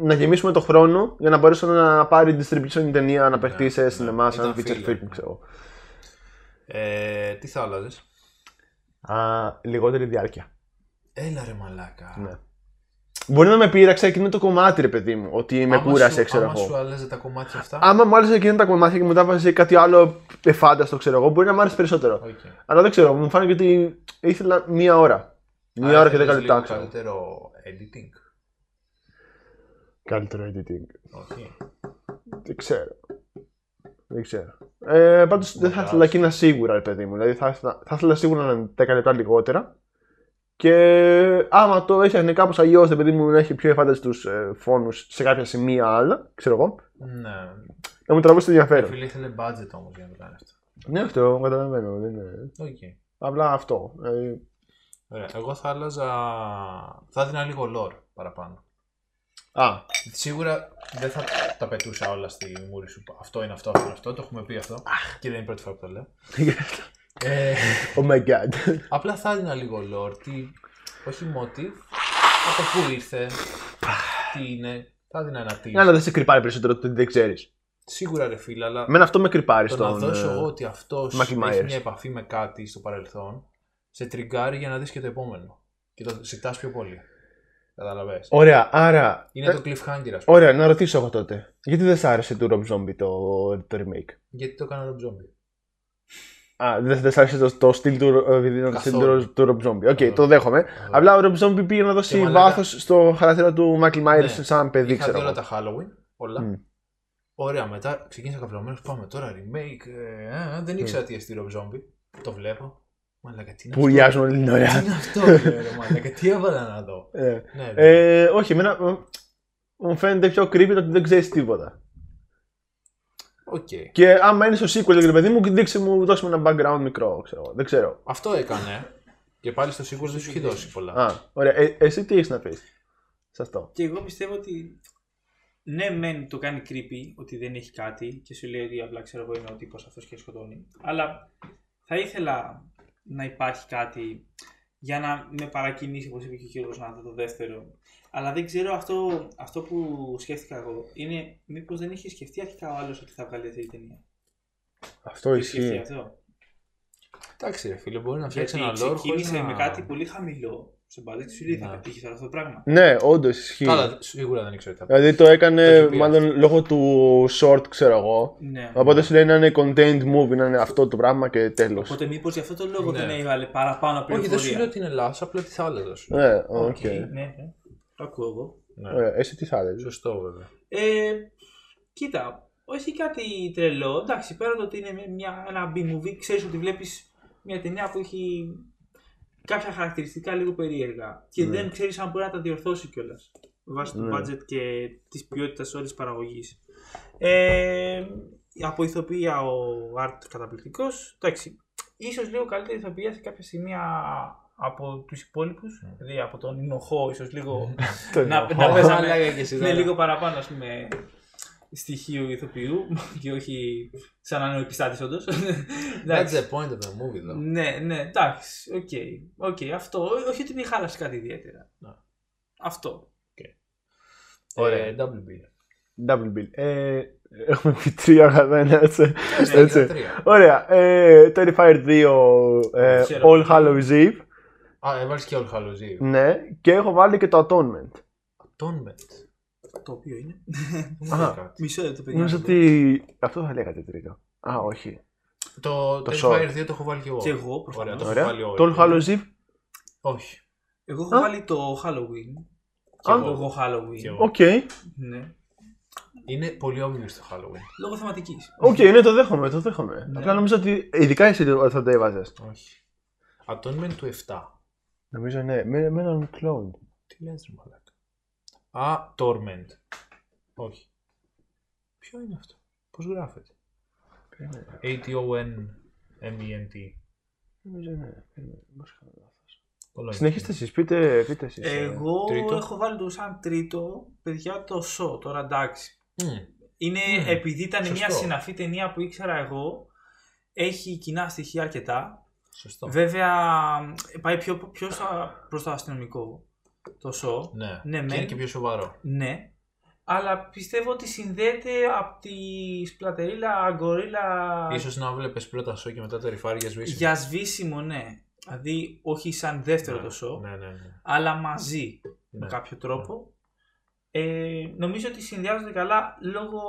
να γεμίσουμε το χρόνο για να μπορέσουν να πάρει distribution η ταινία να παιχτεί σε ναι. σινεμά, σαν Ήταν feature filler. film, ξέρω εγώ. Ε, τι θα άλλαζες; Α, λιγότερη διάρκεια. Έλα ρε μαλάκα. Ναι. Μπορεί να με πείραξε εκείνο το κομμάτι, ρε παιδί μου, ότι με Άμα κούρασε, σου- ξέρω άμα σου εγώ. άλλαζε τα κομμάτια αυτά; Άμα μου άρεσε εκείνα τα κομμάτια και μετά βάζει κάτι άλλο εφάνταστο, ξέρω εγώ, μπορεί να μου άρεσε περισσότερο. Οκ. Αλλά δεν ξέρω, μου φάνηκε ότι ήθελα μία ώρα. Μία Άρα ώρα και θέλεις δέκα λεπτά, λίγο ξέρω. Καλύτερο editing. Καλύτερο editing. Όχι. Δεν ξέρω. Δεν ξέρω. Ε, Πάντως δεν θα Μοντάζ. ήθελα εκείνα σίγουρα, ρε παιδί μου. Δηλαδή θα ήθελα, θα ήθελα σίγουρα να είναι 10 λεπτά λιγότερα. Και άμα το έφτιαχνε κάπως αλλιώς, ρε παιδί μου, να έχει πιο εφάνταστου ε, φόνους σε κάποια σημεία άλλα, ξέρω εγώ, Ναι. να μου τραβούσε το ενδιαφέρον. Φίλε ήθελε budget όμως για να το κάνει αυτό. Ναι, αυτό καταλαβαίνω. Δεν είναι... Οκ. Απλά αυτό. Δηλαδή, Ωραία. Εγώ θα άλλαζα. Θα έδινα λίγο lore παραπάνω. Α, Σίγουρα δεν θα τα πετούσα όλα στη μούρη σου. Αυτό είναι αυτό, αυτό είναι αυτό. Το έχουμε πει αυτό. Και δεν είναι η πρώτη φορά που το λέω. Ε, oh my god. απλά θα έδινα λίγο lore. Τι, όχι motive. Από πού ήρθε. Τι είναι. Θα έδινα ένα τι. Ναι, αλλά δεν σε κρυπάρει περισσότερο το ότι δεν ξέρεις. Σίγουρα ρε φίλε, αλλά Μένα αυτό με κρυπάρει το να στον. δώσω ε, εγώ ότι αυτός Michael έχει Myers. μια επαφή με κάτι στο παρελθόν, σε τριγκάρει για να δεις και το επόμενο. Και το ζητάς πιο πολύ. Καταλαβες. Ωραία, άρα. Είναι ε, το cliffhanger, ας πούμε. Ωραία, να ρωτήσω εγώ τότε. Γιατί δεν σ' άρεσε του Rob Zombie το, το remake; Γιατί το έκανε ο Rob Zombie. Α, δεν δεν σ' άρεσε το, το στυλ του, ε, επειδή είναι το στυλ Καθόλου. του, του Rob Zombie. Οκ, Καθόλου. το δέχομαι. Απλά ο Rob Zombie πήγε να Και δώσει μαλάκα- βάθος στο χαρακτήρα του Michael Myers Ναι. σαν παιδί, Είχα ξέρω δει όλα εγώ. τα Halloween, όλα. Μμ. Ωραία, μετά ξεκίνησα καυλωμένος, πάμε τώρα remake. Ε, ε, δεν ήξερα τι εστί Rob Zombie. Το βλέπω. Μαλάκα, τι είναι Που αυτό. ουρλιάζουν όλη την Τι ώρα. είναι αυτό, λέω, ρε μαλάκα, τι έβαλα να δω. Ε, Ναι, ναι. ε, όχι, εμένα ε, μου φαίνεται πιο creepy το ότι δεν ξέρεις τίποτα. Οκ. Και άμα είναι στο sequel, ρε παιδί μου, δείξε μου, δώσε μου ένα background μικρό, ξέρω εγώ. Δεν ξέρω. Αυτό έκανε. Και πάλι στο sequel δεν σου έχει δώσει πολλά. Α, ωραία. Ε, εσύ τι έχεις να πεις σε αυτό; Και εγώ πιστεύω ότι ναι, μεν το κάνει creepy ότι δεν έχει κάτι και σου λέει ότι απλά ξέρω εγώ είναι ο τύπος αυτός και σκοτώνει. Αλλά θα ήθελα να υπάρχει κάτι για να με παρακινήσει, όπως είπε και ο κύριος να δω το δεύτερο. Αλλά δεν ξέρω αυτό, αυτό που σκέφτηκα εγώ είναι μήπως δεν είχε σκεφτεί αρχικά ο άλλος ότι θα βγάλει αυτή η ταινία. Αυτό Το είχε σκεφτεί ισχύει. αυτό; Εντάξει, ρε φίλε, μπορεί να φτιάξει Γιατί ένα lore ξεκίνησε χωρίς να... με κάτι πολύ χαμηλό σε μπαδί και σου λέει θα Ναι. πετύχεις τώρα αυτό το πράγμα. Ναι, όντως ισχύει. Καλά, σίγουρα δεν ήξερα τι θα πει. Δηλαδή το Το έκανε έχει πει μάλλον λόγω του short, ξέρω εγώ. Ναι. Οπότε σου λέει να είναι contained movie, να είναι αυτό το πράγμα και τέλος. Οπότε μήπως γι' αυτό το λόγο Ναι. δεν έβαλε παραπάνω Όχι, πληροφορία. δεν σου λέω ότι είναι λάθος, απλά τι θα άλλαζα σου. Ναι, οκ. Οκ, ναι, ναι. Το ακούω εγώ. Ναι. Ωραία, εσύ τι θα έλεγες. Σωστό, βέβαια. Ε, κοίτα, όχι κάτι τρελό. Εντάξει, πέρα το ότι είναι μια, ένα B-movie, ξέρεις ότι βλέπεις μια ταινία που έχει κάποια χαρακτηριστικά λίγο περίεργα. Και Ναι. δεν ξέρεις αν μπορεί να τα διορθώσει κιόλας. Βάσει Ναι. του budget και της ποιότητας όλης της παραγωγής. Ε, από ηθοποιία ο Art καταπληκτικός. Εντάξει, ίσως λίγο καλύτερη ηθοποιία σε κάποια σημεία από τους υπόλοιπους. Δηλαδή από τον Ινοχώ, ίσως λίγο. Το να, εννοώ. να παίζαμε Μαλάκα και εσύ με τώρα. λίγο παραπάνω ας πούμε στοιχείο ηθοποιού και όχι σαν να είναι ο επιστάτης όντως. That's Εντάξει. the point of the movie, though. ναι, ναι, εντάξει, οκ. οκ, αυτό, όχι ότι με χάλασε κάτι ιδιαίτερα. Ναι. Αυτό. Ωραία, double bill. Double bill. Ε, έχουμε πει τρία αγαπημένα, έτσι. Ναι, έτσι. για τρία. Ωραία. Ε, Terrifier 2, ε, Ξέρω. All Hallows Eve. Α, έβαλες και All Hallows Eve. Ναι, και έχω βάλει και το Atonement. Atonement. Το οποίο είναι. Δεν μου Α. λέει κάτι. Μισό λεπτό, παιδιά. Νομίζω ότι. Αυτό θα λέγατε τρίτο. Α, όχι. Το Το Terrifier short. 2 το έχω βάλει και εγώ. Και εγώ, προφανώς. Ωραία, το έχω Ωραία. βάλει όλοι. Το All Hallows Eve; Όχι. Εγώ έχω Α. βάλει το Halloween. Και Και εγώ. εγώ Halloween. Και εγώ. Οκ. Ναι. Είναι πολύ obvious το Halloween. Λόγω θεματικής. Οκ, ναι, το δέχομαι, το δέχομαι. Ναι. Απλά νομίζω ότι. Ειδικά εσύ το- θα το έβαζες. Όχι. Atonement του 7. Νομίζω ναι, με, με έναν clone. Τι λες ρε μαλάκα. Α, Torment. Όχι. Ποιο είναι αυτό; Πώς γράφεται; A-T-O-N-M-E-N-T. Νομίζω ναι. περίμενε, μήπως κάνω λάθος. Όλο είναι. Συνεχίστε εσείς, πείτε, πείτε εσείς. ε. Εγώ τρίτο. έχω βάλει το σαν τρίτο, παιδιά, το show. Τώρα εντάξει. Μμ. Είναι Μμμ, επειδή ήταν μια σωστό. συναφή ταινία που ήξερα εγώ. Έχει κοινά στοιχεία αρκετά. Σωστό. Βέβαια, πάει πιο, πιο στα- προς το αστυνομικό το show. Ναι. Ναι, και μεν. είναι και πιο σοβαρό. Ναι. Αλλά πιστεύω ότι συνδέεται από τη σπλατερίλα γκορίλα Ίσως να βλέπεις πρώτα σο και μετά το ρηφάρι για σβήσιμο. για σβήσιμο, ναι. Δηλαδή, όχι σαν δεύτερο το show, Ναι, ναι, ναι. αλλά μαζί με Ναι. κάποιο τρόπο. Ε, νομίζω ότι συνδυάζονται καλά λόγω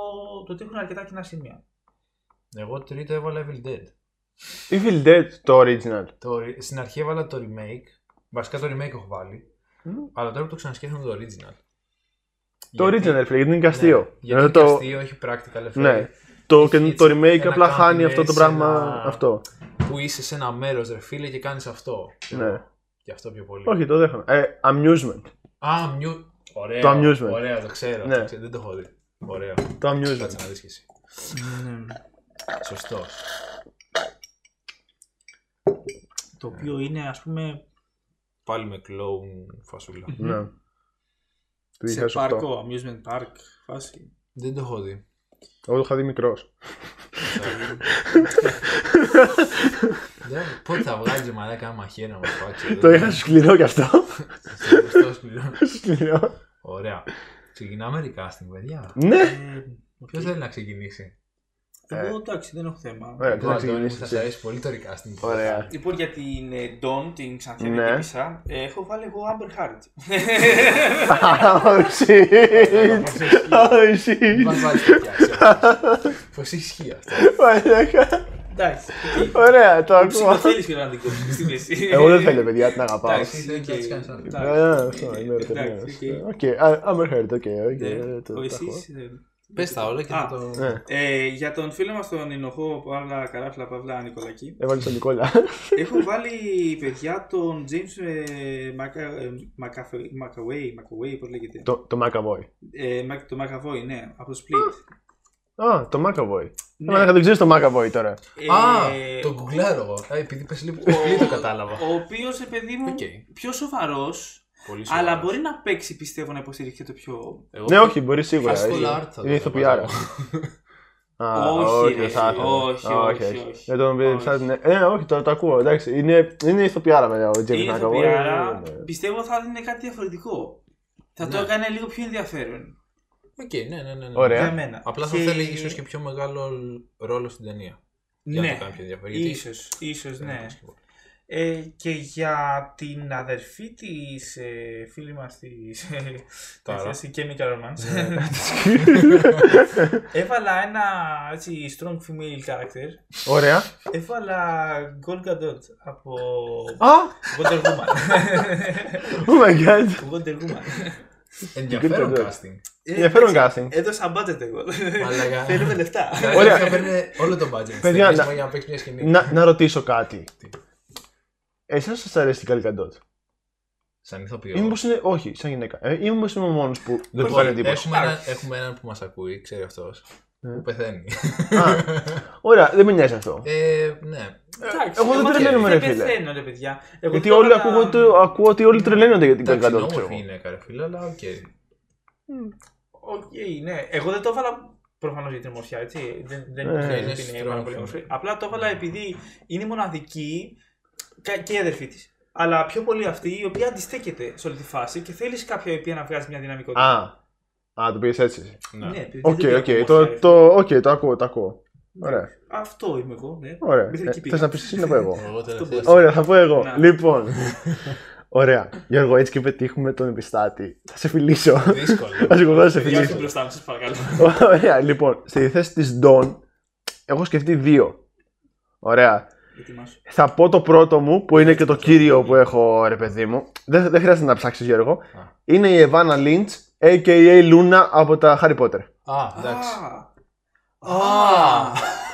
του ότι έχουν αρκετά κοινά σημεία. Εγώ τρίτο έβαλα Evil Dead. Evil Dead, το original. Το, re- στην αρχή έβαλα το remake. Βασικά το remake έχω βάλει. Μμ. Αλλά τώρα που το ξανασκέφτομαι το original. Το Γιατί- original, φίλε, γιατί είναι και αστείο. Ναι, γιατί Ενώ είναι και το, αστείο, έχει practical effect. ναι. Το, Έχει και έτσι το remake ένα απλά χάνει αυτό το campiness, πράγμα. ένα- Αυτό. Που είσαι σε ένα μέρος, ρε φίλε, και κάνεις αυτό. Ναι. Και αυτό πιο πολύ. Όχι, το δέχομαι. Ε, amusement. Α, μιου... Ωραίο. Το amusement. Ωραίο, το ξέρω. Ναι. το ξέρω, Δεν το έχω δει. Ωραίο. Το amusement. Κάτσε να δεις και εσύ. Σωστός. Το οποίο είναι, ας πούμε, Πάλι με clone φασούλα. Ναι. Του σε 2008. πάρκο, amusement park, φάση. Δεν το έχω δει. Εγώ το είχα δει μικρός. Δεν- Πότε θα βγάλεις μαλάκα ένα μαχαίρι να μα φάξει. Το είχα σκληρό κι αυτό. Σωστό, σκληρό. Σκληρό. Ωραία. Ξεκινάμε recasting, παιδιά. Ναι. Ε, Ποιος θέλει να ξεκινήσει; Εγώ εντάξει, δεν έχω θέμα. Ωραία, Εγώ, θα Αντώνη, μου, ξεκινήσεις θα εσύ. σα αρέσει πολύ το recasting. Ωραία. Λοιπόν, για την ε, Dawn, την ξανθιά Ναι. τύπησα, ε, έχω βάλει εγώ Amber Heard. Oh shit. Oh shit. Μα βάζει τέτοια. Πώς ισχύει αυτό. Μαλάκα. Εντάξει. Ωραία, το ακούω. Ψυχοθέλεις και να την κόψεις στη μέση. Εγώ δεν θέλω, παιδιά, την αγαπάω. Εντάξει, δεν οκ. θα τις κάνεις Εντάξει. Α, αυτό, είμαι Εντάξει, ερωτευμένος. οκ. Οκ, α- Amber Heard, οκ, οκ, Ναι. το- Ο το έχω. εσείς, ε, Πες τα όλα και Α. θα το... Ναι. Ε, για τον φίλο μας τον Ινοχώ Παύλα Καράφλα Παύλα Νικολακή Έβαλες τον Νικόλα. έχω βάλει παιδιά τον James ε, Maca- ε, Macafe- Macaway, Macaway, πώς λέγεται. Το, το McAvoy. Ε, Mac- το McAvoy, ναι, από το Split. Α, το McAvoy. Ναι. Ναι. δεν ξέρεις το McAvoy τώρα. Ε, Α, το γκουγκλάρω εγώ. Α, επειδή πες λίγο πολύ το κατάλαβα. Ο οποίος, παιδί μου, Οκ. πιο σοβαρός, Πολύ αλλά σοβαρός. μπορεί να παίξει, πιστεύω, να υποστηρίξει και το πιο. Εγώ Ναι, όχι, μπορεί σίγουρα. Φαστολ Είναι- art θα το Είναι ηθοποιάρα. Όχι, όχι, ρε, δεν θα ήθελα. όχι, όχι, όχι. Για τον Όχι. Βιτσάτ, ναι. Ε, όχι, το, το ακούω. Εντάξει, είναι, είναι ηθοποιάρα με ο James Είναι McAvoy. ηθοποιάρα, Ναι, ναι. πιστεύω θα είναι κάτι διαφορετικό. Θα το Ναι. έκανε λίγο πιο ενδιαφέρον. Οκ, ναι, ναι, ναι. ναι. Ωραία. Για μένα. Απλά θα θέλει ίσως και πιο μεγάλο ρόλο στην ταινία. Για να Ναι, το κάνει πιο ενδιαφέρον. γιατί- ίσως, ίσως, Δεν ναι. Είναι σκηνικό. Ε, και για την αδερφή της ε, φίλη μας της ε, Τάρα. τέτοιας, η Chemical Romance Ναι. έβαλα ένα έτσι strong female character Ωραία. έβαλα Gal Gadot από Α! Wonder Woman Oh my god. Wonder Woman Ενδιαφέρον Good, good. casting. Ε, Ενδιαφέρον εντάξει, casting. Έδωσα budget εγώ Μαλάκα. Θέλουμε λεφτά Ωραία. Θα παίρνει όλο το budget. της Παιδιά, ταινίας να- μόνο για Τι; Εσάς σας αρέσει την Καλικαντότ. Σαν ηθοποιό. Ή μήπως είναι. Όχι, σαν γυναίκα. Ε, ή μήπως είμαι ο μόνος που δεν του Λοιπόν, κάνει εντύπωση. έχουμε, έναν, έχουμε έναν που μας ακούει, ξέρει αυτός, Ναι. που πεθαίνει. Α, Ωραία, δεν με νοιάζει αυτό. ε, ναι. Εντάξει, εγώ δεν οκ, τρελαίνομαι, ρε δεν φίλε. πεθαίνω ρε παιδιά Εγώ Γιατί το όλοι έβαλα- ακούω, ότι- ακούω ότι όλοι τρελαίνονται για την Εντάξει, είναι Gal Gadot. όμορφη γυναίκα, ρε φίλε, αλλά οκ. Οκ, ναι. Εγώ δεν το έβαλα προφανώς για την ομορφιά, έτσι. Δεν, δεν Ε, είναι είναι ότι είναι πάρα strong πολύ female. όμορφη. Απλά το έβαλα επειδή είναι μοναδική κα- και η αδερφή της. Αλλά πιο πολύ αυτή η οποία αντιστέκεται σε όλη τη φάση και θέλεις κάποια η οποία να βγάζει μια δυναμικότητα. Α, α, το πήγες έτσι. Ναι. Ναι, επειδή Οκ, δεν οκ, είναι το, ομορφιά, το, οκ, το ακούω, το ακούω. Ωραία. Αυτό είμαι εγώ, ναι. Ωραία. Μέχρι Ε, εκεί θες πήγα. να πεις εσύ ή να πω εγώ; Εγώ τελευταία μπορείς. στιγμή. Ωραία, θα πω εγώ. Να. Λοιπόν. Ωραία. Γιώργο, έτσι και πετύχουμε τον επιστάτη. Θα σε φιλήσω. Δύσκολο. Θα σε κοντά, θα σε Παιδιά, όχι φιλήσω. μπροστά μου, σας παρακαλώ. Ωραία, λοιπόν. Στη θέση της Dawn, έχω σκεφτεί δύο. Ωραία. Ετοιμάσου. Θα πω το πρώτο μου, που είναι και το κύριο που έχω, ρε παιδί μου. Δεν, δεν χρειάζεται να ψάξεις, Γιώργο. Είναι η Evanna Lynch, a.k.a. Luna από τα Harry Potter. Α, εντάξει. Α, Α!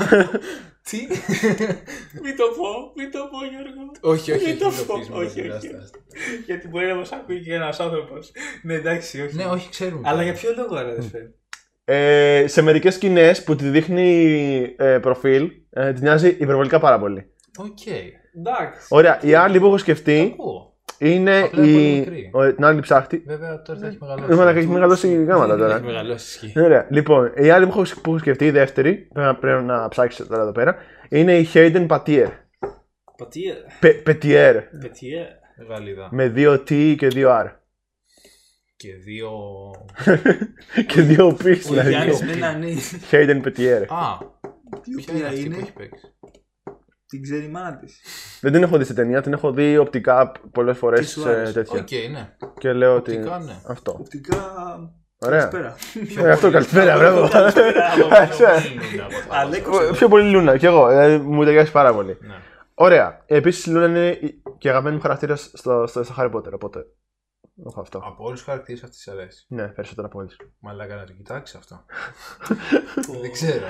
Τι; Μην το πω, μην το πω, Γιώργο. Όχι, όχι, Μην όχι. το μην το πω, πεις, μην το όχι, πεις, όχι. άστα, άστα. Γιατί μπορεί να μας ακούει και ένας άνθρωπος. Ναι, εντάξει, όχι. Ναι, όχι, ξέρουμε. Αλλά για ποιο λόγο, ρε, αδερφέ. Ε, σε μερικές σκηνές που τη δείχνει ε, προφίλ, ε, τη νοιάζει υπερβολικά πάρα πολύ. Οκ. Εντάξει. Ωραία, η άλλη που έχω σκεφτεί Ακούω. είναι Απλά είναι πολύ η. μικρή. ο- την άλλη ψάχτη. Βέβαια τώρα θα έχει Η μεγαλώσει. μαλάκα έχει μεγαλώσει γάματα τώρα. Έχει μεγαλώσει ισχύ. Ωραία, λοιπόν, η άλλη που έχω, που έχω σκεφτεί, η δεύτερη, πρέπει να, πρέπει να ψάξεις τώρα εδώ πέρα, είναι η Hayden Patier. Πατία. Πε, Petier. Πετιέ. Γαλλίδα. Με δύο T και δύο R. Και δύο. και δύο P. Ο δηλαδή. Γιάννης με ένα ναι. Hayden Petier. Α, Ποια ποια είναι αυτή που είναι; έχει παίξει; Την ξέρει η μάνα της. Δεν την έχω δει σε ταινία, την έχω δει οπτικά πολλές φορές Τι σου άρεσε. τέτοια. Οκ, ναι. Και λέω ότι. Οπτικά, ναι. Αυτό. Οπτικά. Ωραία. Καλησπέρα. Ε, αυτό καλησπέρα, μπράβο. Αλέκο. Ε, Πιο πολύ Λούνα κι εγώ. ε, μου ταιριάζει πάρα πολύ. Ναι. Ωραία. Επίσης η Λούνα είναι η- και αγαπημένη μου χαρακτήρα στο, στο, στο Harry Potter. Οπότε. Έχω αυτό. Από όλους τους χαρακτήρες αυτή τη αρέσει. Ναι, περισσότερα από όλες. Μαλάκα να το κοιτάξεις αυτό. Δεν ξέρω.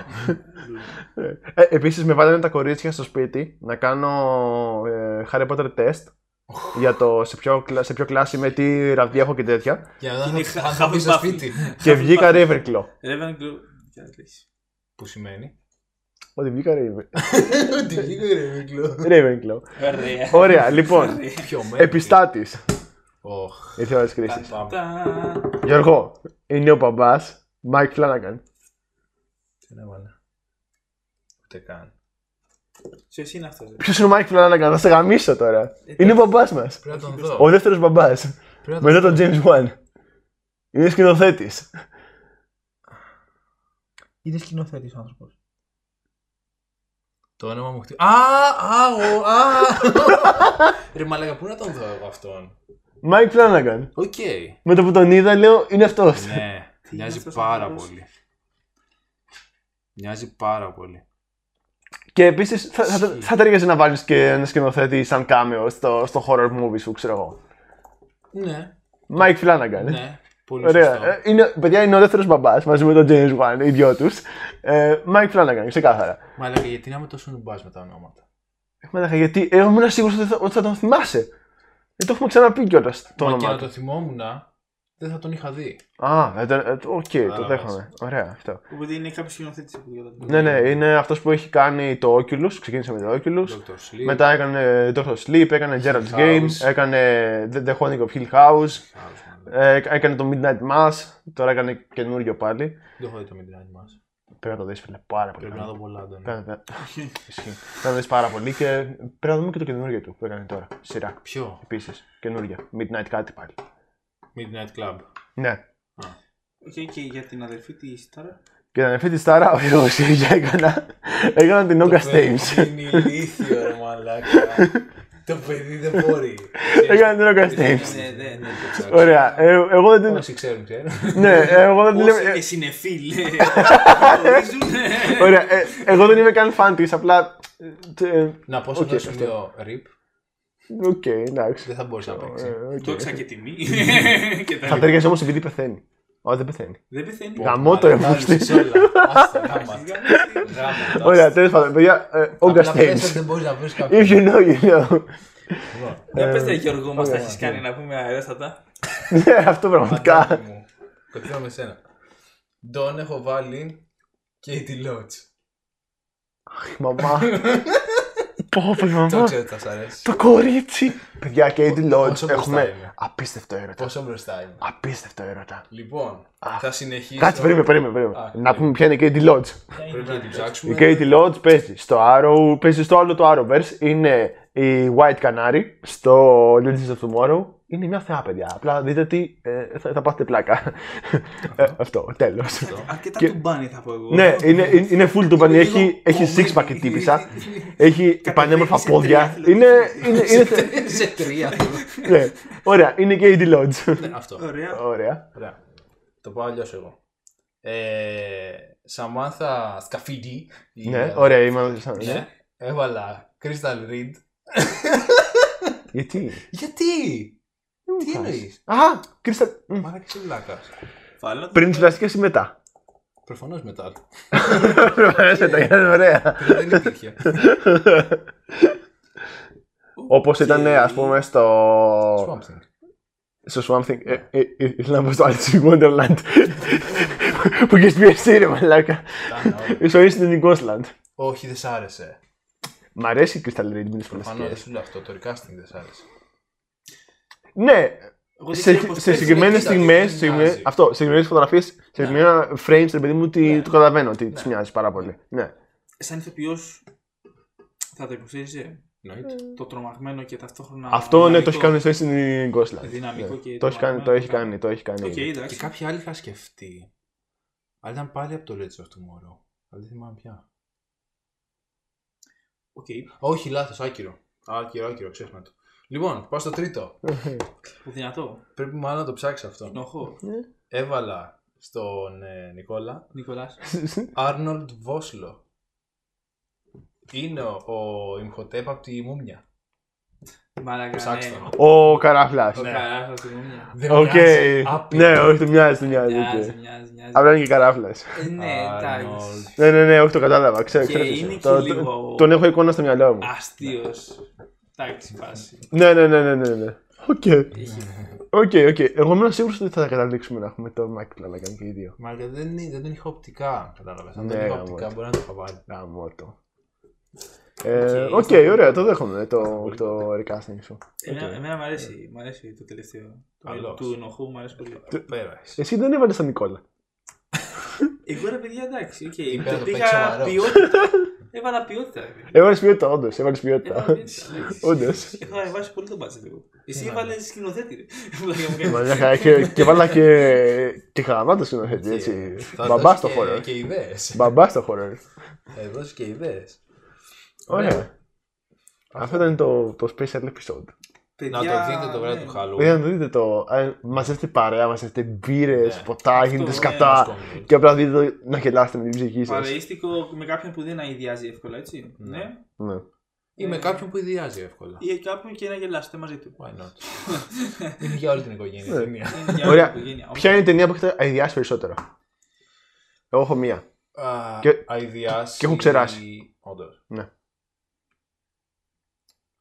Ε, Επίσης με βάλανε τα κορίτσια στο σπίτι να κάνω ε, Harry Potter test για το σε ποιο, κλα- σε ποιο κλάση με τι ραβδί έχω και τέτοια. Για να Είναι δω χα- αν θα μπει στο Hufflepuff. σπίτι. και βγήκα Ravenclaw. Ρέβεν Κλου. Ποια λες. Που σημαίνει; Ότι βγήκα Raven- Ότι βγήκε ρε Ravenclaw. Ωραία. Ωραία, λοιπόν. Ποιο μέρο. Επιστάτης. Οχ. Ήρθε η ώρα της κρίσης. Πάμε. Τα- Γιώργο, είναι ο μπαμπάς Mike Flanagan. Τι έβαλε. Ούτε καν. Ποιος είναι αυτός. ρε. Ποιος είναι ο Mike Flanagan, θα σε γαμίσω τώρα. Είναι ο μπαμπάς μας. Πρέπει να τον δω. Ο δεύτερος μπαμπάς. Πρέπει να Μετά τον τον δω. James Wan. Είναι σκηνοθέτης. Είναι σκηνοθέτης ο άνθρωπος. Το όνομα μου χτυπάει. Α, α, ο, α. Ρε μαλάκα, πού να τον δω εγώ αυτόν; Mike Flanagan. Οκ. Με το που τον είδα, λέω είναι αυτός. Ναι, μοιάζει αυτός ο πάρα άνθρωπος; πολύ. Μοιάζει πάρα πολύ. Και επίσης θα, θα, θα ταιριάζει να βάλεις και ένα σκηνοθέτη σαν κάμεο στο, στο horror movie σου, ξέρω εγώ. Ναι, Mike Flanagan. ναι. Πολύ Ωραία. σωστό. Ε, Είναι, παιδιά, είναι ο δεύτερος μπαμπάς μαζί με τον James Wan, οι δυο τους. Ε, Mike Flanagan, ξεκάθαρα. Μα έλεγα γιατί να είμαι τόσο νουμπάς με τα ονόματα. Έχουμε γιατί εγώ ήμουν σίγουρος ότι, θα- ότι θα τον θυμάσαι. Δεν το έχουμε ξαναπεί κιόλας το Μα και όνομά να του. το θυμόμουν, δεν θα τον είχα δει. Α, ε, το- ε, το- οκ, το Κατάλαβες. δέχομαι. Ωραία αυτό. Οπότε είναι κάποιος σκηνοθέτης που διότι. Ναι, ναι, είναι αυτός που έχει κάνει το Oculus. Ξεκίνησε με το Oculus. Dr. Sleep. Μετά έκανε Dr. Sleep, έκανε Gerald's Hill Game, House. έκανε The, The Haunting of Hill House, Άλλος, μάλλον. ε, έκανε το Midnight Mass, τώρα έκανε καινούριο πάλι. Δεν έχω δει το Midnight Mass. Πρέπει να το δεις φίλε, πάρα πολύ. Πρέπει να καλό. δω πολλά, Αντώνη. Πρέπει να- Ισχύει. Πρέπει να το δεις πάρα πολύ και πρέπει να δούμε και το καινούριο του που έκανε τώρα. Σειρά. Ποιο; Επίσης, καινούργια. Midnight κάτι πάλι. Midnight Club. Ναι. Okay, και για την αδερφή της τώρα. Και την αδερφή της Τάρα, ο Γιώργος και έκανα, έκανα την Ogga Stames. Είναι ηλίθιο, ρε μαλάκα. Το παιδί δεν μπορεί. Έκανα την Ogga Stames. Ναι, ναι, ναι. Ωραία. Ε, εγώ δεν την... Όσοι ξέρουν, ξέρουν. Ναι, εγώ δεν την... Όσοι ε, είναι συνεφίλ. γνωρίζουν. Ωραία. ε, Εγώ δεν είμαι καν φαν της, απλά... ε, ε, Να πω σε Οκ, ένα αυτό. σημείο RIP, Οκ, εντάξει. δεν θα μπορούσε να παίξει. Ε, οκ. Δόξα και τιμή. Και τα Θα λοιπά. ταιριάζει όμως επειδή πεθαίνει. Όχι, δεν πεθαίνει. Δεν πεθαίνει. Γαμώ το Μαλάκα, εμβούστι. τα όλα. Άστα, γάμα. Γάμα. Ωραία, τέλος πάντων, παιδιά, ε, Ogga Απλά πες ότι Stames. δεν μπορείς να βρεις If κάποιον. you know, you know. Λοιπόν, Για πες τα Ε, Γιώργο μας τα ωραία, έχεις κάνει να πούμε αερέστατα. Ναι, αυτό πραγματικά. Αντώνη μου, Κολλάω με σένα. Τον έχω βάλει Katie Lodge. Μαμά. Πω, πω, Το μαμά. ξέρω ότι θα σ' αρέσει. Το κορίτσι. Παιδιά, Katie Lodge, Πόσο μπροστά έχουμε είμαι. απίστευτο έρωτα. Πόσο μπροστά είμαι. Απίστευτο έρωτα. Λοιπόν, Α, θα συνεχίσω. Κάτσε, περίμενε, περίμενε. περίμενε. Α, Να πούμε ποια είναι η Katie Lodge. Πρέπει να την Η ψάξουμε. Katie Lodge παίζει στο Arrow, παίζει στο άλλο το Arrowverse. Είναι η White Canary στο Legends of Tomorrow. Είναι μια θεά, παιδιά. Απλά δείτε ότι ε, θα, θα πάθετε πλάκα. Ε, αυτό, τέλος. Αρκετά Και- του μπάνι θα πω εγώ. ναι, είναι, είναι, είναι full του πανί. Λίγο Έχει, έχει κομμένη. six pack η τύπησα. Έχει Κατεβαίνει πανέμορφα σε πόδια. τρία, Είναι, είναι, είναι, Σε τρία. ναι. Ωραία, είναι και η Katie Lodge. Ναι, Αυτό. Ωραία. Ωραία. Ωραία. Το πάω αλλιώς εγώ. Ε, Σαμάνθα Σκαφίδη. η- Ναι, ωραία, είμαι. Ναι. Έβαλα Crystal Reed. Γιατί; Γιατί! Τι εννοείς; Α, Κρίστα. μ, Μάρα και βλάκα. Βάλω το- Πριν τι πλαστικέ ή μετά. Προφανώς μετά. Προφανέσαι, τα είναι ωραία. Πριν δεν υπήρχε. Όπως Οκ. ήταν, ας πούμε, στο. Swamp Thing. Στο Swamp Thing. ε, ε, ε, Ήθελα να πω στο Alice in Wonderland. Που είχες πει εσύ, ρε Μαλάκα. Κάνα όλα. Στο Instant in Ghostland. Όχι, δεν σ' άρεσε. Μ' αρέσει η Crystal Reed με τις Προφανώς δεν πλαστικές. σου λέω αυτό. Το recasting δεν σ' άρεσε. Ναι, Εγώ δεν σε, ξέρω πώς σε παίζει. συγκεκριμένες κοίτα, στιγμές, δεν μοιάζει. αυτό, σε συγκεκριμένες φωτογραφίες, σε συγκεκριμένα frames, ρε παιδί μου, ότι Ναι. το καταλαβαίνω ότι τη μοιάζει πάρα πολύ. Ναι. Σαν ηθοποιός θα το υποστήριζε Εννοείται. το τρομαγμένο και ταυτόχρονα. Αυτό ναι, το έχει δυναμικό. κάνει στο Incident in Ghostland. Δυναμικό Ναι. και Το έχει κάνει, το έχει τρομαγμένο. κάνει, το έχει κάνει. Οκ, Και εντάξει. κάποιοι άλλοι είχα σκεφτεί. Αλλά ήταν πάλι από το Legends of Tomorrow. Αλλά δεν θυμάμαι πια. Οκ. Όχι, λάθος, άκυρο. Άκυρο, άκυρο, ξέχνα το. Λοιπόν, πάω στο τρίτο. Το δυνατό. Πρέπει μάλλον να το ψάξει αυτό. Νοχό. Έβαλα στον ε, Νικόλα Νικολάς. Arnold Vosloo. Είναι ο, ο Ιμχοτέπ από τη Μούμια. Μαλάκα. Ψάξτε ναι. τον. Ο Καράφλας. Ο Ναι. καράς από τη Μούμια. Δεν Οκ. μοιάζει, άπειρα. Ναι, όχι, το μοιάζει, το μοιάζει. Μοιάζει, οκ. μοιάζει, μοιάζει. Απλά είναι και Καράφλας. Ε, Ναι, εντάξει. Arnold. Ναι, ναι, ναι, όχι το κατάλαβα. Ξέρω, Και ξέρω. ποιος είναι είναι. και Το- λίγο- το- Τον έχω εικόνα στο μυαλό μου. Αστείος. Εντάξει, φάση. Ναι, ναι, ναι, ναι, ναι. ναι. Οκ. Έχει. Οκ, οκ. Εγώ ήμουν σίγουρος ότι θα καταλήξουμε να έχουμε το Mike Flanagan και οι δύο. Μα δεν, είναι- δεν τον είχα οπτικά, κατάλαβες. Αν Ναι, δεν είχα γαμώ. οπτικά μπορεί να το είχα βάλει. Γαμώ το. Ε, Οκ, Οκ, στο- ωραία, το δέχομαι το, το recasting σου. Εμένα, Οκ. εμένα μου αρέσει, μου αρέσει το τελευταίο. Το, Καλώς. του ενοχού μου αρέσει πολύ. Πέρα εσύ. Εσύ δεν έβαλες τον Νικόλα. Εγώ ρε παιδιά εντάξει, οκ. Είπε να Το το παίξει πήγα σοβαρό. ποιότητα. Έβαλα ποιότητα. ρε παιδιά. Έβαλες ποιότητα, όντως. Έβαλες Έβαλα ποιότητα. ποιότητα, εντάξει. Όντως. Έχω βάσει πολύ τον μπάτζετ εγώ. Εσύ Ναι. έβαλε σκηνοθέτη ρε. Πλάκα μου κάνεις. Μαλάκα, και, και βάλα και, και χαραμάτο σκηνοθέτη, έτσι. Θα Μπαμπά δώσει στο και- χώρο. Και ιδέες. Μπαμπά στο χώρο. Θα δώσει και ιδέες. Ωραία. Αυτό ήταν το, το special episode. Να Παιδιά, το δείτε το βράδυ ναι. του Χαλού. Παιδιά, να το δείτε το. ε, Μαζεύετε παρέα, μαζεύετε μπύρες, Ναι. ποτά, γίνετε ναι, σκατά. Και απλά δείτε το να γελάσετε με την ψυχή σας. Παρείστικο με κάποιον που δεν αειδιάζει εύκολα, έτσι. Ναι. Ναι. Ναι. Ή με κάποιον που ιδιάζει εύκολα. Ή κάποιον και να γελάσετε μαζί του. Why not; είναι για όλη την οικογένεια. η ταινία. Είναι για όλη Ωραία. την οικογένεια. Ποια είναι η ταινία που έχετε αειδιάσει περισσότερο; Εγώ έχω μία. Α, Και- αηδιάσει. και έχω ξεράσει. Όντως. Ναι.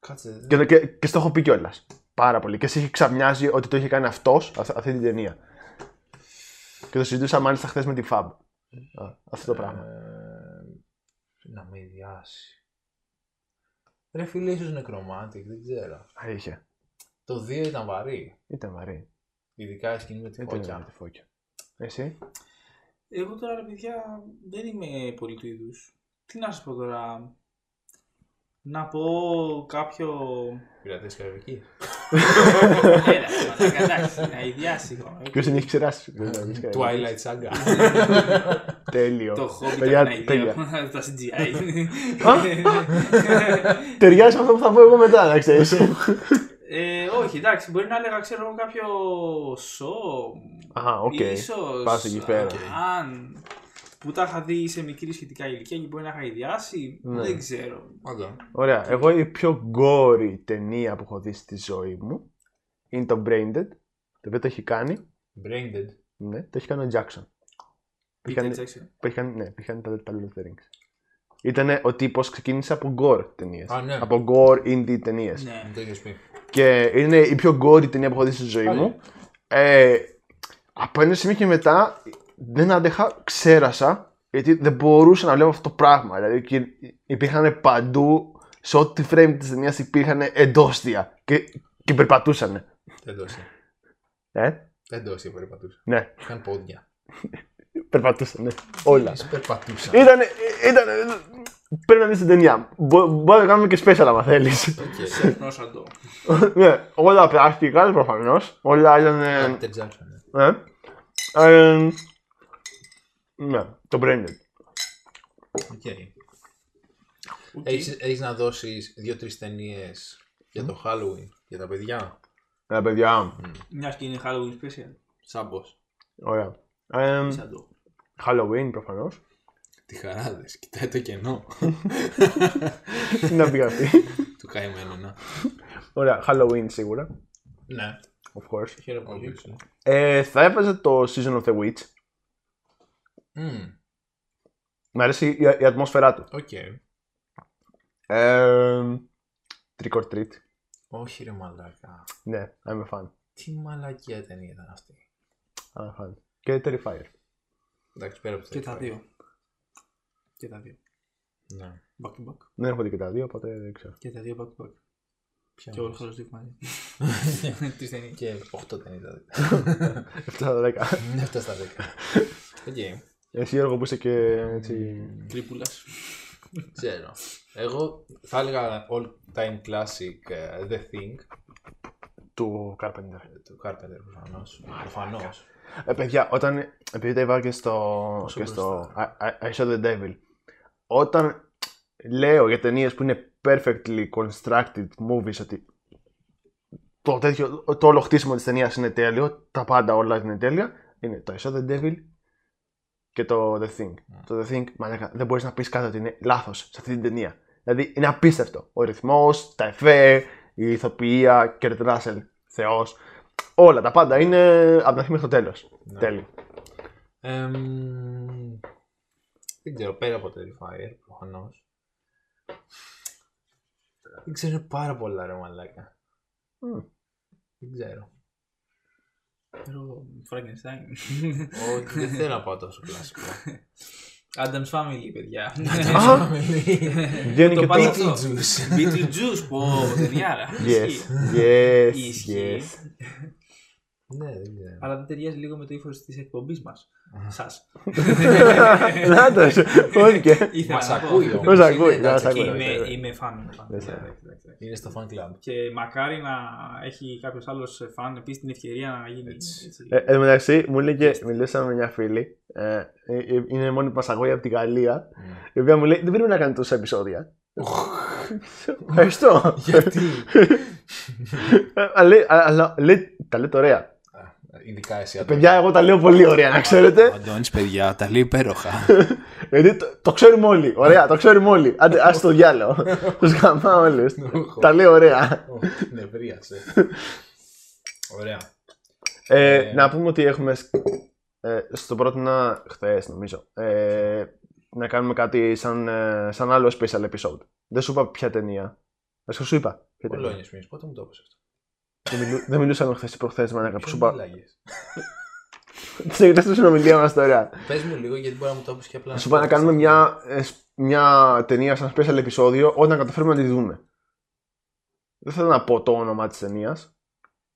Κάτσε. Και, το- και, και στο έχω πει κιόλας. Πάρα πολύ. Και σε έχει ξαμοιάζει ότι το είχε κάνει αυτός, αυτή την ταινία. Και το συζητούσα μάλιστα χθες με τη Fab. Α, αυτό το πράγμα. Ε, να με ιδιάσει. Ρε φίλε, ίσως νεκρομάτικ, δεν ξέρω. Αλήθεια. Το 2 ήταν βαρύ. Ήταν βαρύ. Ειδικά η σκηνή με τη Ήταν φώκια. με τη φώκια. Εσύ; Εγώ τώρα, ρε παιδιά, δεν είμαι πολύ του είδους. Τι να σας πω τώρα. Να πω κάποιο. Πειρατές Καραβική. Έλα, μαλάκα, εντάξει, να ιδιάσει ακόμα. Ποιος την έχεις ξεράσει. Twilight Saga. Τέλειο. Το χόμπι Παιδιά, ήταν ένα τέλεια. ίδιο. Τα CGI. Ταιριάζει με αυτό που θα πω εγώ μετά, να ξέρεις. Ε, όχι, εντάξει, μπορεί να έλεγα, ξέρω εγώ, κάποιο Saw. Α, οκ. Ίσως, Πας εκεί πέρα. Αν που τα είχα δει σε μικρή σχετικά ηλικία και μπορεί να είχα αηδιάσει, Ναι. δεν ξέρω. Ωραία. Ωραία. Εγώ η πιο gory ταινία που έχω δει στη ζωή μου είναι το Braindead. Το οποίο το έχει κάνει. Braindead. Ναι, το έχει κάνει ο Jackson. Peter Είχαν- Jackson. Που έχει κάνει, ναι, που έχει κάνει τα, τα Lord of the Rings. Ήταν ο τύπος ξεκίνησε από gore ταινίες. Α, ναι. Από gore indie ταινίες. Ναι. Μου το έχεις πει. Και είναι η πιο gory ταινία που έχω δει στη ζωή μου. Ε, από ένα σημείο και μετά δεν άντεχα, ξέρασα γιατί δεν μπορούσα να βλέπω αυτό το πράγμα. Δηλαδή και υπήρχαν παντού, σε ό,τι frame της ταινίας υπήρχαν εντόστια και, και περπατούσαν. Δεν το είσαι. Ε, Δεν το είσαι, περπατούσα. ναι, Είχαν πόδια. περπατούσαν, ναι. Όλα. Είσαι περπατούσα. Ήταν, ήταν, πρέπει να δεις την ταινία. Μπο- Μπορείς να κάνουμε και special άμα θέλεις. Οκ. Σερνό σαν το. ναι, όλα πρακτικά προφανώς. Όλα ήταν... ε, Peter Jackson. Ναι. Ε, ε, ναι, το Braindead. Ok. Έχεις, έχεις να δώσεις δύο-τρεις ταινίες για το Halloween, για τα παιδιά; Ε, παιδιά, Μια και είναι Halloween special. Σάμπος. ωραία. Ε, Σαν το. Halloween προφανώς. Τι χαράδες, κοιτάει το κενό. Τι να πει αυτή. του καημένου, να. Ωραία, Halloween σίγουρα. Ναι. Of course. Χαίρομαι πολύ. Ε, θα έβαζα το Season of the Witch. Μμμ, Μ' αρέσει η, η ατμόσφαιρά του. Οκ. Ε, trick or treat. Όχι ρε μαλάκα. Ναι, I'm a fan. Τι μαλακία ταινία ήταν αυτή. I'm a fan. Και Terrifier. Εντάξει, πέρα από το Και τα Terrifier. δύο. Και τα δύο. Ναι. Back to back. Δεν έχω δει και τα δύο, οπότε δεν ξέρω. Και τα δύο back to back. Ποια Και όλο είναι; το δύο μαζί. Τις ταινίες. Και 8 ταινίες δηλαδή. 7 στα 10. 7 στα 10. Οκ. Εσύ Γιώργο που είσαι και έτσι... Τρίπουλας. Ξέρω. Εγώ θα έλεγα all time classic ε, The Thing του Carpenter. του Carpenter προφανώς. Προφανώς. Ε, παιδιά, όταν. Επειδή τα είπα και στο. Πόσο και στο μπροστά. I, I, I saw the devil. Όταν λέω για ταινίες που είναι perfectly constructed movies ότι το, τέτοιο, το όλο χτίσιμο της ταινίας είναι τέλειο, τα πάντα όλα είναι τέλεια, είναι το I saw the devil και το The Thing. Το The Thing, μαλάκα, δεν μπορείς να πεις κάτι ότι είναι λάθος σε αυτή την ταινία. Δηλαδή είναι απίστευτο. Ο ρυθμός, τα εφέ, η ηθοποιία, Kurt Russell, θεός. Όλα τα πάντα είναι από την αρχή μέχρι το τέλος. Ναι. Τέλειο. Εμ, δεν ξέρω, πέρα από το Terrifier προφανώς. Δεν ξέρω είναι πάρα πολλά ρε μαλάκα. Μμ. Δεν ξέρω. Frankenstein. Όχι, δεν θέλω να πάω τόσο κλασικό. Adam's Family, παιδιά. Α, Βγαίνει Το και πάω το... αυτό. Beetlejuice, πω, ταιριάρα. Yes, Ισχύει. yes, Ισχύει. yes. Ναι, δεν ξέρω. Αλλά δεν ταιριάζει λίγο με το ύφος της εκπομπής μας. Σας. Νάτος, όχι και. Μας ακούει όμως. Μας ακούει, Είναι, μας εντάξει, ακούει. είναι- Είμαι, είμαι φαν. φαν. Δεν σε- Εντάξει, εντάξει, εντάξει. Είναι στο fan club. Και μακάρι να έχει κάποιος άλλος φαν επίσης την ευκαιρία να γίνει Έτσι. έτσι. Ε, Εν τω μεταξύ, μου έλεγε, μιλήσαμε με μια φίλη, ε, ε, ε, είναι μόνη που μας ακούει από τη Γαλλία, η οποία μου λέει, δεν πρέπει να κάνει τόσα επεισόδια. Ευχαριστώ. Γιατί; Ε, αλλά λέει- αλλά λέει, τα λέτε ωραία. Ειδικά εσύ, Ε, Αντώνη. Παιδιά, εγώ τα λέω πολύ ωραία, να Ο ξέρετε. Αντώνης, παιδιά, τα λέει υπέροχα. Γιατί το, το ξέρουμε όλοι. Ωραία, το ξέρουμε όλοι. Άντε, ας το διάλογο. Τους γαμάω όλους. Τα λέω ωραία. Ω, Νευρίασες. Ωραία. Ε, Ε, να πούμε ότι έχουμε σ- ε, στο πρότεινα χθες, νομίζω. Ε, να κάνουμε κάτι σαν, ε, σαν άλλο special episode. Δεν σου είπα ποια ταινία. Δεν σου είπα. Ποια ταινία. Πολόνιες μήνες, πότε μου το είπες αυτό; Δεν, μιλού, δεν μιλούσαμε χθες ή προχθές με ένα που σου Ποιο είπα. μίλαγες. Τι έγινε στη συνομιλία μας τώρα. Πες μου λίγο γιατί μπορεί να μου το πεις και απλά. Να σου είπα να κάνουμε μια, ε, σ- μια ταινία σαν special επεισόδιο όταν καταφέρουμε να τη δούμε. Δεν θέλω να πω το όνομα της ταινίας.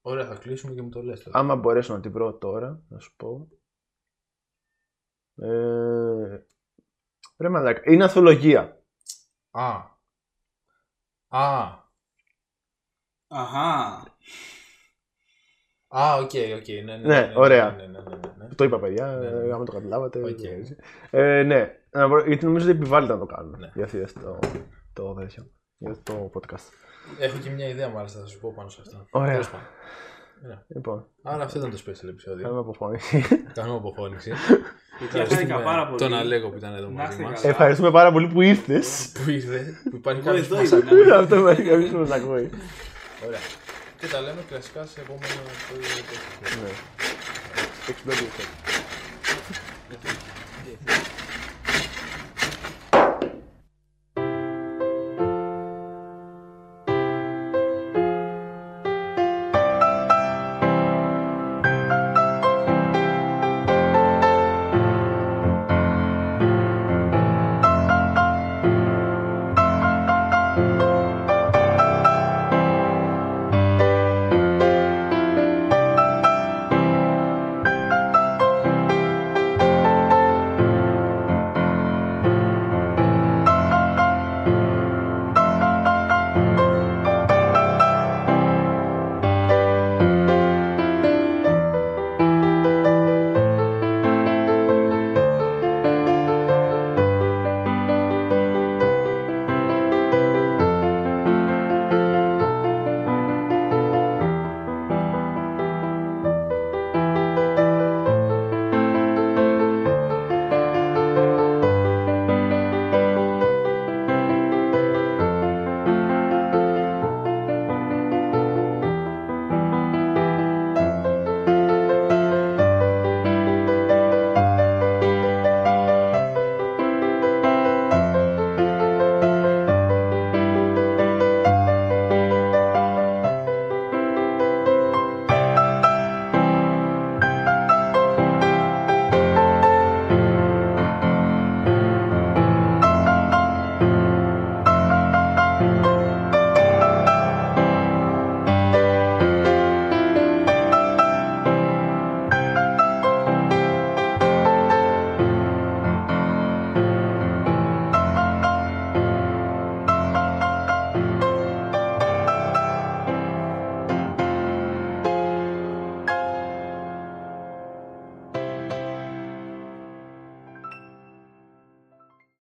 Ωραία, θα κλείσουμε και μου το λες τώρα. Άμα μπορέσω να την βρω τώρα, να σου πω. Ε, ρε μαλάκα. Είναι ανθολογία. Α. Α. Αχά. Α, ok, ok. Ναι, ναι, Ναι, ωραία. Ναι, ναι, ναι, ναι, ναι. Το είπα, παιδιά. Ναι, ναι. ε, άμα το καταλάβατε. Οκ. Ε, ναι. Να βρω- γιατί νομίζω ότι επιβάλλεται να το κάνουμε. Ναι. Για αυτή το, το, τέτοιο, για το podcast. Έχω και μια ιδέα μάλιστα, θα σου πω πάνω σε αυτό. Ωραία. Τέλος πάντων. Ωραία. Λοιπόν, Άρα αυτό ήταν το special επεισόδιο. κάνουμε αποφώνηση. Κάνουμε αποφώνηση. Ευχαριστούμε πάρα πολύ. τον Αλέγο που ήταν εδώ Να μαζί είστε μας. καλά. Ευχαριστούμε πάρα πολύ που ήρθες. Που ήρθε, που υπάρχει Εγώ κάποιο που εδώ μας ήμουν. ακούει. Αυτό υπάρχει κάποιο που μας ακούει. Ωραία. Και τα λέμε κλασικά σε επόμενο επεισόδιο. Ναι. Εξυπηρετεί.